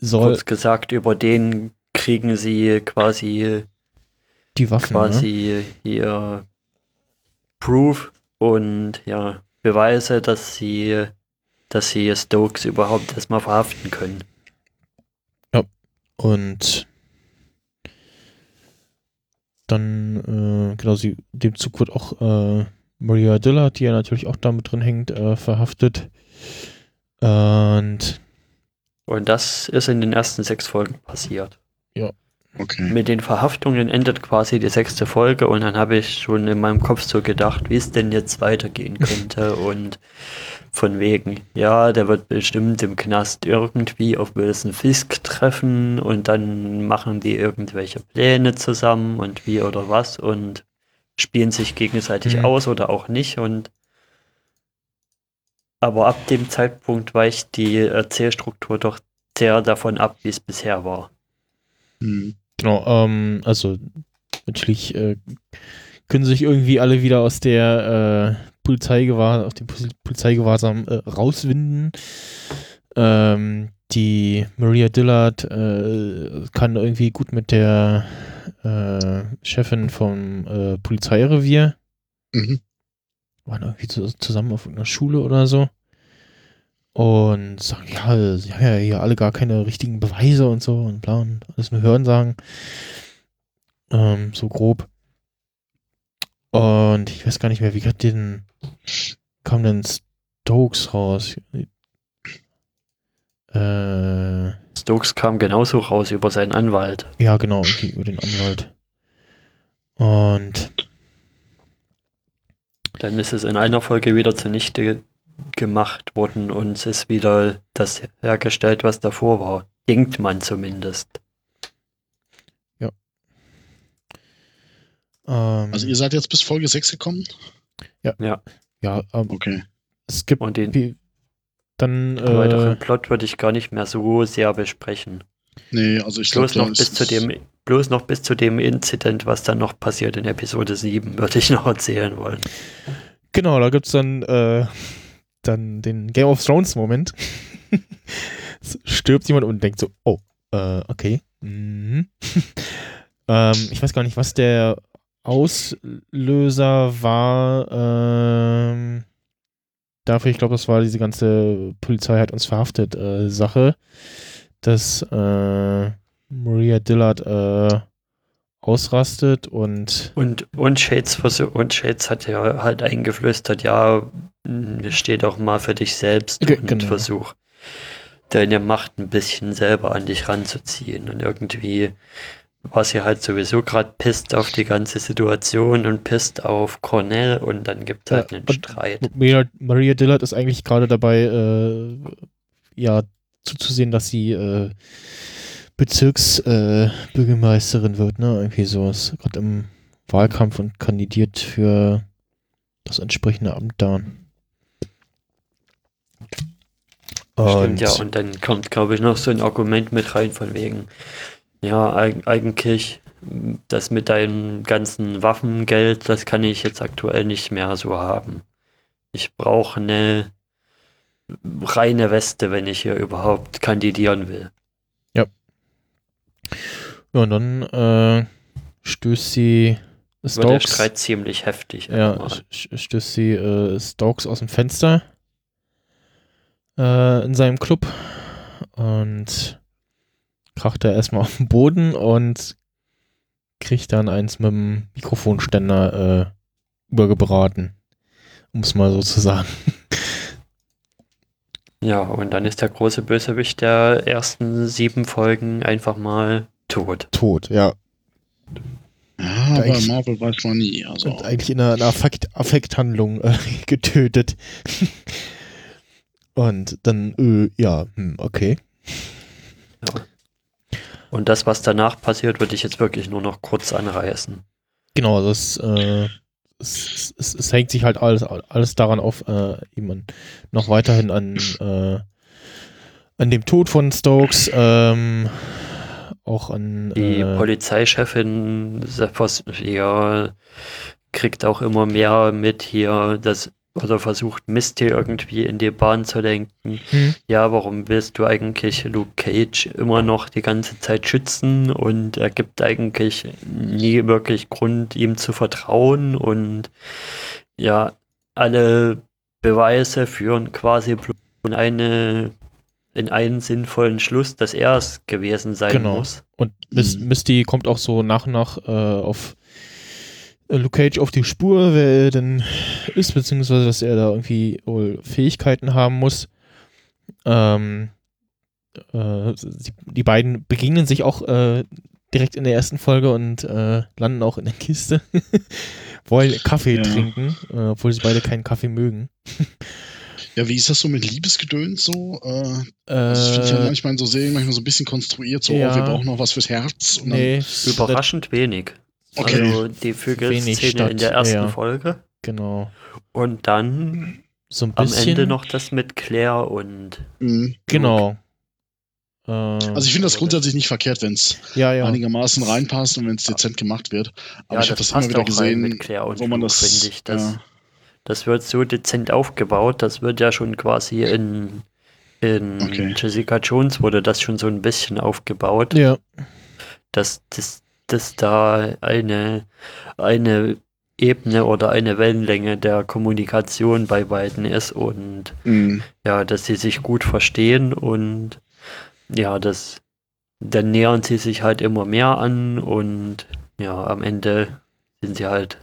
soll, kurz gesagt, über den kriegen sie quasi die Waffen. Quasi ne? hier Proof und ja, Beweise, dass sie, dass sie Stokes überhaupt erstmal verhaften können. Ja, und dann, äh, genau, sie, dem Zug wird auch äh, Maria Dillard, die ja natürlich auch damit drin hängt, äh, verhaftet. Und und das ist in den ersten sechs Folgen passiert. Ja. Okay. Mit den Verhaftungen endet quasi die sechste Folge und dann habe ich schon in meinem Kopf so gedacht, wie es denn jetzt weitergehen könnte und von wegen, ja, der wird bestimmt im Knast irgendwie auf Wilson Fisk treffen und dann machen die irgendwelche Pläne zusammen und wie oder was und spielen sich gegenseitig mhm. aus oder auch nicht und aber ab dem Zeitpunkt weicht die Erzählstruktur doch sehr davon ab, wie es bisher war. Mhm. Genau, ähm, also natürlich äh, können sich irgendwie alle wieder aus der äh, Polizeigewahrsam, auf den Polizeigewahrsam äh, rauswinden. Ähm, die Maria Dillard äh, kann irgendwie gut mit der äh, Chefin vom äh, Polizeirevier. Mhm. Waren irgendwie zu, zusammen auf einer Schule oder so und sagen, ja, sie haben ja hier alle gar keine richtigen Beweise und so und bla und alles nur hören sagen. Ähm, so grob. Und ich weiß gar nicht mehr, wie hat den kam denn Stokes raus? Äh, Stokes kam genauso raus über seinen Anwalt. Ja, genau, über den Anwalt. Und dann ist es in einer Folge wieder zunichte gemacht worden und es ist wieder das hergestellt, was davor war. Denkt man zumindest. Ja. Ähm, also ihr seid jetzt bis Folge 6 gekommen? Ja. Ja. Ja, ähm, okay. Es gibt und den dann äh, weiteren Plot würde ich gar nicht mehr so sehr besprechen. Nee, also ich bloß glaub, noch bis zu dem bloß noch bis zu dem Incident, was dann noch passiert in Episode 7, würde ich noch erzählen wollen. Genau, da gibt es dann äh, dann den Game of Thrones Moment. Stirbt jemand und denkt so, oh, äh, okay. Mhm. ähm, ich weiß gar nicht, was der Auslöser war. Ähm, dafür, ich glaube, das war diese ganze Polizei hat uns verhaftet äh, Sache, dass äh, Maria Dillard äh, ausrastet und. Und, und, Shades, und Shades hat ja halt eingeflüstert, ja, steh doch mal für dich selbst und genau. versuch deine Macht ein bisschen selber an dich ranzuziehen. Und irgendwie war sie halt sowieso gerade pisst auf die ganze Situation und pisst auf Cornell und dann gibt es halt ja, einen Streit. Maria, Maria Dillard ist eigentlich gerade dabei, äh, ja, zuzusehen, dass sie äh, Bezirksbürgermeisterin äh, wird, ne? Irgendwie so ist gerade im Wahlkampf und kandidiert für das entsprechende Amt da. Und Stimmt, ja, und dann kommt, glaube ich, noch so ein Argument mit rein von wegen, ja, eigentlich das mit deinem ganzen Waffengeld, das kann ich jetzt aktuell nicht mehr so haben. Ich brauche eine reine Weste, wenn ich hier überhaupt kandidieren will. Ja. Und dann äh, stößt sie Stokes. Wird der Streit ziemlich heftig. Ja, stößt sie äh, Stokes aus dem Fenster äh, in seinem Club und kracht er erstmal auf den Boden und kriegt dann eins mit dem Mikrofonständer äh, übergebraten. Um es mal so zu sagen. Ja, und dann ist der große Bösewicht der ersten sieben Folgen einfach mal tot. Tot, ja. Ja, aber Marvel weiß man nie. Also. Eigentlich in einer, einer Affekt Affekthandlung äh, getötet. und dann, äh, ja, hm, okay. Ja. Und das, was danach passiert, würde ich jetzt wirklich nur noch kurz anreißen. Genau, das äh, es, es, es, hängt sich halt alles, alles daran auf, äh, eben noch weiterhin an, äh, an dem Tod von Stokes, ähm, auch an die äh, Polizeichefin ja, kriegt auch immer mehr mit hier, dass oder versucht Misty irgendwie in die Bahn zu lenken. Hm. Ja, warum willst du eigentlich Luke Cage immer noch die ganze Zeit schützen und er gibt eigentlich nie wirklich Grund, ihm zu vertrauen und ja, alle Beweise führen quasi in eine in einen sinnvollen Schluss, dass er es gewesen sein genau. muss. Und Misty kommt auch so nach und nach äh, auf Luke Cage auf die Spur, wer er denn ist, beziehungsweise dass er da irgendwie wohl Fähigkeiten haben muss. Ähm, äh, sie, die beiden begegnen sich auch äh, direkt in der ersten Folge und äh, landen auch in der Kiste. Wollen Kaffee ja. trinken, äh, obwohl sie beide keinen Kaffee mögen. Ja, wie ist das so mit Liebesgedöns so? Äh, das finde ich ja manchmal so Serien manchmal so ein bisschen konstruiert, so, ja. oh, wir brauchen noch was fürs Herz. nee, überraschend wenig. Okay. Also die Vögel-Szene in der ersten ja. Folge. Genau. Und dann so ein bisschen, am Ende noch das mit Claire und. Mhm. Genau. Äh, also ich finde das grundsätzlich nicht verkehrt, wenn es ja, ja. einigermaßen reinpasst und wenn es dezent gemacht wird. Aber ja, ich habe das, immer wieder gesehen, wo man das, ich, das, das wird so dezent aufgebaut, das wird ja schon quasi in, in okay. Jessica Jones wurde das schon so ein bisschen aufgebaut. Ja. Das, das, dass da eine, eine Ebene oder eine Wellenlänge der Kommunikation bei beiden ist und mhm. ja, dass sie sich gut verstehen und ja, das dann nähern sie sich halt immer mehr an und ja, am Ende sind sie halt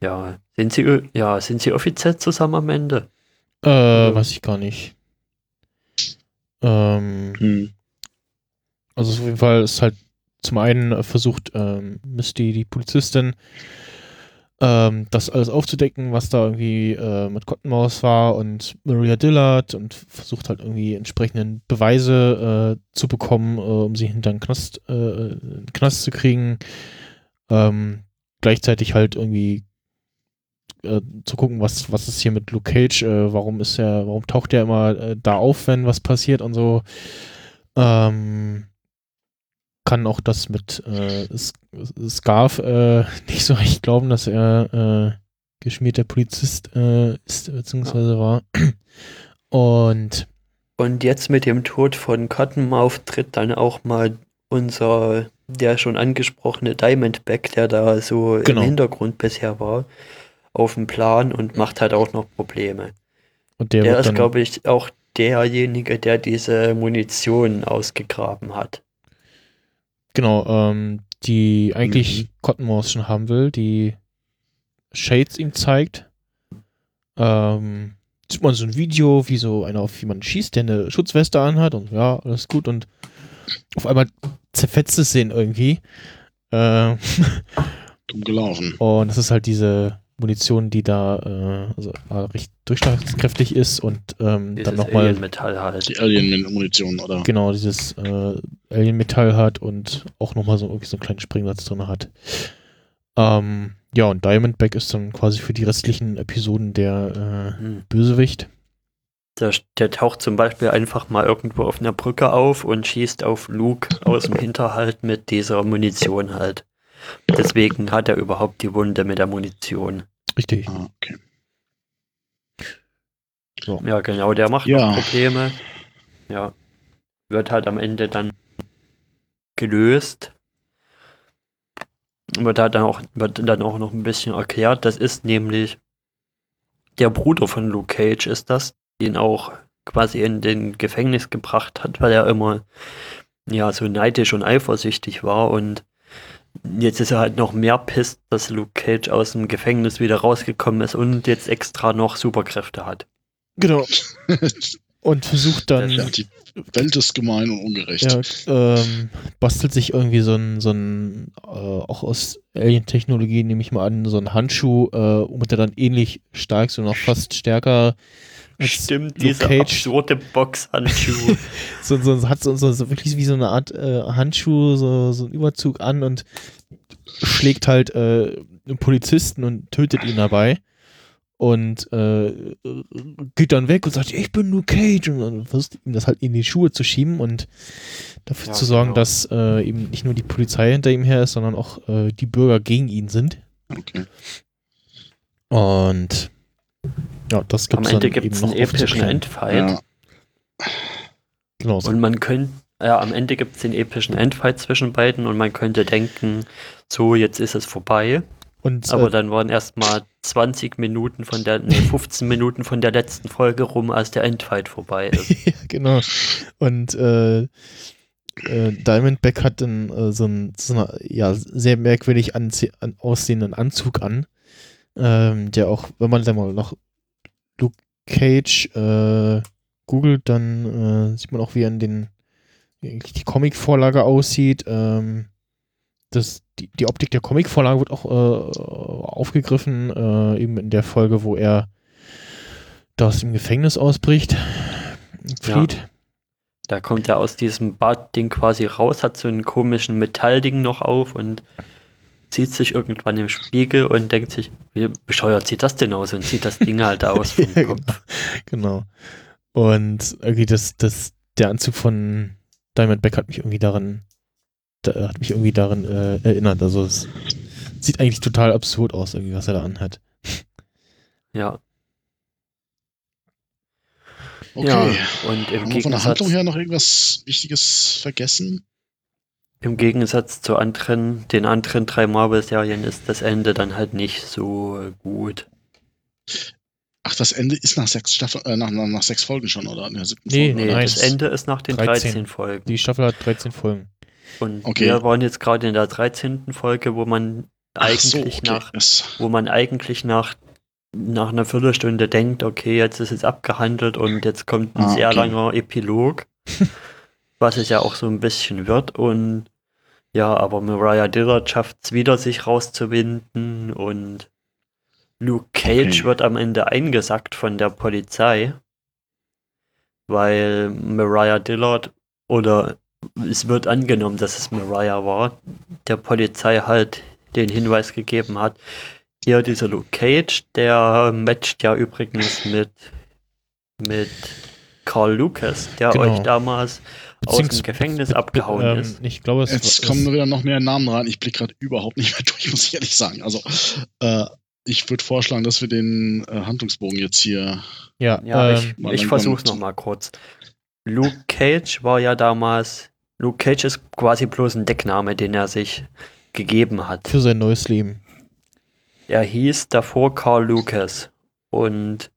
ja, sind sie ja, sind sie offiziell zusammen am Ende? Äh, also weiß ich gar nicht. Ähm, hm. Also auf jeden Fall ist halt zum einen äh, versucht ähm, Misty, die Polizistin, ähm, das alles aufzudecken, was da irgendwie äh, mit Cottonmaus war und Maria Dillard und versucht halt irgendwie entsprechenden Beweise äh, zu bekommen, äh, um sie hinter den Knast, äh, Knast zu kriegen. Ähm, gleichzeitig halt irgendwie äh, zu gucken, was, was ist hier mit Luke Cage, warum ist er, warum taucht er immer da auf, wenn was passiert und so. Ähm, kann auch das mit äh, Scarf äh, nicht so recht glauben, dass er äh, geschmierter Polizist äh, ist, beziehungsweise war. Und und jetzt mit dem Tod von Cottonmouth tritt dann auch mal unser, der schon angesprochene Diamondback, der da so genau. im Hintergrund bisher war, auf den Plan und macht halt auch noch Probleme. Und der, der ist, glaube ich, auch derjenige, der diese Munition ausgegraben hat. Genau, ähm, die eigentlich mhm. Cottonmouth schon haben will, die Shades ihm zeigt. Ähm, sieht man so ein Video, wie so einer auf jemanden schießt, der eine Schutzweste anhat und ja, alles gut und auf einmal zerfetzt es den irgendwie. Äh, Dumm gelaufen. Und das ist halt diese Munition, die da äh, also, äh, recht durchschlagskräftig ist und ähm, dann nochmal. Alien-Metall halt. Die Alien-Munition, oder? Genau, dieses äh, Alien-Metall hat und auch nochmal so, irgendwie so einen kleinen Springsatz drin hat. Ähm, ja, und Diamondback ist dann quasi für die restlichen Episoden der äh, hm. Bösewicht. Der, der, taucht zum Beispiel einfach mal irgendwo auf einer Brücke auf und schießt auf Luke aus dem Hinterhalt mit dieser Munition halt. Deswegen hat er überhaupt die Wunde mit der Munition. Richtig. Ah, okay. So. Ja, genau, der macht ja. Probleme. Ja. Wird halt am Ende dann gelöst. Wird, halt dann auch, wird dann auch noch ein bisschen erklärt. Das ist nämlich der Bruder von Luke Cage, ist das, den auch quasi in den Gefängnis gebracht hat, weil er immer ja so neidisch und eifersüchtig war und Jetzt ist er halt noch mehr pisst, dass Luke Cage aus dem Gefängnis wieder rausgekommen ist und jetzt extra noch Superkräfte hat. Genau. Und versucht dann. Ja, die Welt ist gemein und ungerecht. Ja, ähm, bastelt sich irgendwie so ein, so ein äh, auch aus Alien-Technologie, nehme ich mal an, so ein Handschuh, äh, womit er dann ähnlich stark, so noch fast stärker Stimmt, diese Cage. absurde Boxhandschuhe. so, so, hat so, so, so, wirklich wie so eine Art äh, Handschuh, so, so einen Überzug an und schlägt halt äh, einen Polizisten und tötet ihn dabei. Und äh, geht dann weg und sagt, ich bin nur Cage. Und dann versucht ihm das halt in die Schuhe zu schieben und dafür ja, zu sorgen, genau. dass äh, eben nicht nur die Polizei hinter ihm her ist, sondern auch äh, die Bürger gegen ihn sind. Okay. Und ja, das gibt's Am Ende gibt es einen epischen Endfight. Ja. Genau so. Und man könnte, ja, am Ende gibt es den epischen Endfight zwischen beiden und man könnte denken, so, jetzt ist es vorbei. Und, Aber äh, dann waren erst mal 20 Minuten von der, nee, 15 Minuten von der letzten Folge rum, als der Endfight vorbei ist. ja, genau. Und äh, äh, Diamondback hat dann äh, so einen so eine, ja, sehr merkwürdig an, aussehenden Anzug an, ähm, der auch, wenn man dann mal noch Luke Cage äh, googelt, dann äh, sieht man auch, wie an den die Comic-Vorlage aussieht. Ähm, das, die, die Optik der Comic-Vorlage wird auch äh, aufgegriffen, äh, eben in der Folge, wo er aus dem Gefängnis ausbricht. Flieht. Ja. Da kommt er aus diesem Bad-Ding quasi raus, hat so einen komischen Metallding noch auf und sieht sich irgendwann im Spiegel und denkt sich, wie bescheuert sieht das denn aus und zieht das Ding halt aus vom Kopf. genau. Und irgendwie das, das, der Anzug von Diamondback hat mich irgendwie daran, da, hat mich irgendwie daran äh, erinnert. Also es sieht eigentlich total absurd aus, irgendwie, was er da anhat. Ja. Okay. Ja, und im Haben wir von der Handlung her noch irgendwas Wichtiges vergessen? Im Gegensatz zu anderen, den anderen drei Marvel-Serien ist das Ende dann halt nicht so gut. Ach, das Ende ist nach sechs Staffel, äh, nach, nach, nach, sechs Folgen schon, oder? In der siebten nee, Folge, nee, das Ende ist nach den 13. 13 Folgen. Die Staffel hat 13 Folgen. Und okay. wir waren jetzt gerade in der 13. Folge, wo man eigentlich so, okay. nach, wo man eigentlich nach, nach einer Viertelstunde denkt, okay, jetzt ist es abgehandelt und jetzt kommt ein ah, sehr okay. langer Epilog, was es ja auch so ein bisschen wird und ja, aber Mariah Dillard schafft es wieder, sich rauszuwinden und Luke Cage okay. wird am Ende eingesackt von der Polizei, weil Mariah Dillard oder es wird angenommen, dass es Mariah war, der Polizei halt den Hinweis gegeben hat, hier dieser Luke Cage, der matcht ja übrigens mit, mit Carl Lucas, der genau. euch damals aus dem Gefängnis abgehauen ähm, ist. Ich glaube, Jetzt kommen wieder noch mehr Namen rein. Ich blicke gerade überhaupt nicht mehr durch, muss ich ehrlich sagen. Also, äh, ich würde vorschlagen, dass wir den äh, Handlungsbogen jetzt hier. Ja, ja ähm, ich, ich versuche es nochmal kurz. Luke Cage war ja damals. Luke Cage ist quasi bloß ein Deckname, den er sich gegeben hat. Für sein neues Leben. Er hieß davor Carl Lucas. Und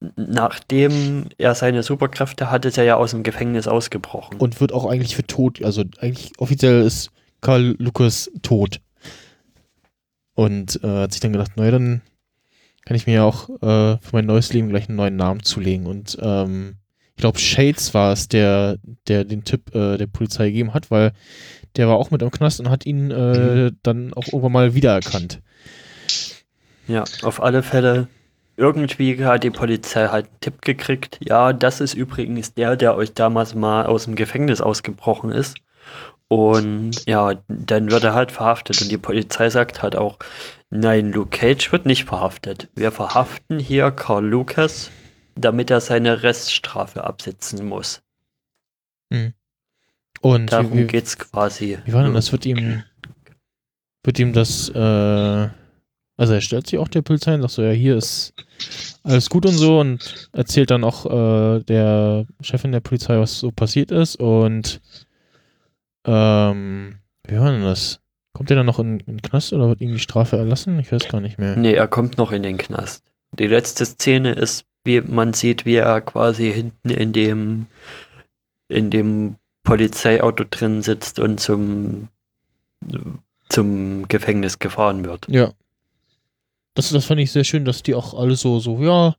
nachdem er seine Superkräfte hatte, ist er ja aus dem Gefängnis ausgebrochen. Und wird auch eigentlich für tot, also eigentlich offiziell ist Carl Lucas tot. Und äh, hat sich dann gedacht, naja, dann kann ich mir ja auch äh, für mein neues Leben gleich einen neuen Namen zulegen. Und ähm, ich glaube, Shades war es, der, der den Tipp äh, der Polizei gegeben hat, weil der war auch mit am Knast und hat ihn äh, dann auch irgendwann mal wiedererkannt. Ja, auf alle Fälle. Irgendwie hat die Polizei halt einen Tipp gekriegt. Ja, das ist übrigens der, der euch damals mal aus dem Gefängnis ausgebrochen ist. Und ja, dann wird er halt verhaftet. Und die Polizei sagt halt auch, nein, Luke Cage wird nicht verhaftet. Wir verhaften hier Carl Lucas, damit er seine Reststrafe absitzen muss. Hm. Und darum wie, geht's quasi. Wie war denn das? Wird ihm, wird ihm das, äh, also er stellt sich auch der Polizei und sagt so, ja, hier ist alles gut und so und erzählt dann auch äh, der Chefin der Polizei, was so passiert ist und ähm, wie war denn das? Kommt er dann noch in, in den Knast oder wird ihm die Strafe erlassen? Ich weiß gar nicht mehr. Nee, er kommt noch in den Knast. Die letzte Szene ist, wie man sieht, wie er quasi hinten in dem in dem Polizeiauto drin sitzt und zum zum Gefängnis gefahren wird. Ja, das, das fand ich sehr schön, dass die auch alle so, so, ja,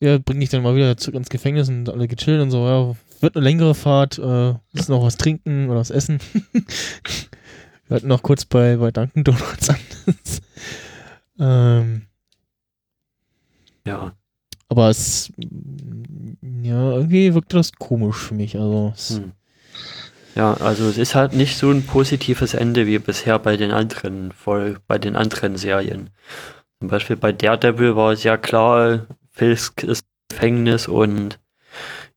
ja, bring dich dann mal wieder zurück ins Gefängnis und alle gechillt und so, ja, wird eine längere Fahrt, äh, müssen noch was trinken oder was essen. Wir hatten noch kurz bei, bei Dunkin' Donuts an. ähm, ja. Aber es, ja, irgendwie wirkte das komisch für mich, also. Hm. Ja, also es ist halt nicht so ein positives Ende wie bisher bei den anderen, voll bei den anderen Serien. Zum Beispiel bei Daredevil war es ja klar, Fisk ist Gefängnis und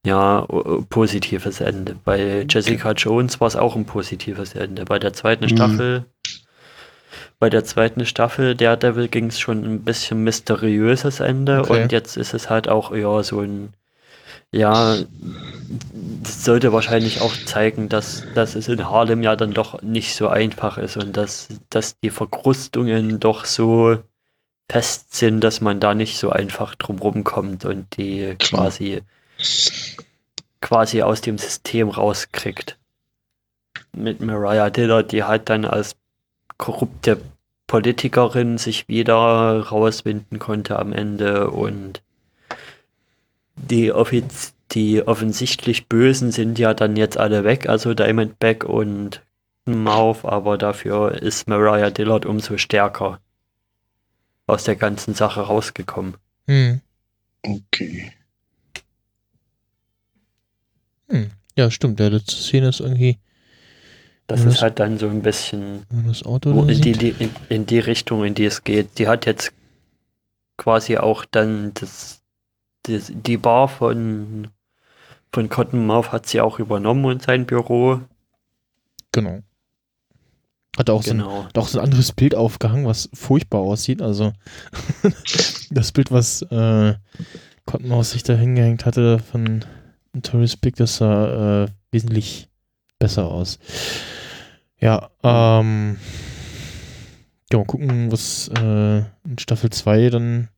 ja, positives Ende. Bei Jessica Jones war es auch ein positives Ende. Bei der zweiten mhm. Staffel, bei der zweiten Staffel Daredevil ging es schon ein bisschen mysteriöses Ende okay. und jetzt ist es halt auch ja so ein ja, das sollte wahrscheinlich auch zeigen, dass, dass es in Harlem ja dann doch nicht so einfach ist und dass, dass die Verkrustungen doch so fest sind, dass man da nicht so einfach drumrum kommt und die quasi, quasi aus dem System rauskriegt. Mit Mariah Dillard, die halt dann als korrupte Politikerin sich wieder rauswinden konnte am Ende und die, offiz die offensichtlich Bösen sind ja dann jetzt alle weg, also Diamondback und Mouth, aber dafür ist Mariah Dillard umso stärker aus der ganzen Sache rausgekommen. Hm. Okay. Hm. Ja, stimmt. Der letzte Szene ist irgendwie. Das ist halt dann so ein bisschen das Auto in die, die, in, in die Richtung, in die es geht. Die hat jetzt quasi auch dann das die, die Bar von, von Cottonmouth hat sie auch übernommen und sein Büro. Genau. Hat auch, genau. so, ein, hat auch so ein anderes Bild aufgehangen, was furchtbar aussieht. Also das Bild, was äh, Cottonmouth sich da hingehängt hatte von Notorious Big, das sah äh, wesentlich besser aus. Ja, ähm, ja, mal gucken, was äh, in Staffel 2 dann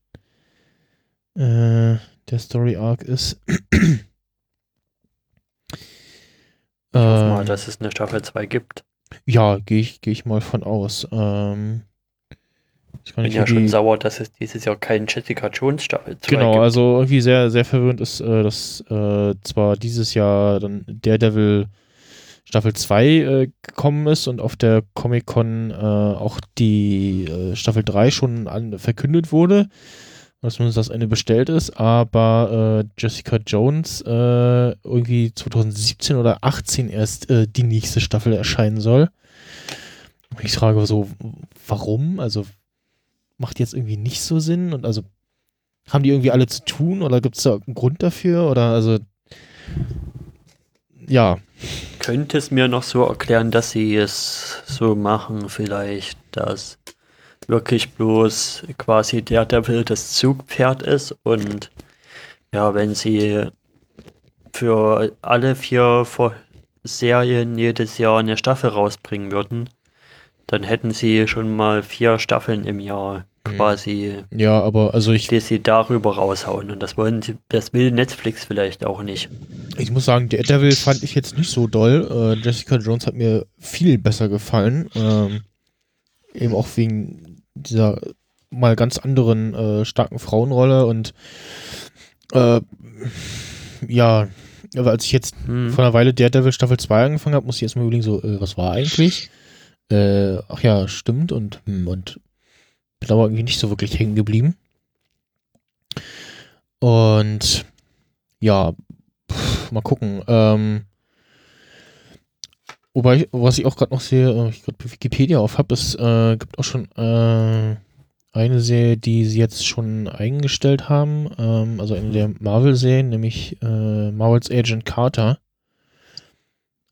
äh, der Story Arc ist. Ich hoffe mal, ähm, dass es eine Staffel 2 gibt. Ja, gehe ich, geh ich mal von aus. Ähm, ich bin ja schon sauer, dass es dieses Jahr keinen Jessica Jones Staffel 2 genau, gibt. also irgendwie sehr, sehr verwirrend ist, äh, dass äh, zwar dieses Jahr dann Daredevil Staffel 2 äh, gekommen ist und auf der Comic-Con äh, auch die äh, Staffel 3 schon an, verkündet wurde dass zumindest das Ende bestellt ist, aber äh, Jessica Jones äh, irgendwie 2017 oder 18 erst äh, die nächste Staffel erscheinen soll. Ich frage so, warum? Also macht jetzt irgendwie nicht so Sinn und also haben die irgendwie alle zu tun oder gibt es da einen Grund dafür oder also ja. Könnte es mir noch so erklären, dass sie es so machen, vielleicht, dass wirklich bloß quasi der Devil das Zugpferd ist und ja, wenn sie für alle vier Serien jedes Jahr eine Staffel rausbringen würden, dann hätten sie schon mal vier Staffeln im Jahr hm. quasi. Ja, aber also ich. Die sie darüber raushauen. Und das wollen sie, das will Netflix vielleicht auch nicht. Ich muss sagen, Daredevil fand ich jetzt nicht so doll. Äh, Jessica Jones hat mir viel besser gefallen. Ähm, eben auch wegen dieser mal ganz anderen äh, starken Frauenrolle und äh, ja, aber als ich jetzt hm. vor einer Weile Daredevil Staffel 2 angefangen habe, musste ich erstmal überlegen, so, äh, was war eigentlich? Äh, ach ja, stimmt und, hm, und bin aber irgendwie nicht so wirklich hängen geblieben. Und ja, pff, mal gucken. Ähm, wobei, was ich auch gerade noch sehe, äh, ich gerade Wikipedia auf habe, es äh, gibt auch schon äh, eine Serie, die sie jetzt schon eingestellt haben, ähm, also in der Marvel-Serie, nämlich äh, Marvels Agent Carter.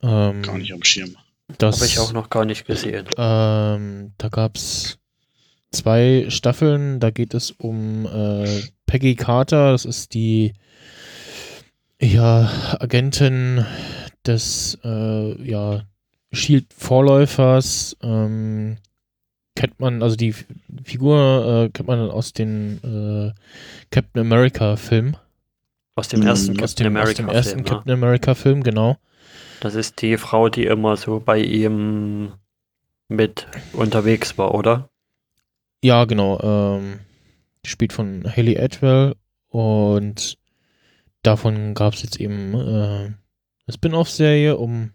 Ähm, gar nicht am Schirm. Das habe ich auch noch gar nicht gesehen. Ähm, da gab es zwei Staffeln. Da geht es um äh, Peggy Carter. Das ist die ja, Agentin des äh, ja, Shield-Vorläufers. Ähm, kennt man, also die Figur äh, kennt man aus den äh, Captain America-Film. Aus dem ersten aus Captain America. Aus dem ersten Film, Captain America-Film, genau. Das ist die Frau, die immer so bei ihm mit unterwegs war, oder? Ja, genau. Ähm, die spielt von Haley Atwell und davon gab es jetzt eben äh, Spin-off-Serie um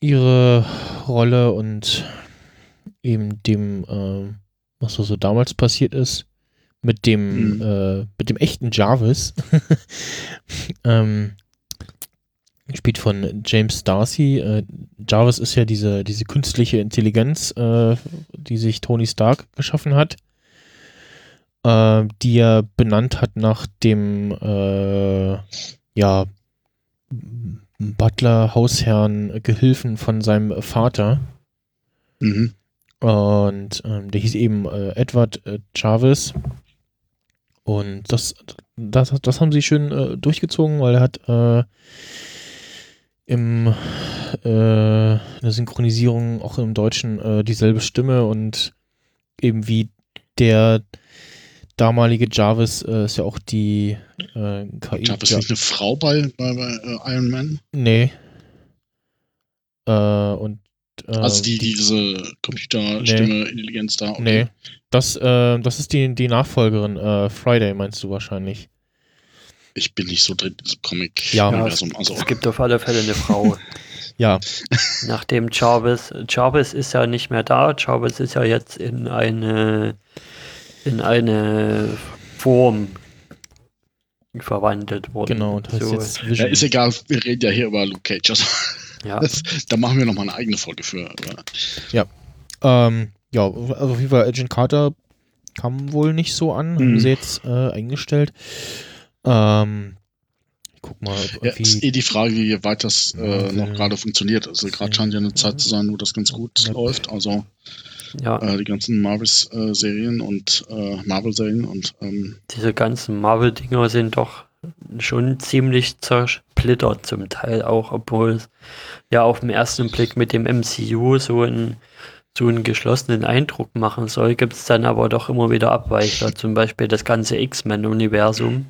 ihre Rolle und eben dem, äh, was so, damals passiert ist, mit dem, mhm. äh, mit dem echten Jarvis. ähm, gespielt von James Darcy. Äh, Jarvis ist ja diese, diese künstliche Intelligenz, äh, die sich Tony Stark geschaffen hat, äh, die er benannt hat nach dem äh, ja, Butler, Hausherrn, Gehilfen von seinem Vater. Mhm. Und ähm, der hieß eben äh, Edward äh, Jarvis. Und das, das, das haben sie schön äh, durchgezogen, weil er hat äh, im äh, der Synchronisierung auch im Deutschen äh, dieselbe Stimme und eben wie der damalige Jarvis äh, ist ja auch die äh, KI. Jarvis ja. nicht eine Frau bei, bei, bei äh, Iron Man? Nee. Äh, und äh, also die, die, diese Computerstimme-Intelligenz nee. da. Okay. Nee. Das, äh, das ist die, die Nachfolgerin. Äh, Friday meinst du wahrscheinlich. Ich bin nicht so drin in diesem Comic. Ja, also. es gibt auf alle Fälle eine Frau. ja. Nachdem Jarvis, Jarvis ist ja nicht mehr da. Jarvis ist ja jetzt in eine, in eine Form verwandelt worden. Genau, das so. ist jetzt Ja, ist egal, wir reden ja hier über Luke Cage. Also ja. Das, da machen wir nochmal eine eigene Folge für. Oder? Ja. Ähm, ja, also auf jeden Fall Agent Carter kam wohl nicht so an, mhm. haben sie jetzt äh, eingestellt. Ähm, ich guck mal. Ja, ist eh die Frage, wie weit das äh, noch gerade funktioniert. Also gerade scheint ja eine Zeit zu sein, wo das ganz gut ja. läuft. Also ja. Äh, die ganzen Marvel-Serien und äh, Marvel-Serien und ähm, diese ganzen Marvel-Dinger sind doch schon ziemlich zersplittert zum Teil auch, obwohl es ja auf den ersten Blick mit dem MCU so ein so einen geschlossenen Eindruck machen soll, gibt es dann aber doch immer wieder Abweichler. Zum Beispiel das ganze X-Men-Universum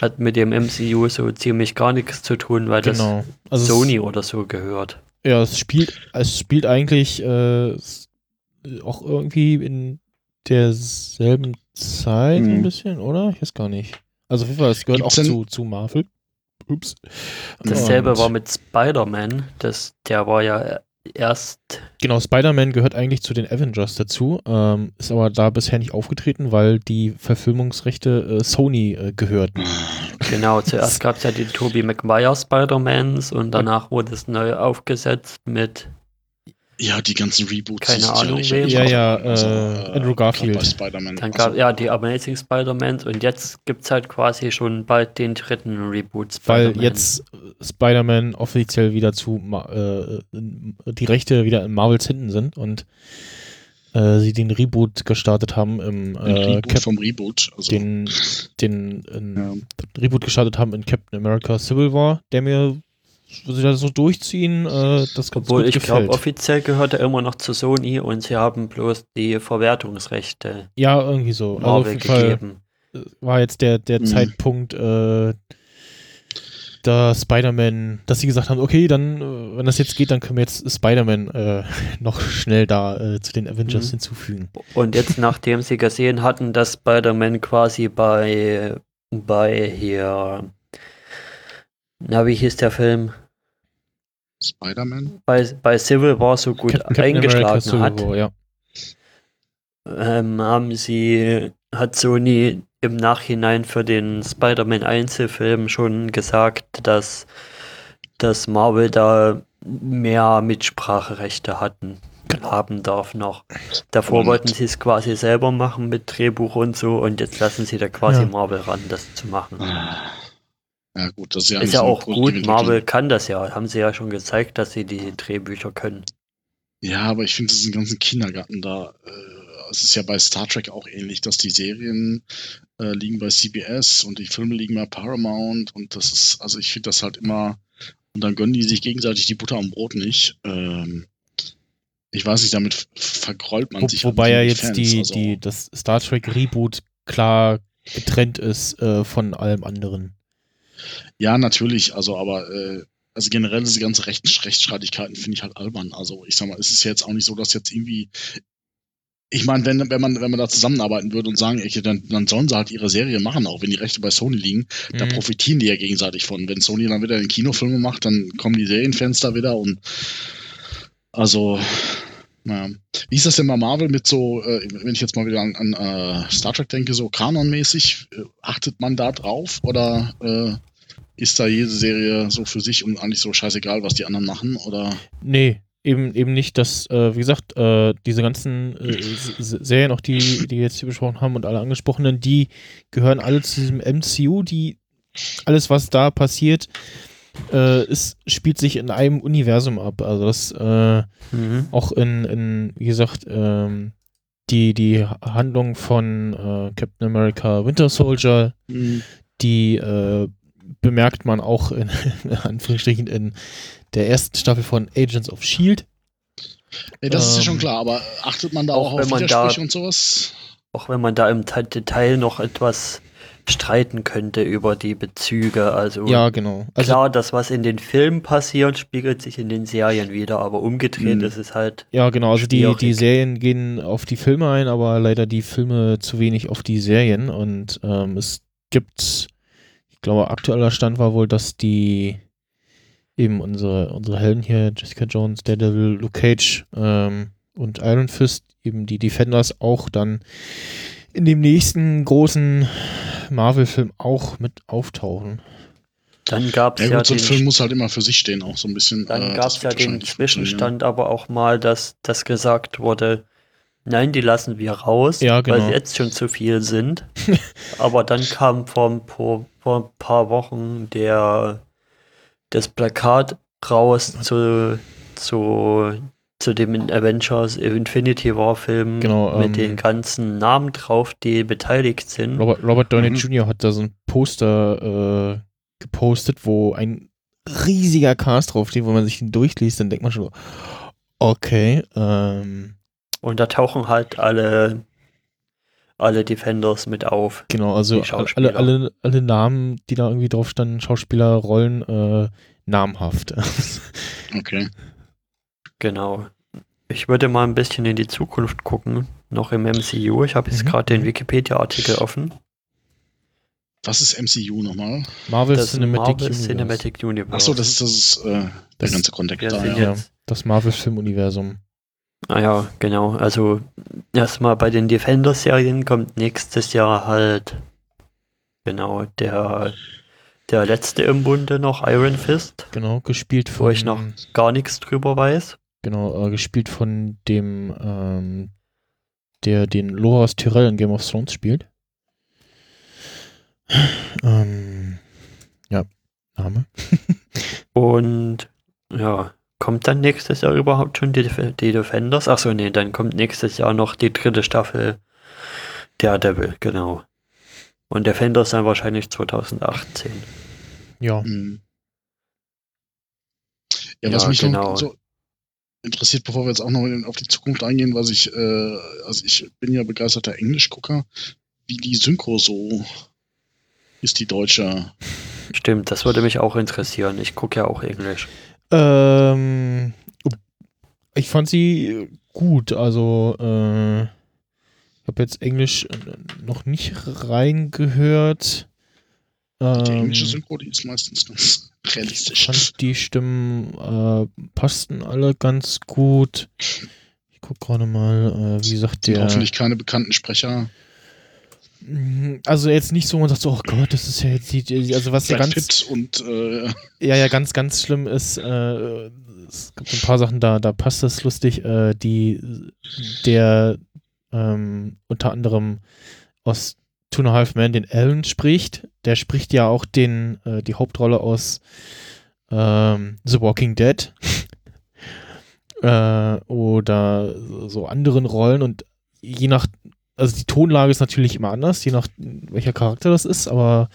hat mit dem MCU so ziemlich gar nichts zu tun, weil genau. das also Sony oder so gehört. Ja, es spielt, es spielt eigentlich äh, auch irgendwie in derselben Zeit hm. ein bisschen, oder? Ich weiß gar nicht. Also auf jeden Fall, es gehört Gibt's auch zu, zu Marvel. Ups. Dasselbe Und war mit Spider-Man. Der war ja erst. Genau, Spider-Man gehört eigentlich zu den Avengers dazu, ähm, ist aber da bisher nicht aufgetreten, weil die Verfilmungsrechte äh, Sony äh, gehörten. Genau, zuerst gab es ja die Tobey Maguire Spider-Mans und danach wurde es neu aufgesetzt mit ja, die ganzen Reboots. Keine Ahnung, ja, ja, ja also, äh, Andrew Garfield. Dann gab also, ja die Amazing Spider-Man und jetzt gibt es halt quasi schon bald den dritten Reboot Weil jetzt Spider-Man offiziell wieder zu, äh, die Rechte wieder in Marvels hinten sind und äh, sie den Reboot gestartet haben im äh, Reboot Cap vom Reboot. Also. Den, den ja. Reboot gestartet haben in Captain America Civil War, der mir sie da so durchziehen, äh, das ganz Obwohl ich glaube, offiziell gehört er immer noch zu Sony und sie haben bloß die Verwertungsrechte Ja, irgendwie so. Also auf Marvel jeden Fall gegeben. war jetzt der, der Mhm. Zeitpunkt, äh, da Spider-Man, dass sie gesagt haben, okay, dann, äh, wenn das jetzt geht, dann können wir jetzt Spider-Man äh, noch schnell da äh, zu den Avengers Mhm. hinzufügen. Und jetzt, nachdem sie gesehen hatten, dass Spider-Man quasi bei, bei hier, na, wie hieß der Film? Spider-Man? Bei, bei Civil War so gut Captain- America eingeschlagen Civil hat, War, ja. ähm, haben sie, hat Sony im Nachhinein für den Spider-Man Einzelfilm schon gesagt, dass, dass Marvel da mehr Mitspracherechte hatten, haben darf noch. Davor Und- wollten sie es quasi selber machen mit Drehbuch und so und jetzt lassen sie da quasi Ja. Marvel ran, das zu machen. Ja, gut, das ist ja, Ist ja auch gut. Marvel kann das ja, haben sie ja schon gezeigt, dass sie die Drehbücher können. Ja, aber ich finde, es ist ein ganzen Kindergarten da. Äh, es ist ja bei Star Trek auch ähnlich, dass die Serien äh, liegen bei CBS und die Filme liegen bei Paramount und das ist, also ich finde das halt immer, und dann gönnen die sich gegenseitig die Butter am Brot nicht. Ähm, ich weiß nicht, damit vergrollt man Wo, sich. wobei ja jetzt Fans, die, also, die, das Star Trek Reboot klar getrennt ist äh, von allem anderen. Ja, natürlich, also aber äh, also generell diese ganze Rechts Rechtsstreitigkeiten finde ich halt albern. Also ich sag mal, es ist ja jetzt auch nicht so, dass jetzt irgendwie ich meine, wenn, wenn man wenn man da zusammenarbeiten würde und sagen, okay, dann, dann sollen sie halt ihre Serie machen, auch wenn die Rechte bei Sony liegen, da Mhm. profitieren die ja gegenseitig von. Wenn Sony dann wieder den Kinofilme macht, dann kommen die Serienfans da wieder und also naja. Wie ist das denn bei Marvel mit so, äh, wenn ich jetzt mal wieder an, an äh, Star Trek denke, so kanonmäßig, äh, achtet man da drauf oder äh, ist da jede Serie so für sich und eigentlich so scheißegal, was die anderen machen? Oder Nee, eben, eben nicht, dass, äh, wie gesagt, äh, diese ganzen Serien, auch die, die wir jetzt hier besprochen haben und alle angesprochenen, die gehören alle zu diesem MCU, die alles, was da passiert, äh, ist, spielt sich in einem Universum ab. Also das äh, Mhm. auch in, in wie gesagt, ähm, die, die Handlung von äh, Captain America Winter Soldier, die äh, bemerkt man auch in, in Anführungsstrichen in der ersten Staffel von Agents of Shield. Ey, das ist ja Ähm, schon klar, aber achtet man da auch auch, wenn auf man da- Widersprüche und sowas? Auch wenn man da im Detail noch etwas streiten könnte über die Bezüge. Also Ja, genau. Also klar, das, was in den Filmen passiert, spiegelt sich in den Serien wieder, aber umgedreht Mhm. ist es halt. ja, genau. Also die, die Serien gehen auf die Filme ein, aber leider die Filme zu wenig auf die Serien. Und ähm, es gibt, ich glaube, aktueller Stand war wohl, dass die eben unsere, unsere Helden hier, Jessica Jones, Daredevil, Luke Cage ähm, und Iron Fist, eben die Defenders auch dann in dem nächsten großen Marvel-Film auch mit auftauchen. Dann gab es Ja, ja, gut, so ein den, Film muss halt immer für sich stehen, auch so ein bisschen. dann äh, gab es ja den. Zwischenstand aber auch mal, dass das gesagt wurde, nein, die lassen wir raus, Ja, weil genau. sie jetzt schon zu viel sind. aber dann kam vor, ein paar- vor ein paar Wochen der das Plakat raus zu, zu, zu dem Avengers Infinity War Film Genau, mit ähm, den ganzen Namen drauf, die beteiligt sind. Robert, Robert Downey Mhm. Jr. hat da so ein Poster äh, gepostet, wo ein riesiger Cast draufsteht, wo man sich den durchliest, dann denkt man schon, so, okay, ähm, Und da tauchen halt alle, alle Defenders mit auf. genau, also alle, alle, alle Namen, die da irgendwie drauf standen, Schauspieler, Rollen, äh, namhaft. Okay. Genau. Ich würde mal ein bisschen in die Zukunft gucken, noch im MCU. Ich habe jetzt Mhm. gerade den Wikipedia-Artikel offen. Was ist MCU nochmal? Marvel Das Cinematic Marvel Universe. Cinematic Universe. Achso, das ist das ist, äh, der Das- ganze Kontext wir da, ja. Das Marvel-Film-Universum. Ah ja, genau. Also erstmal bei den Defender-Serien kommt nächstes Jahr halt genau der, der letzte im Bunde noch, Iron Fist, Genau, gespielt von. wo ich noch gar nichts drüber weiß. Genau, äh, gespielt von dem, ähm, der den Loras Tyrell in Game of Thrones spielt. ähm, ja, Name. Und ja, kommt dann nächstes Jahr überhaupt schon die, die Defenders? Achso, nee, dann kommt nächstes Jahr noch die dritte Staffel Daredevil, genau. Und Defenders dann wahrscheinlich 2018. Ja, Mhm. Ja, was ja, mich genau. so interessiert, bevor wir jetzt auch noch auf die Zukunft eingehen, was ich, äh, also ich bin ja begeisterter Englischgucker, wie die Synchro so ist, die deutsche. Stimmt, das würde mich auch interessieren. Ich gucke ja auch Englisch. Ähm, ich fand sie gut, also äh, ich habe jetzt Englisch noch nicht reingehört. Die englische ähm, Synchro, die ist meistens ganz realistisch. Ich fand die Stimmen äh, passten alle ganz gut. Ich gucke gerade mal, äh, wie sagt der. Hoffentlich keine bekannten Sprecher. Mhm, also jetzt nicht so, man sagt so, oh Gott, das ist ja jetzt die, also was ja ganz und äh, ja ja ganz ganz schlimm ist, äh, es gibt ein paar Sachen da, da passt das lustig, äh, die der ähm, unter anderem aus Two and a Half Men den Alan spricht. Der spricht ja auch den, äh, die Hauptrolle aus ähm, The Walking Dead. äh, oder so anderen Rollen und je nach, also die Tonlage ist natürlich immer anders, je nach welcher Charakter das ist, aber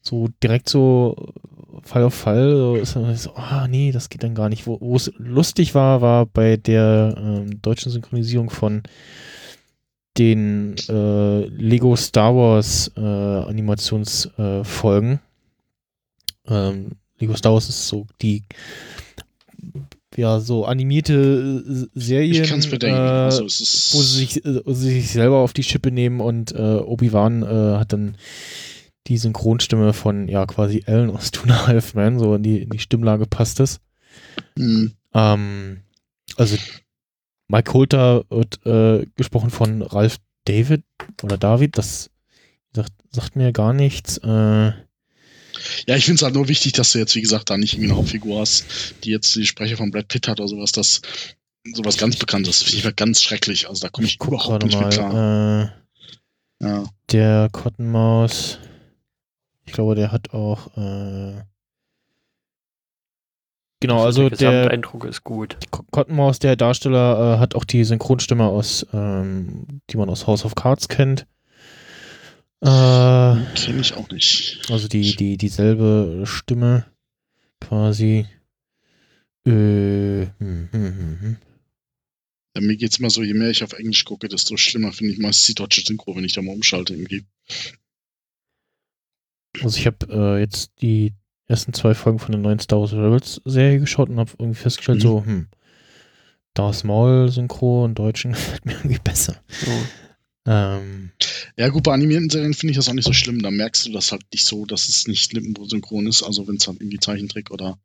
so direkt so Fall auf Fall so ist man so, ah nee, das geht dann gar nicht. Wo es lustig war, war bei der ähm, deutschen Synchronisierung von den äh, Lego Star Wars äh, Animationsfolgen. Äh, ähm, Lego Star Wars ist so die ja so animierte Serien, ich kann's bedenken. Also, wo sie sich, äh, wo sie sich selber auf die Schippe nehmen und äh, Obi-Wan äh, hat dann die Synchronstimme von ja quasi Ellen aus Two Half Man, so in die, in die Stimmlage passt es. Mhm. Ähm, also Mike Holter wird äh, gesprochen von Ralph David oder David, das sagt, sagt mir gar nichts. Äh, ja, ich finde es halt nur wichtig, dass du jetzt, wie gesagt, da nicht irgendwie eine Hauptfigur hast, die jetzt die Sprecher von Brad Pitt hat oder sowas, das sowas ganz Bekanntes. Finde ich halt ganz schrecklich. Also da komme ich, ich überhaupt nicht mal, mit klar. Äh, ja. Der Cottonmaus, ich glaube, der hat auch äh, Genau, also der, der Eindruck ist gut. Cottonmaus, der Darsteller, äh, hat auch die Synchronstimme aus, ähm, die man aus House of Cards kennt. Äh, Kenne ich auch nicht. Also die, die, dieselbe Stimme quasi. Äh, hm, hm, hm, hm. Ja, mir geht's immer so, je mehr ich auf Englisch gucke, desto schlimmer finde ich meist die deutsche Synchro, wenn ich da mal umschalte irgendwie. Also ich habe äh, jetzt die ersten zwei Folgen von der neuen Star Wars Rebels Serie geschaut und habe irgendwie festgestellt, mhm. so, hm, Darth Maul Synchro in Deutschen gefällt mir irgendwie besser. Oh. Ähm, ja, gut, bei animierten Serien finde ich das auch nicht so schlimm. Da merkst du das halt nicht so, dass es nicht lippensynchron ist, also wenn es halt irgendwie Zeichentrick oder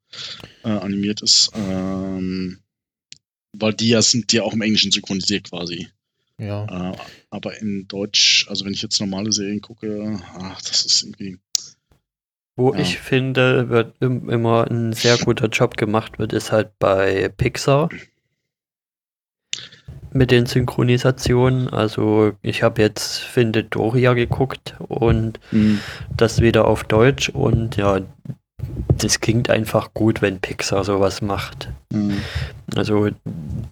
äh, animiert ist. Ähm, weil die ja sind ja auch im Englischen synchronisiert quasi. Ja. Äh, aber in Deutsch, also wenn ich jetzt normale Serien gucke, ach, das ist irgendwie. Wo ja. ich finde, wird immer ein sehr guter Job gemacht wird, ist halt bei Pixar mit den Synchronisationen. Also ich habe jetzt Finde Doria geguckt und mhm. das wieder auf Deutsch und ja, das klingt einfach gut, wenn Pixar sowas macht. Mhm. Also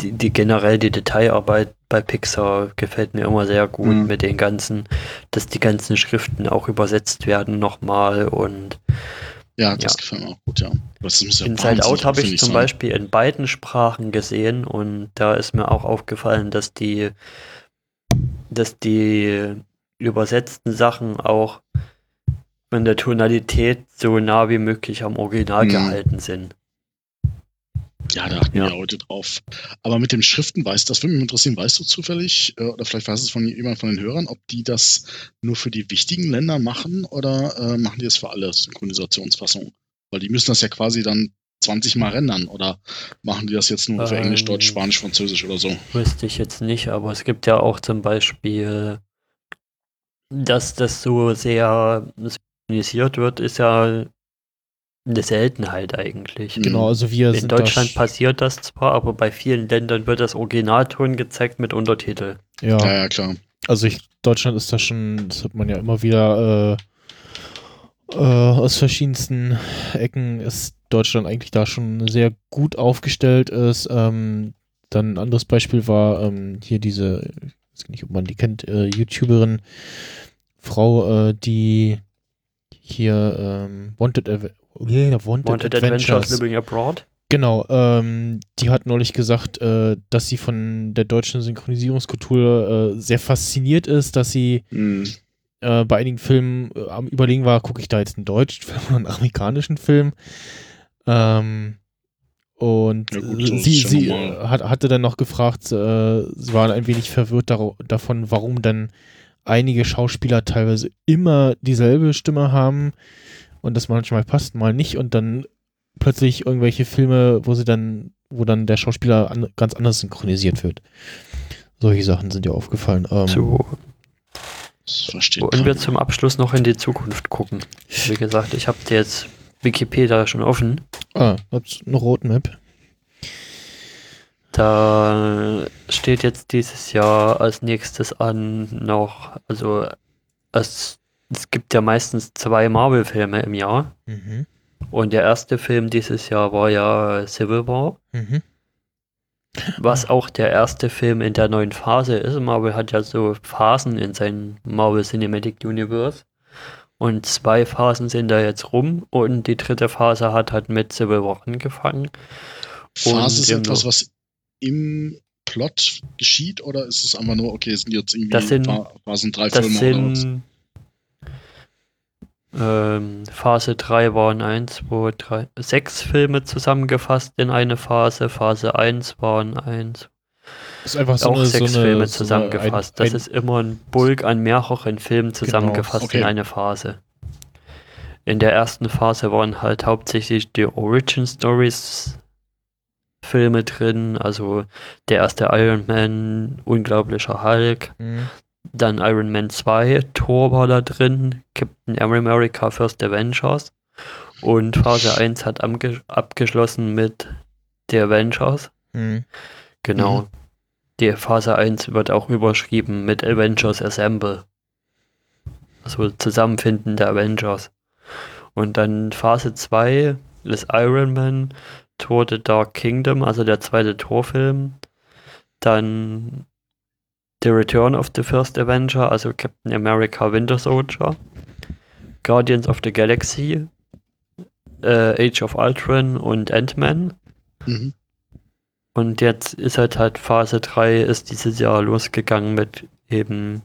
die, die, generell die Detailarbeit bei Pixar gefällt mir immer sehr gut mhm. mit den ganzen, dass die ganzen Schriften auch übersetzt werden nochmal und ja, das ja. gefällt mir auch gut, ja. Das ja Inside Out habe ich zum sein. Beispiel in beiden Sprachen gesehen und da ist mir auch aufgefallen, dass die, dass die übersetzten Sachen auch von der Tonalität so nah wie möglich am Original mhm. gehalten sind. Ja, da achten ja. wir heute drauf. Aber mit dem Schriften weißt das würde mich interessieren, weißt du zufällig, äh, oder vielleicht weiß es von jemand von den Hörern, ob die das nur für die wichtigen Länder machen oder äh, machen die das für alle Synchronisationsfassungen? Weil die müssen das ja quasi dann 20 Mal rendern oder machen die das jetzt nur für ähm, Englisch, Deutsch, Spanisch, Französisch oder so? Wüsste ich jetzt nicht, aber es gibt ja auch zum Beispiel, dass das so sehr synchronisiert wird, ist ja eine Seltenheit eigentlich. Genau, also wir In Deutschland passiert das zwar, aber bei vielen Ländern wird das Originalton gezeigt mit Untertitel. Ja, ja, ja klar. Also ich, Deutschland ist da schon, das hat man ja immer wieder äh, äh, aus verschiedensten Ecken ist Deutschland eigentlich da schon sehr gut aufgestellt ist. Ähm, dann ein anderes Beispiel war ähm, hier diese, ich weiß nicht, ob man die kennt, äh, YouTuberin, Frau, äh, die hier ähm, Wanted, yeah, Wanted, Wanted Adventures. Adventures Living Abroad. Genau, ähm, die hat neulich gesagt, äh, dass sie von der deutschen Synchronisierungskultur äh, sehr fasziniert ist, dass sie mhm. äh, bei einigen Filmen äh, am Überlegen war, gucke ich da jetzt einen deutschen Film oder einen amerikanischen Film. Ähm, und ja gut, sie, sie hat, hatte dann noch gefragt, äh, sie waren ein wenig verwirrt davon, warum dann einige Schauspieler teilweise immer dieselbe Stimme haben und das manchmal passt, mal nicht und dann plötzlich irgendwelche Filme, wo sie dann, wo dann der Schauspieler an, ganz anders synchronisiert wird. Solche Sachen sind ja aufgefallen. Ähm, so. Wollen wir zum Abschluss noch in die Zukunft gucken? Wie gesagt, ich habe jetzt Wikipedia schon offen. Ah, hab's eine Roadmap. Da steht jetzt dieses Jahr als nächstes an noch, also es, es gibt ja meistens zwei Marvel-Filme im Jahr. Mhm. Und der erste Film dieses Jahr war ja Civil War. Mhm. Was auch der erste Film in der neuen Phase ist. Marvel hat ja so Phasen in seinem Marvel Cinematic Universe. Und zwei Phasen sind da jetzt rum und die dritte Phase hat halt mit Civil War angefangen. Phase ist etwas, was im Plot geschieht oder ist es einfach nur, okay, es sind jetzt irgendwie das sind, Phasen drei Filme sind, ähm, Phase 3 waren 1, 2, 3, 6 Filme zusammengefasst in eine Phase. Phase 1 waren 1. Das ist einfach so auch eine, sechs so Filme eine, zusammengefasst. So ein, das ist immer ein Bulk an mehreren Filmen genau, zusammengefasst genau, okay. in eine Phase. In der ersten Phase waren halt hauptsächlich die Origin Stories Filme drin, also der erste Iron Man, Unglaublicher Hulk, mhm. Dann Iron Man 2, Thor war da drin, Captain America First Avengers. Und Phase 1 hat abgeschlossen mit The Avengers. Mhm. Genau. Mhm. Die Phase 1 wird auch überschrieben mit Avengers Assemble. Also Zusammenfinden der Avengers. Und dann Phase 2 ist Iron Man, Thor The Dark Kingdom, also der zweite Torfilm. Dann The Return of the First Avenger, also Captain America Winter Soldier, Guardians of the Galaxy, äh, Age of Ultron und Ant-Man. Mhm. Und jetzt ist halt halt Phase 3 ist dieses Jahr losgegangen mit eben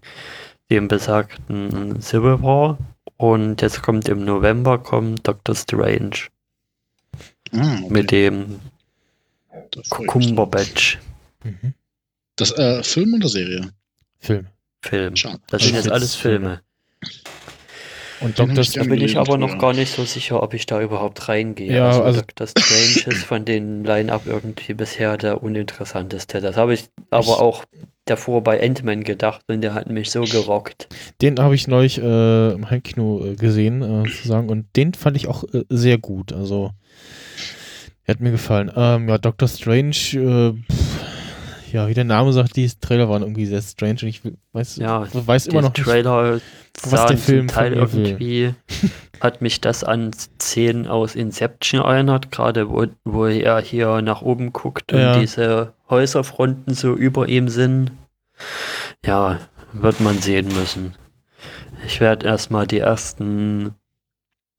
dem besagten Civil War. Und jetzt kommt im November kommt Doctor Strange. Ah, okay. Mit dem Cumberbatch. Mhm. Das äh, Film oder Serie? Film. Film. Schade. Das sind jetzt alles Filme. Und Dr. Da bin ich aber noch gar nicht so sicher, ob ich da überhaupt reingehe. Ja, also, also Dr. Strange ist von den Line-Up irgendwie bisher der uninteressanteste. Das habe ich aber auch davor bei Ant-Man gedacht und der hat mich so gerockt. Den habe ich neulich äh, im Heimkino äh, gesehen, äh, sozusagen, und den fand ich auch äh, sehr gut. Also, hat mir gefallen. Ähm, ja, Dr. Strange, äh, pff, ja, wie der Name sagt, die Trailer waren irgendwie sehr strange und ich weiß, ja, weiß immer noch Trailer nicht, was der Film Teil irgendwie hat mich das an Szenen aus Inception erinnert, gerade wo, wo er hier nach oben guckt ja. und diese Häuserfronten so über ihm sind. Ja, wird man sehen müssen. Ich werde erstmal die ersten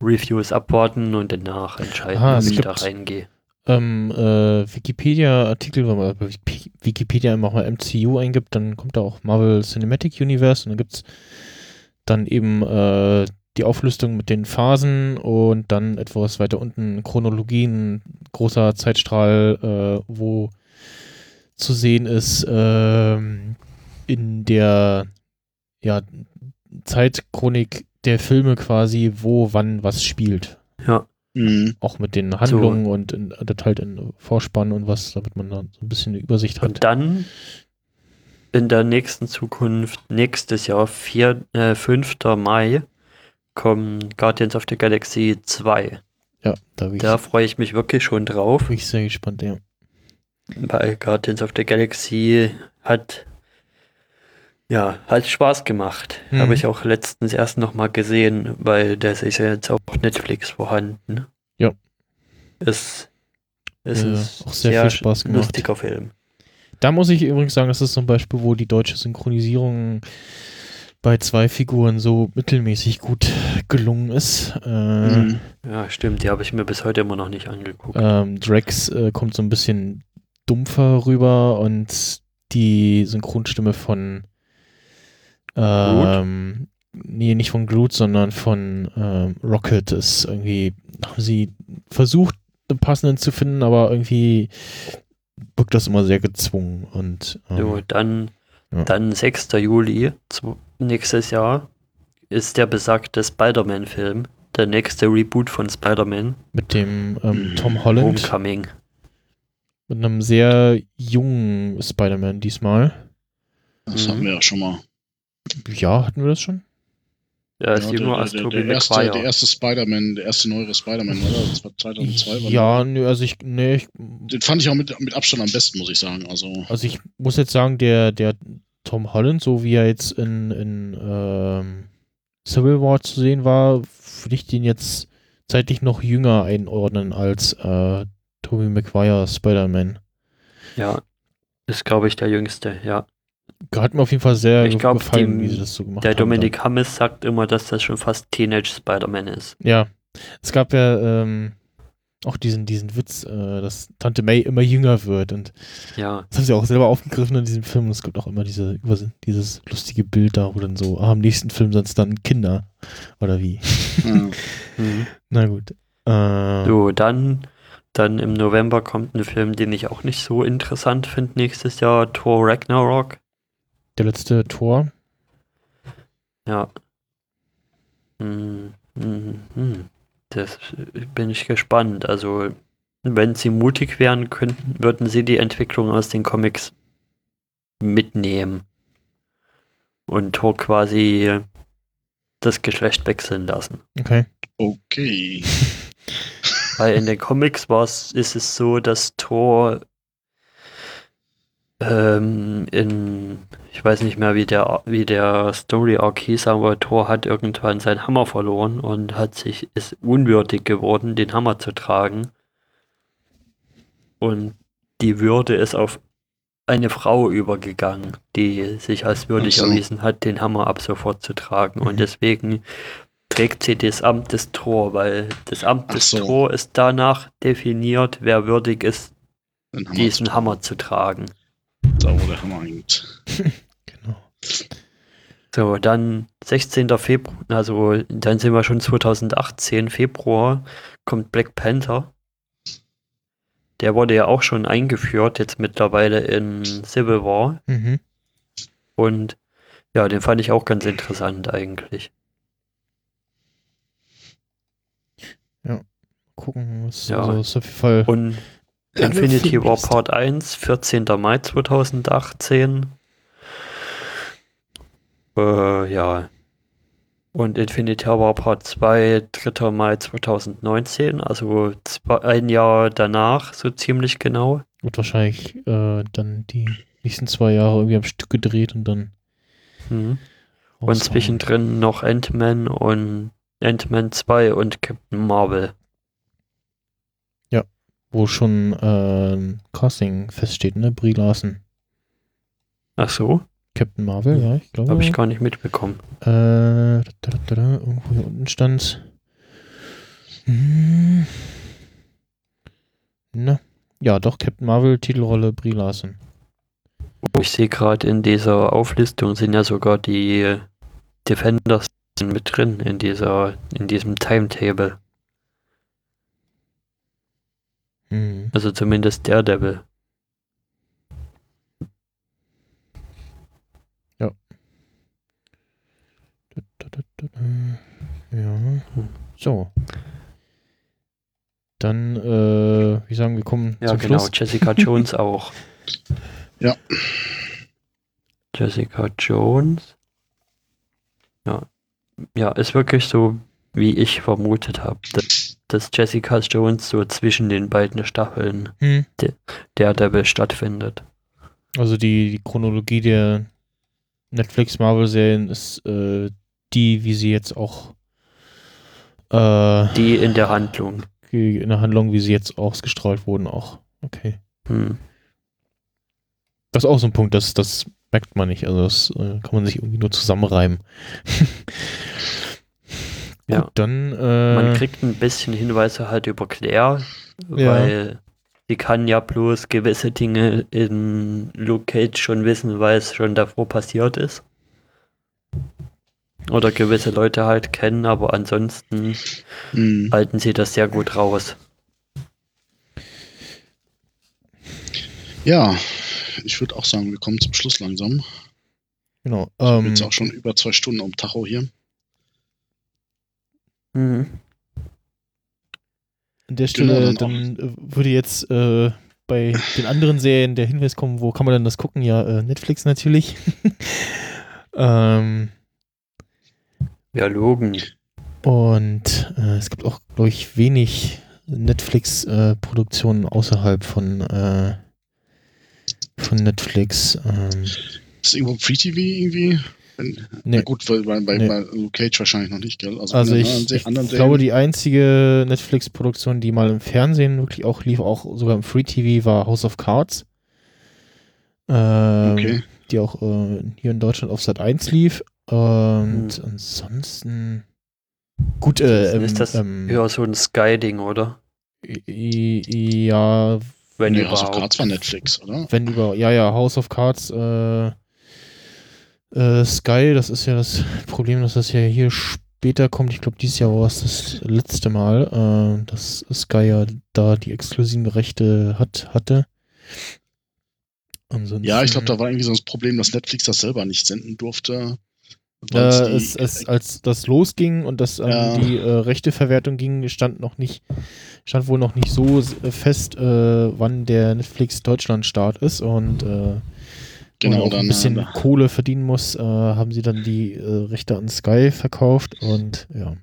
Reviews abwarten und danach entscheiden, Aha, ob ich da reingehe ähm, äh, Wikipedia-Artikel, wenn man bei Wikipedia immer mal MCU eingibt, dann kommt da auch Marvel Cinematic Universe und dann gibt es dann eben äh, die Auflistung mit den Phasen und dann etwas weiter unten Chronologien, großer Zeitstrahl, äh, wo zu sehen ist äh, in der ja, Zeitchronik der Filme quasi, wo wann was spielt. Ja. Mhm. Auch mit den Handlungen so. und in, das halt in Vorspann und was, damit man da so ein bisschen eine Übersicht hat. Und dann in der nächsten Zukunft, nächstes Jahr, vier, äh, 5. Mai, kommt Guardians of the Galaxy 2. Ja, da, da freue ich mich wirklich schon drauf. Bin ich sehr gespannt, ja. Weil Guardians of the Galaxy hat ja, hat Spaß gemacht. Mhm. Habe ich auch letztens erst nochmal gesehen, weil das ist ja jetzt auf Netflix vorhanden. Ja. Ist, ist ja, auch sehr, sehr, viel Spaß gemacht. lustiger Film. Da muss ich übrigens sagen, das ist zum Beispiel, wo die deutsche Synchronisierung bei zwei Figuren so mittelmäßig gut gelungen ist. Äh, mhm. Ja, stimmt, die habe ich mir bis heute immer noch nicht angeguckt. Ähm, Drax äh, kommt so ein bisschen dumpfer rüber und die Synchronstimme von ähm, nee, nicht von Groot, sondern von ähm, Rocket ist irgendwie, haben sie versucht, einen passenden zu finden, aber irgendwie wirkt das immer sehr gezwungen und ähm, so, dann, ja. dann 6. Juli nächstes Jahr ist der besagte Spider-Man-Film, der nächste Reboot von Spider-Man. Mit dem ähm, Tom Holland. Homecoming. Mit einem sehr jungen Spider-Man diesmal. Das mhm. haben wir ja schon mal. Ja, hatten wir das schon? Ja, ist ja, jünger als Tobey der, erste, der erste Spider-Man, der erste neuere Spider-Man, oder? Das war 2002. War ja, nö, also ich, nee, ich, Den fand ich auch mit, mit Abstand am besten, muss ich sagen. Also, also ich muss jetzt sagen, der, der Tom Holland, so wie er jetzt in, in ähm, Civil War zu sehen war, würde ich den jetzt zeitlich noch jünger einordnen als äh, Tobey Maguire Spider-Man. Ja, ist, glaube ich, der jüngste, ja. Hat mir auf jeden Fall sehr ich glaub, gefallen, die, wie sie das so gemacht der haben. Der Dominik Hammes sagt immer, dass das schon fast Teenage Spider-Man ist. Ja. Es gab ja ähm, auch diesen, diesen Witz, äh, dass Tante May immer jünger wird und ja. das haben sie auch selber aufgegriffen in diesem Film und es gibt auch immer diese, dieses lustige Bild da, wo dann so, ah, im nächsten Film sind es dann Kinder oder wie. Mhm. Na gut. Äh, so, dann dann im November kommt ein Film, den ich auch nicht so interessant finde nächstes Jahr, Thor Ragnarok. Der letzte Tor. Ja. Hm, hm, hm. Das bin ich gespannt. Also, wenn sie mutig wären könnten, würden sie die Entwicklung aus den Comics mitnehmen. Und Tor quasi das Geschlecht wechseln lassen. Okay. Okay. Weil in den Comics war's, ist es so, dass Thor ähm, in, ich weiß nicht mehr, wie der, wie der Story Arc hieß, aber Thor hat irgendwann seinen Hammer verloren und hat sich, ist unwürdig geworden, den Hammer zu tragen. Und die Würde ist auf eine Frau übergegangen, die sich als würdig so. erwiesen hat, den Hammer ab sofort zu tragen. Mhm. Und deswegen trägt sie das Amt des Tor, weil das Amt des so. Tor ist danach definiert, wer würdig ist, Hammer diesen Hammer zu tragen. Da wo der Hammer hängt. genau. So, dann 16. Februar, also dann sind wir schon 2018, Februar, kommt Black Panther. Der wurde ja auch schon eingeführt, jetzt mittlerweile in Civil War. Mhm. Und ja, den fand ich auch ganz interessant eigentlich. Ja, gucken, was ja. also ist auf jeden Fall. Und Infinity War Part 1, 14. Mai 2018. Äh, ja. Und Infinity War Part 2, 3. Mai 2019, also zwei, ein Jahr danach, so ziemlich genau. Wird wahrscheinlich äh, dann die nächsten zwei Jahre irgendwie am Stück gedreht und dann. Mhm. Und zwischendrin noch Ant-Man und Ant-Man 2 und Captain Marvel. Wo schon äh, Casting feststeht, ne? Brie Larson. Ach so? Captain Marvel, ja, ich glaube. Habe ich gar nicht mitbekommen. Äh, da, da, da, irgendwo hier unten stand. Hm. Na, ja, doch, Captain Marvel, Titelrolle Brie Larson. Ich sehe gerade in dieser Auflistung sind ja sogar die Defenders mit drin in dieser, in diesem Timetable. Mhm. Also zumindest Daredevil. Ja. Ja. So. Dann, äh, wie sagen wir kommen ja, zum genau. Schluss. Jessica Jones auch. Ja. Jessica Jones. Ja, ja, ist wirklich so, wie ich vermutet habe, dass, dass Jessica Jones so zwischen den beiden Staffeln hm. der Daredevil stattfindet. Also die, die Chronologie der Netflix-Marvel-Serien ist äh, die, wie sie jetzt auch äh, die in der Handlung. In der Handlung, wie sie jetzt ausgestrahlt wurden, auch. Okay. Hm. Das ist auch so ein Punkt, dass, dass merkt man nicht. Also das äh, kann man sich irgendwie nur zusammenreimen. ja. Gut, dann. Äh, man kriegt ein bisschen Hinweise halt über Claire, ja. weil sie kann ja bloß gewisse Dinge in Luke Cage schon wissen, weil es schon davor passiert ist. Oder gewisse Leute halt kennen, aber ansonsten mhm. halten sie das sehr gut raus. Ja, ich würde auch sagen, wir kommen zum Schluss langsam. Genau. Ich ähm, jetzt auch schon über zwei Stunden am Tacho hier. Mhm. An der Stelle, genau, dann, dann äh, würde jetzt äh, bei den anderen Serien der Hinweis kommen, wo kann man denn das gucken? Ja, äh, Netflix natürlich. ähm, ja, Logen. Und äh, es gibt auch, glaube ich, wenig Netflix-Produktionen äh, außerhalb von, äh, von Netflix. Ähm. Ist irgendwo Free TV irgendwie? Nee. gut, bei, bei, nee. bei Luke Cage wahrscheinlich noch nicht, gell? Also, also ich, ich glaube, die einzige Netflix-Produktion, die mal im Fernsehen wirklich auch lief, auch sogar im Free TV, war House of Cards. Ähm, okay. Die auch äh, hier in Deutschland auf Sat 1 lief. Und hm. ansonsten. Gut, äh, ähm, ist das ähm, ja so ein Sky-Ding, oder? Ja. Wenn nee, House of Cards war Netflix, oder? Wenn über, ja, ja, House of Cards, äh, äh, Sky, das ist ja das Problem, dass das ja hier später kommt. Ich glaube, dieses Jahr war es das letzte Mal, äh, dass Sky ja da die exklusiven Rechte hat, hatte. Ansonsten, ja, ich glaube, da war irgendwie so das Problem, dass Netflix das selber nicht senden durfte. Äh, es, es, als das losging und das an ja. die äh, Rechteverwertung ging, stand noch nicht, stand wohl noch nicht so fest, äh, wann der Netflix Deutschland Start ist und äh, genau, dann, ein bisschen äh, Kohle verdienen muss, haben sie dann die Rechte an Sky verkauft und ja.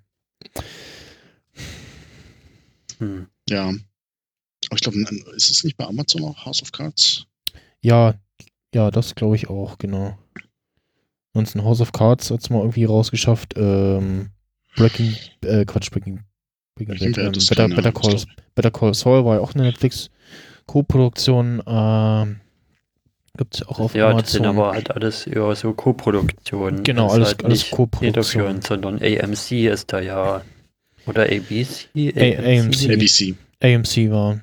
Hm. Ja. Aber ich glaube, ist es nicht bei Amazon auch House of Cards? Ja, ja, das glaube ich auch, genau. Ansonsten House of Cards hat es mal irgendwie rausgeschafft. Ähm, Breaking, äh, Quatsch, Breaking, Breaking, Breaking Bad, ähm, Better, Better, Call, Better Call Saul war ja auch eine Netflix-Co-Produktion. Ähm, Gibt es auch auf ja, Amazon. Ja, das sind aber halt alles eher so Co-Produktionen. Genau, alles, halt alles Co-Produktionen. sondern AMC ist da ja. Oder ABC? AMC. ABC. AMC war.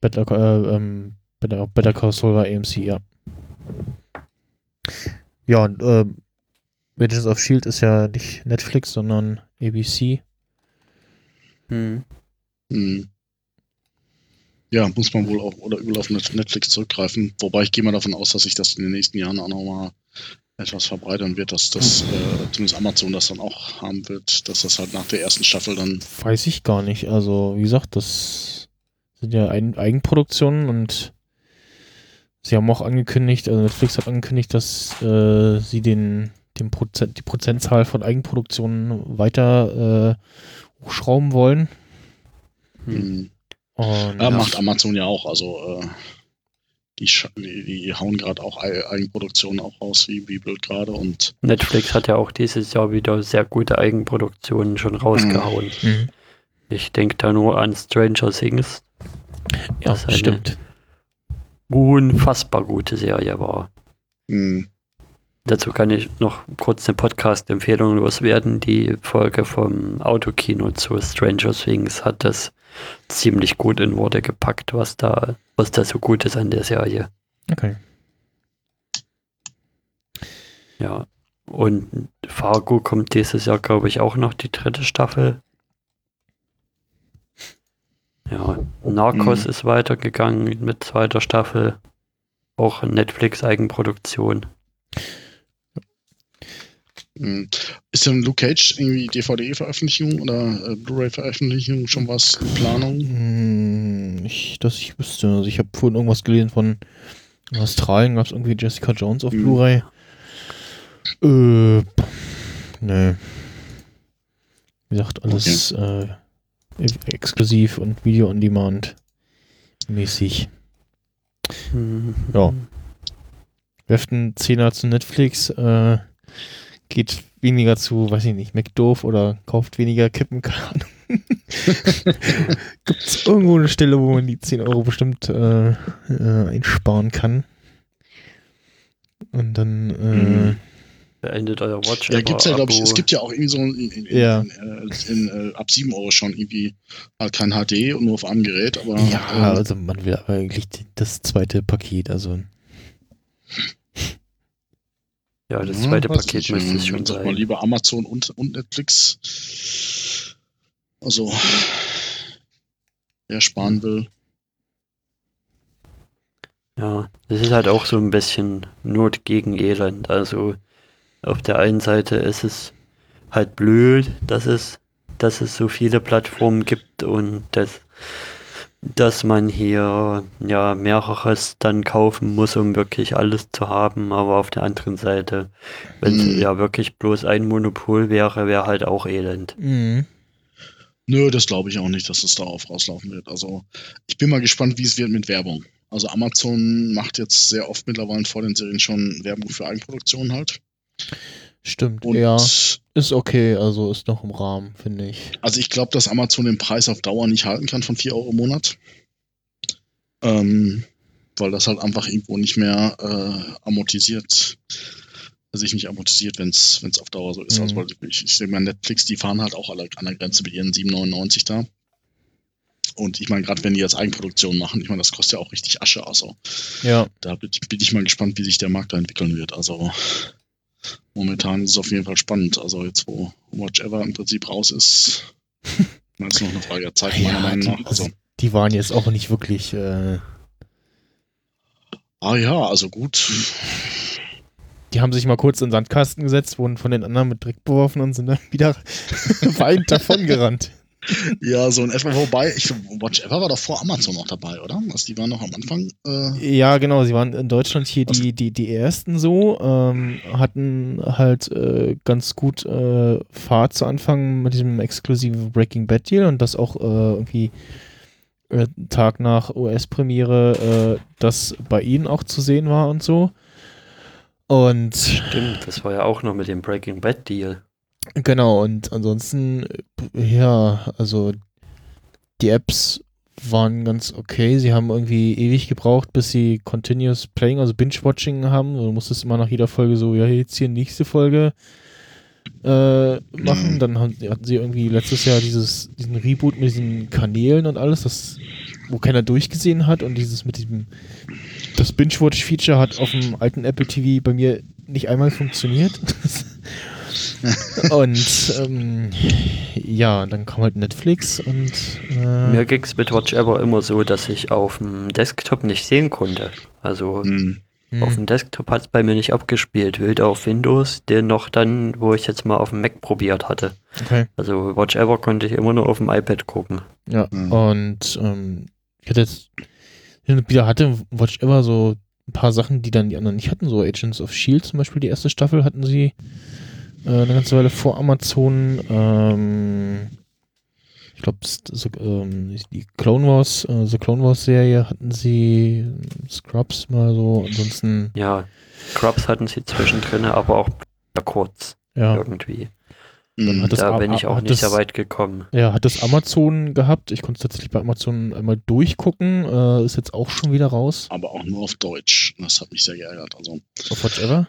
Better, äh, ähm, Better, Better Call Saul war AMC, ja. Ja, und äh, Agents of Shield ist ja nicht Netflix, sondern ABC. Hm. Hm. Ja, muss man wohl auch oder übel auf Netflix zurückgreifen. Wobei ich gehe mal davon aus, dass sich das in den nächsten Jahren auch nochmal etwas verbreitern wird, dass das, äh, zumindest Amazon das dann auch haben wird, dass das halt nach der ersten Staffel dann. Weiß ich gar nicht. Also, wie gesagt, das sind ja Eigenproduktionen und Sie haben auch angekündigt, also Netflix hat angekündigt, dass äh, sie den, den Prozent, die Prozentzahl von Eigenproduktionen weiter äh, hochschrauben wollen. Hm. Und, ja, macht Amazon ja auch. Also äh, die, die, die, hauen gerade auch Eigenproduktionen auch raus, wie, wie blöd gerade. Und Netflix hat ja auch dieses Jahr wieder sehr gute Eigenproduktionen schon rausgehauen. Mhm. Ich denke da nur an Stranger Things. Ja, stimmt unfassbar gute Serie war. Mhm. Dazu kann ich noch kurz eine Podcast-Empfehlung loswerden. Die Folge vom Autokino zu Stranger Things hat das ziemlich gut in Worte gepackt, was da, was da so gut ist an der Serie. Okay. Ja. Und Fargo kommt dieses Jahr, glaube ich, auch noch die dritte Staffel. Ja, Narcos mhm. ist weitergegangen mit zweiter Staffel. Auch Netflix-Eigenproduktion. Mhm. Ist denn Luke Cage irgendwie DVD-Veröffentlichung oder äh, Blu-ray-Veröffentlichung schon was in Planung? Hm, nicht, dass ich wüsste. Also ich habe vorhin irgendwas gelesen von Australien, gab es irgendwie Jessica Jones auf mhm. Blu-ray. Äh, ne. Wie gesagt, alles okay. äh, exklusiv und Video on Demand mäßig. Mhm. Ja. Werft einen Zehner zu Netflix, äh, geht weniger zu, weiß ich nicht, McDoof oder kauft weniger Kippen, keine Ahnung. Gibt es irgendwo eine Stelle, wo man die 10 Euro bestimmt äh, äh, einsparen kann? Und dann äh, Mhm. Beendet euer Watch. Ja, gibt's ja, glaube ich, es gibt ja auch irgendwie so in, in, in, Ja. in, äh, in, äh, ab 7 Euro schon irgendwie halt kein HD und nur auf einem Gerät, aber ja, äh, also man will aber eigentlich das zweite Paket, also Ja, das ja, zweite weiß Paket müsste es schon sag mal sein. lieber Amazon und, und Netflix. Also, wer sparen will. Ja, das ist halt auch so ein bisschen Not gegen Elend. Also auf der einen Seite ist es halt blöd, dass es, dass es so viele Plattformen gibt und dass, dass man hier ja mehreres dann kaufen muss, um wirklich alles zu haben. Aber auf der anderen Seite, wenn es Mhm. ja wirklich bloß ein Monopol wäre, wäre halt auch Elend. mhm. Nö, das glaube ich auch nicht, dass es darauf rauslaufen wird. Also, ich bin mal gespannt, wie es wird mit Werbung. Also, Amazon macht jetzt sehr oft mittlerweile vor den Serien schon Werbung für Eigenproduktion halt. stimmt. Und ja, ist okay, also ist noch im Rahmen, finde ich. Also ich glaube, dass Amazon den Preis auf Dauer nicht halten kann von 4 Euro im Monat. Ähm, weil das halt einfach irgendwo nicht mehr äh, amortisiert, sich nicht amortisiert, wenn es auf Dauer so ist. Mhm. Also weil ich, ich sehe mal Netflix, die fahren halt auch alle an der Grenze mit ihren 7,99 da. Und ich meine, gerade wenn die jetzt Eigenproduktion machen, ich meine, das kostet ja auch richtig Asche. Also Ja, da bin, bin ich mal gespannt, wie sich der Markt da entwickeln wird. Also momentan ist es auf jeden Fall spannend. Also jetzt, wo Watch Ever im Prinzip raus ist, ist noch eine Frage der Zeit, meiner ja Meinung die, nach. Also, die waren jetzt auch nicht wirklich, äh, ah ja, also gut. die haben sich mal kurz in den Sandkasten gesetzt, wurden von den anderen mit Dreck beworfen und sind dann wieder weinend davongerannt. Ja, so in etwa, wobei, ich Watch Ever war doch vor Amazon noch dabei, oder? Also die waren noch am Anfang. Äh, Ja, genau, sie waren in Deutschland hier die, die, die ersten so, ähm, hatten halt äh, ganz gut äh, Fahrt zu Anfang mit diesem exklusiven Breaking Bad Deal und das auch äh, irgendwie äh, Tag nach US-Premiere äh, das bei ihnen auch zu sehen war und so. Und Stimmt, das war ja auch noch mit dem Breaking Bad Deal. Genau, und ansonsten, ja, also die Apps waren ganz okay. Sie haben irgendwie ewig gebraucht, bis sie Continuous Playing, also Binge-Watching haben. Du musstest immer nach jeder Folge so, ja, jetzt hier nächste Folge äh, machen. Mhm. Dann haben, hatten sie irgendwie letztes Jahr dieses, diesen Reboot mit diesen Kanälen und alles, das, wo keiner durchgesehen hat. Und dieses mit diesem, das Binge-Watch-Feature hat auf dem alten Apple TV bei mir nicht einmal funktioniert. und ähm, ja, dann kam halt Netflix und äh, Mir ging es mit Watch Ever immer so, dass ich auf dem Desktop nicht sehen konnte. Also hm. hm, auf dem Desktop hat es bei mir nicht abgespielt, weder auf Windows, den noch dann, wo ich jetzt mal auf dem Mac probiert hatte. okay. Also Watch Ever konnte ich immer nur auf dem iPad gucken. Ja, Mhm. und ähm, ich hatte jetzt hin und wieder hatte Watch Ever so ein paar Sachen, die dann die anderen nicht hatten, so Agents of Shield zum Beispiel, die erste Staffel hatten sie äh, eine ganze Weile vor Amazon. Ähm, ich glaube, so, ähm, die Clone Wars, äh, The Clone Wars Serie hatten sie, Scrubs mal so, ansonsten, Ja, Scrubs hatten sie zwischendrin, aber auch kurz ja. irgendwie. Hm. hat das da bin ich auch nicht das- sehr weit gekommen. Ja, hat das Amazon gehabt. Ich konnte es tatsächlich bei Amazon einmal durchgucken. Äh, ist jetzt auch schon wieder raus. Aber auch nur auf Deutsch. Das hat mich sehr geärgert. Also, Auf Watch Ever?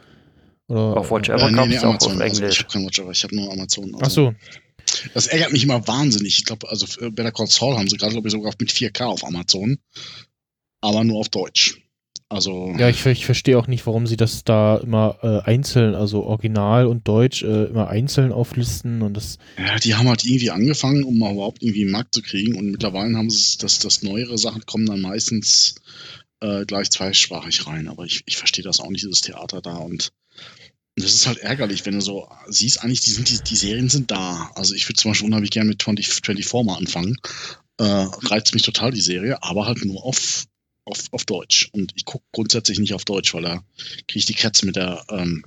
Oder, Auf Watch äh, äh, gab's auch auf Also, ich Englisch. habe kein Watch Ever, ich habe nur Amazon. Also, Ach so. Das ärgert mich immer wahnsinnig. Ich glaube, also äh, Better Call Saul haben sie gerade, glaube ich, sogar mit 4K auf Amazon. Aber nur auf Deutsch. Also, Ja, ich, ich verstehe auch nicht, warum sie das da immer äh, einzeln, also Original und Deutsch, äh, immer einzeln auflisten und das. Ja, die haben halt irgendwie angefangen, um mal überhaupt irgendwie einen Markt zu kriegen. Und mittlerweile haben sie es, dass das neuere Sachen kommen dann meistens äh, gleich zweisprachig rein. Aber ich, ich verstehe das auch nicht, dieses Theater da. Und das ist halt ärgerlich, wenn du so siehst, eigentlich, die, sind, die, die Serien sind da. Also ich würde zum Beispiel unheimlich gerne mit 20, 24 mal anfangen. Äh, reizt mich total die Serie, aber halt nur auf, auf, auf Deutsch. Und ich gucke grundsätzlich nicht auf Deutsch, weil da kriege ich die Krätze mit der ähm,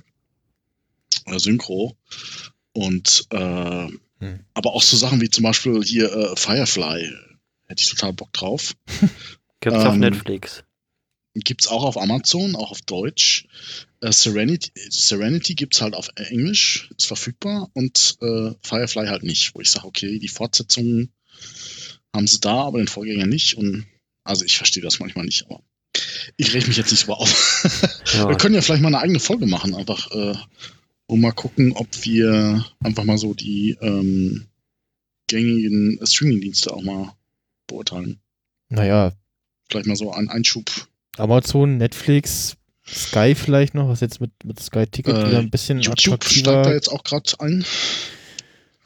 äh, Synchro. Und äh, Hm. aber auch so Sachen wie zum Beispiel hier äh, Firefly, hätte ich total Bock drauf. Gibt's auf Ähm, Netflix. Gibt's auch auf Amazon, auch auf Deutsch. Äh, Serenity, Serenity gibt's halt auf Englisch, ist verfügbar und äh, Firefly halt nicht, wo ich sage, okay, die Fortsetzungen haben sie da, aber den Vorgänger nicht. Und also ich verstehe das manchmal nicht, aber ich reg mich jetzt nicht so auf. Ja. Wir können ja vielleicht mal eine eigene Folge machen, einfach äh, und mal gucken, ob wir einfach mal so die ähm, gängigen Streaming-Dienste auch mal beurteilen. Naja. Vielleicht mal so ein Einschub. Amazon, Netflix, Sky vielleicht noch, was jetzt mit, mit Sky Ticket äh, wieder ein bisschen YouTube attraktiver. steigt da jetzt auch gerade ein.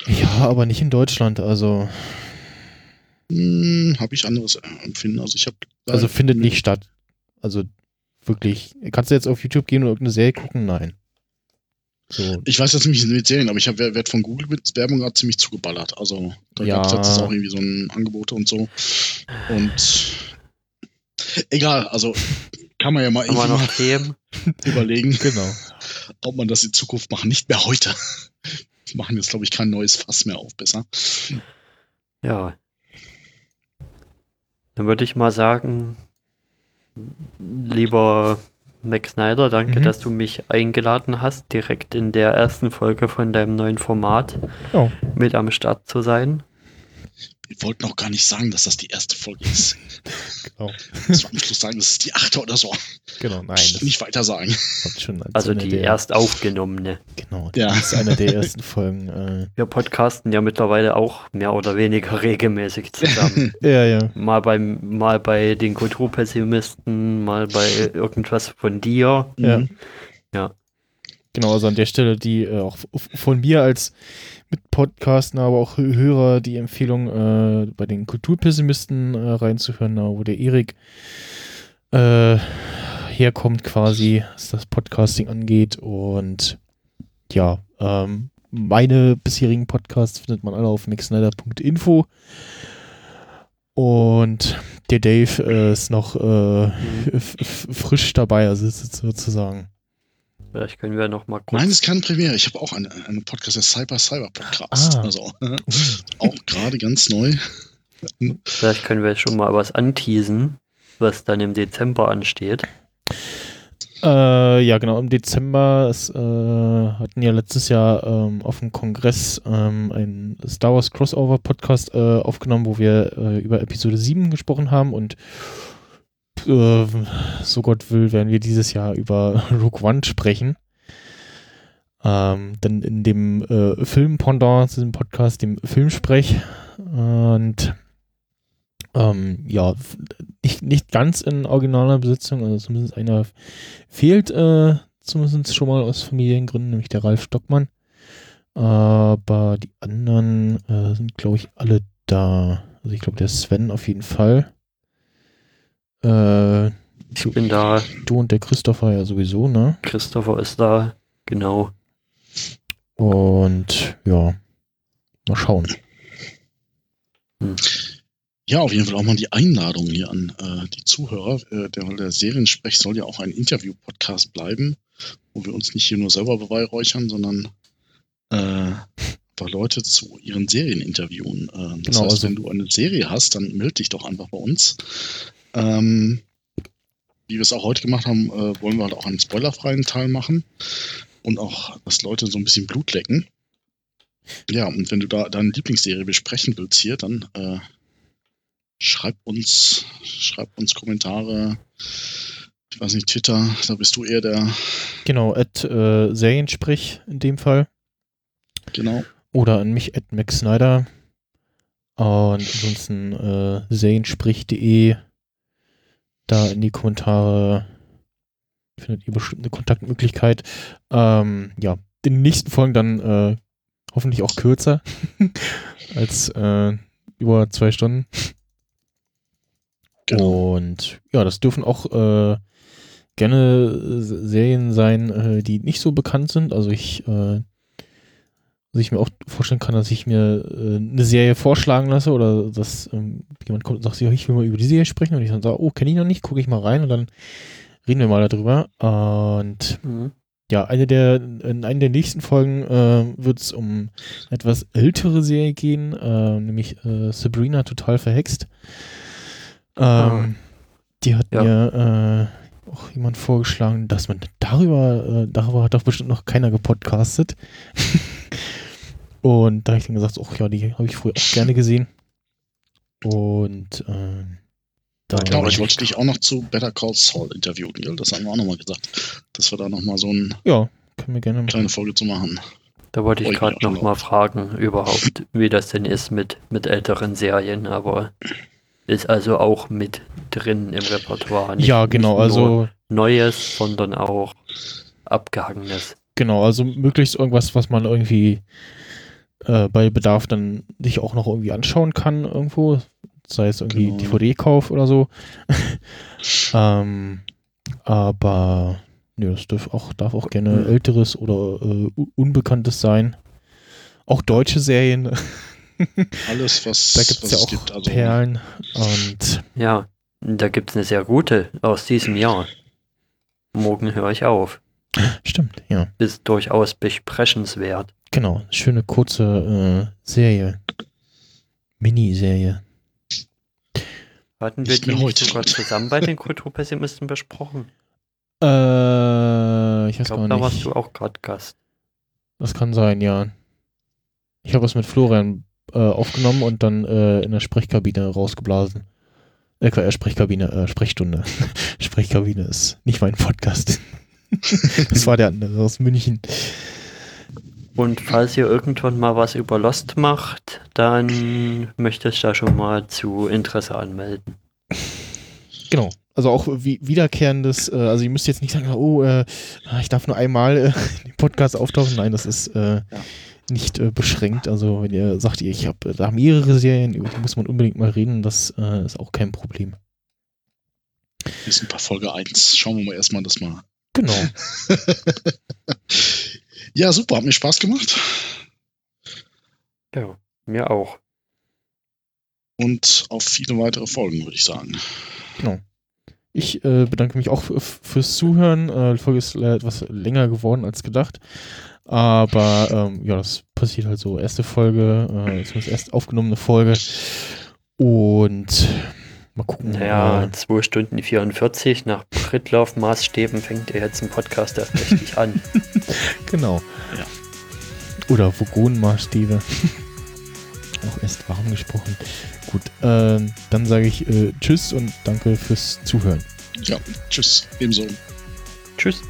Ja, aber nicht in Deutschland, also. Hm, habe ich anderes Empfinden. Also ich habe. Also findet nicht statt. Also wirklich. Kannst du jetzt auf YouTube gehen und irgendeine Serie gucken? Nein. So. Ich weiß jetzt nicht mit Serien, aber ich habe werd von Google mit Werbung gerade ziemlich zugeballert. Also da ja. gab es jetzt auch irgendwie so ein Angebot und so. Und egal, also kann man ja mal, irgendwie noch Themen? überlegen, genau. ob man das in Zukunft machen. Nicht mehr heute. Wir machen jetzt, glaube ich, kein neues Fass mehr auf, besser. Ja. Dann würde ich mal sagen, lieber Max Snyder, danke, mhm. dass du mich eingeladen hast, direkt in der ersten Folge von deinem neuen Format oh. mit am Start zu sein. Wir wollten auch gar nicht sagen, dass das die erste Folge ist. Genau. Das war am Schluss sagen, das ist die achte oder so. Genau, nein. Nicht weiter sagen. also die der, erst aufgenommene. Genau, ja. das ist eine der ersten Folgen. Äh. Wir podcasten ja mittlerweile auch mehr oder weniger regelmäßig zusammen. ja, ja. Mal, beim, mal bei den Kulturpessimisten, mal bei irgendwas von dir. Ja. Mhm. Ja. Genau, also an der Stelle die äh, auch von mir als mit Podcasten, aber auch Hörer die Empfehlung, äh, bei den Kulturpessimisten äh, reinzuhören, wo der Erik äh, herkommt quasi, was das Podcasting angeht. Und ja, ähm, meine bisherigen Podcasts findet man alle auf mixsnyder.info. Und der Dave äh, ist noch äh, frisch dabei, also sozusagen. Vielleicht können wir noch mal kurz. Nein, ist keine Premiere. Ich habe auch einen, einen Podcast, der Cyber Cyber Podcast. Ah. Also auch gerade ganz neu. Vielleicht können wir schon mal was anteasen, was dann im Dezember ansteht. Äh, ja, genau, im Dezember es, äh, hatten ja letztes Jahr ähm, auf dem Kongress ähm, einen Star Wars Crossover Podcast äh, aufgenommen, wo wir äh, über Episode 7 gesprochen haben und äh, so Gott will, werden wir dieses Jahr über Rogue One sprechen. Ähm, dann in dem äh, Film-Pendant zu diesem Podcast, dem Filmsprech. Und ähm, ja, nicht, nicht ganz in originaler Besitzung, also zumindest einer fehlt äh, zumindest schon mal aus Familiengründen, nämlich der Ralf Stockmann. Aber die anderen äh, sind, glaube ich, alle da. Also ich glaube, der Sven auf jeden Fall. Äh, ich bin da. Du und der Christopher ja sowieso, ne? Christopher ist da, genau. Und ja, mal schauen. Hm. Ja, auf jeden Fall auch mal die Einladung hier an äh, die Zuhörer. Äh, der, der Seriensprech soll ja auch ein Interview-Podcast bleiben, wo wir uns nicht hier nur selber beweihräuchern, sondern äh, Leute zu ihren Serien interviewen. Äh, das genau, heißt, also wenn du eine Serie hast, dann melde dich doch einfach bei uns. Ähm, wie wir es auch heute gemacht haben, äh, wollen wir halt auch einen spoilerfreien Teil machen und auch, dass Leute so ein bisschen Blut lecken. Ja, und wenn du da deine Lieblingsserie besprechen willst hier, dann äh, schreib uns, schreib uns Kommentare. Ich weiß nicht, Twitter, da bist du eher der. Genau, at äh, Seriensprich in dem Fall. Genau. Oder an mich at Max Snyder. Und ansonsten äh, seriensprich.de da in die Kommentare findet ihr bestimmt eine Kontaktmöglichkeit. Ähm, ja, in den nächsten Folgen dann äh, hoffentlich auch kürzer als äh, über zwei Stunden. Genau. Und ja, das dürfen auch äh, gerne Serien sein, äh, die nicht so bekannt sind. Also ich äh, also ich mir auch vorstellen kann, dass ich mir äh, eine Serie vorschlagen lasse oder dass ähm, jemand kommt und sagt, ich will mal über die Serie sprechen und ich dann sage, oh, kenne ich noch nicht, gucke ich mal rein und dann reden wir mal darüber. Und mhm. ja, eine der, in einer der nächsten Folgen äh, wird es um etwas ältere Serie gehen, äh, nämlich äh, Sabrina total verhext. Ähm, ah. Die hat ja. mir äh, auch jemand vorgeschlagen, dass man darüber, äh, darüber hat doch bestimmt noch keiner gepodcastet. Und da habe ich dann gesagt, ach ja, die habe ich früher auch gerne gesehen. Und äh, Da genau, ich wollte dich auch noch zu Better Call Saul interviewen, gell? Das haben wir auch nochmal gesagt. Dass wir da nochmal so ein, ja, können wir gerne eine kleine Folge zu machen. Da wollte ich gerade nochmal fragen, überhaupt, wie das denn ist mit, mit älteren Serien, aber ist also auch mit drin im Repertoire. Nicht, ja, genau, also. Neues, sondern auch abgehangenes. Genau, also möglichst irgendwas, was man irgendwie äh, bei Bedarf dann sich auch noch irgendwie anschauen kann irgendwo, sei es irgendwie genau. DVD-Kauf oder so. ähm, aber nö, das darf auch, darf auch gerne älteres oder äh, unbekanntes sein. Auch deutsche Serien. Alles, was da gibt's was ja auch gibt, also Perlen und ja, da gibt es eine sehr gute aus diesem Jahr. Morgen höre ich auf. Stimmt, ja. Ist durchaus besprechenswert. Genau, schöne kurze äh, Serie. Miniserie. Hatten wir die nicht sogar zusammen bei den Kulturpessimisten besprochen? Äh, ich weiß ich glaub, gar nicht. Da warst du auch gerade Gast. Das kann sein, ja. Ich habe was mit Florian äh, aufgenommen und dann äh, in der Sprechkabine rausgeblasen. Äh, äh Sprechkabine, äh, Sprechstunde. Sprechkabine ist nicht mein Podcast. das war der andere aus München. Und falls ihr irgendwann mal was über Lost macht, dann möchte ich da schon mal zu Interesse anmelden. Genau. Also auch wie, wiederkehrendes, äh, also ihr müsst jetzt nicht sagen, oh, äh, ich darf nur einmal äh, im Podcast auftauchen. Nein, das ist äh, ja. nicht äh, beschränkt. Also wenn ihr sagt, ich habe da mehrere Serien, über die muss man unbedingt mal reden, das äh, ist auch kein Problem. Wir sind bei Folge 1. Schauen wir mal erstmal das mal. Genau. Ja, super, hat mir Spaß gemacht. Ja, mir auch. Und auf viele weitere Folgen, würde ich sagen. Genau. Ich äh, bedanke mich auch fürs Zuhören. Äh, die Folge ist etwas länger geworden als gedacht. Aber ähm, ja, das passiert halt so. Erste Folge, äh, zumindest erst aufgenommene Folge. Und Mal gucken. Naja, 2 Stunden 44 nach Prittlauf-Maßstäben fängt er jetzt ein Podcast erst richtig an. genau. Ja. Oder Vogon-Maßstäbe. Auch erst warm gesprochen. Gut, äh, dann sage ich äh, Tschüss und danke fürs Zuhören. Ja, Tschüss. Ebenso. Tschüss.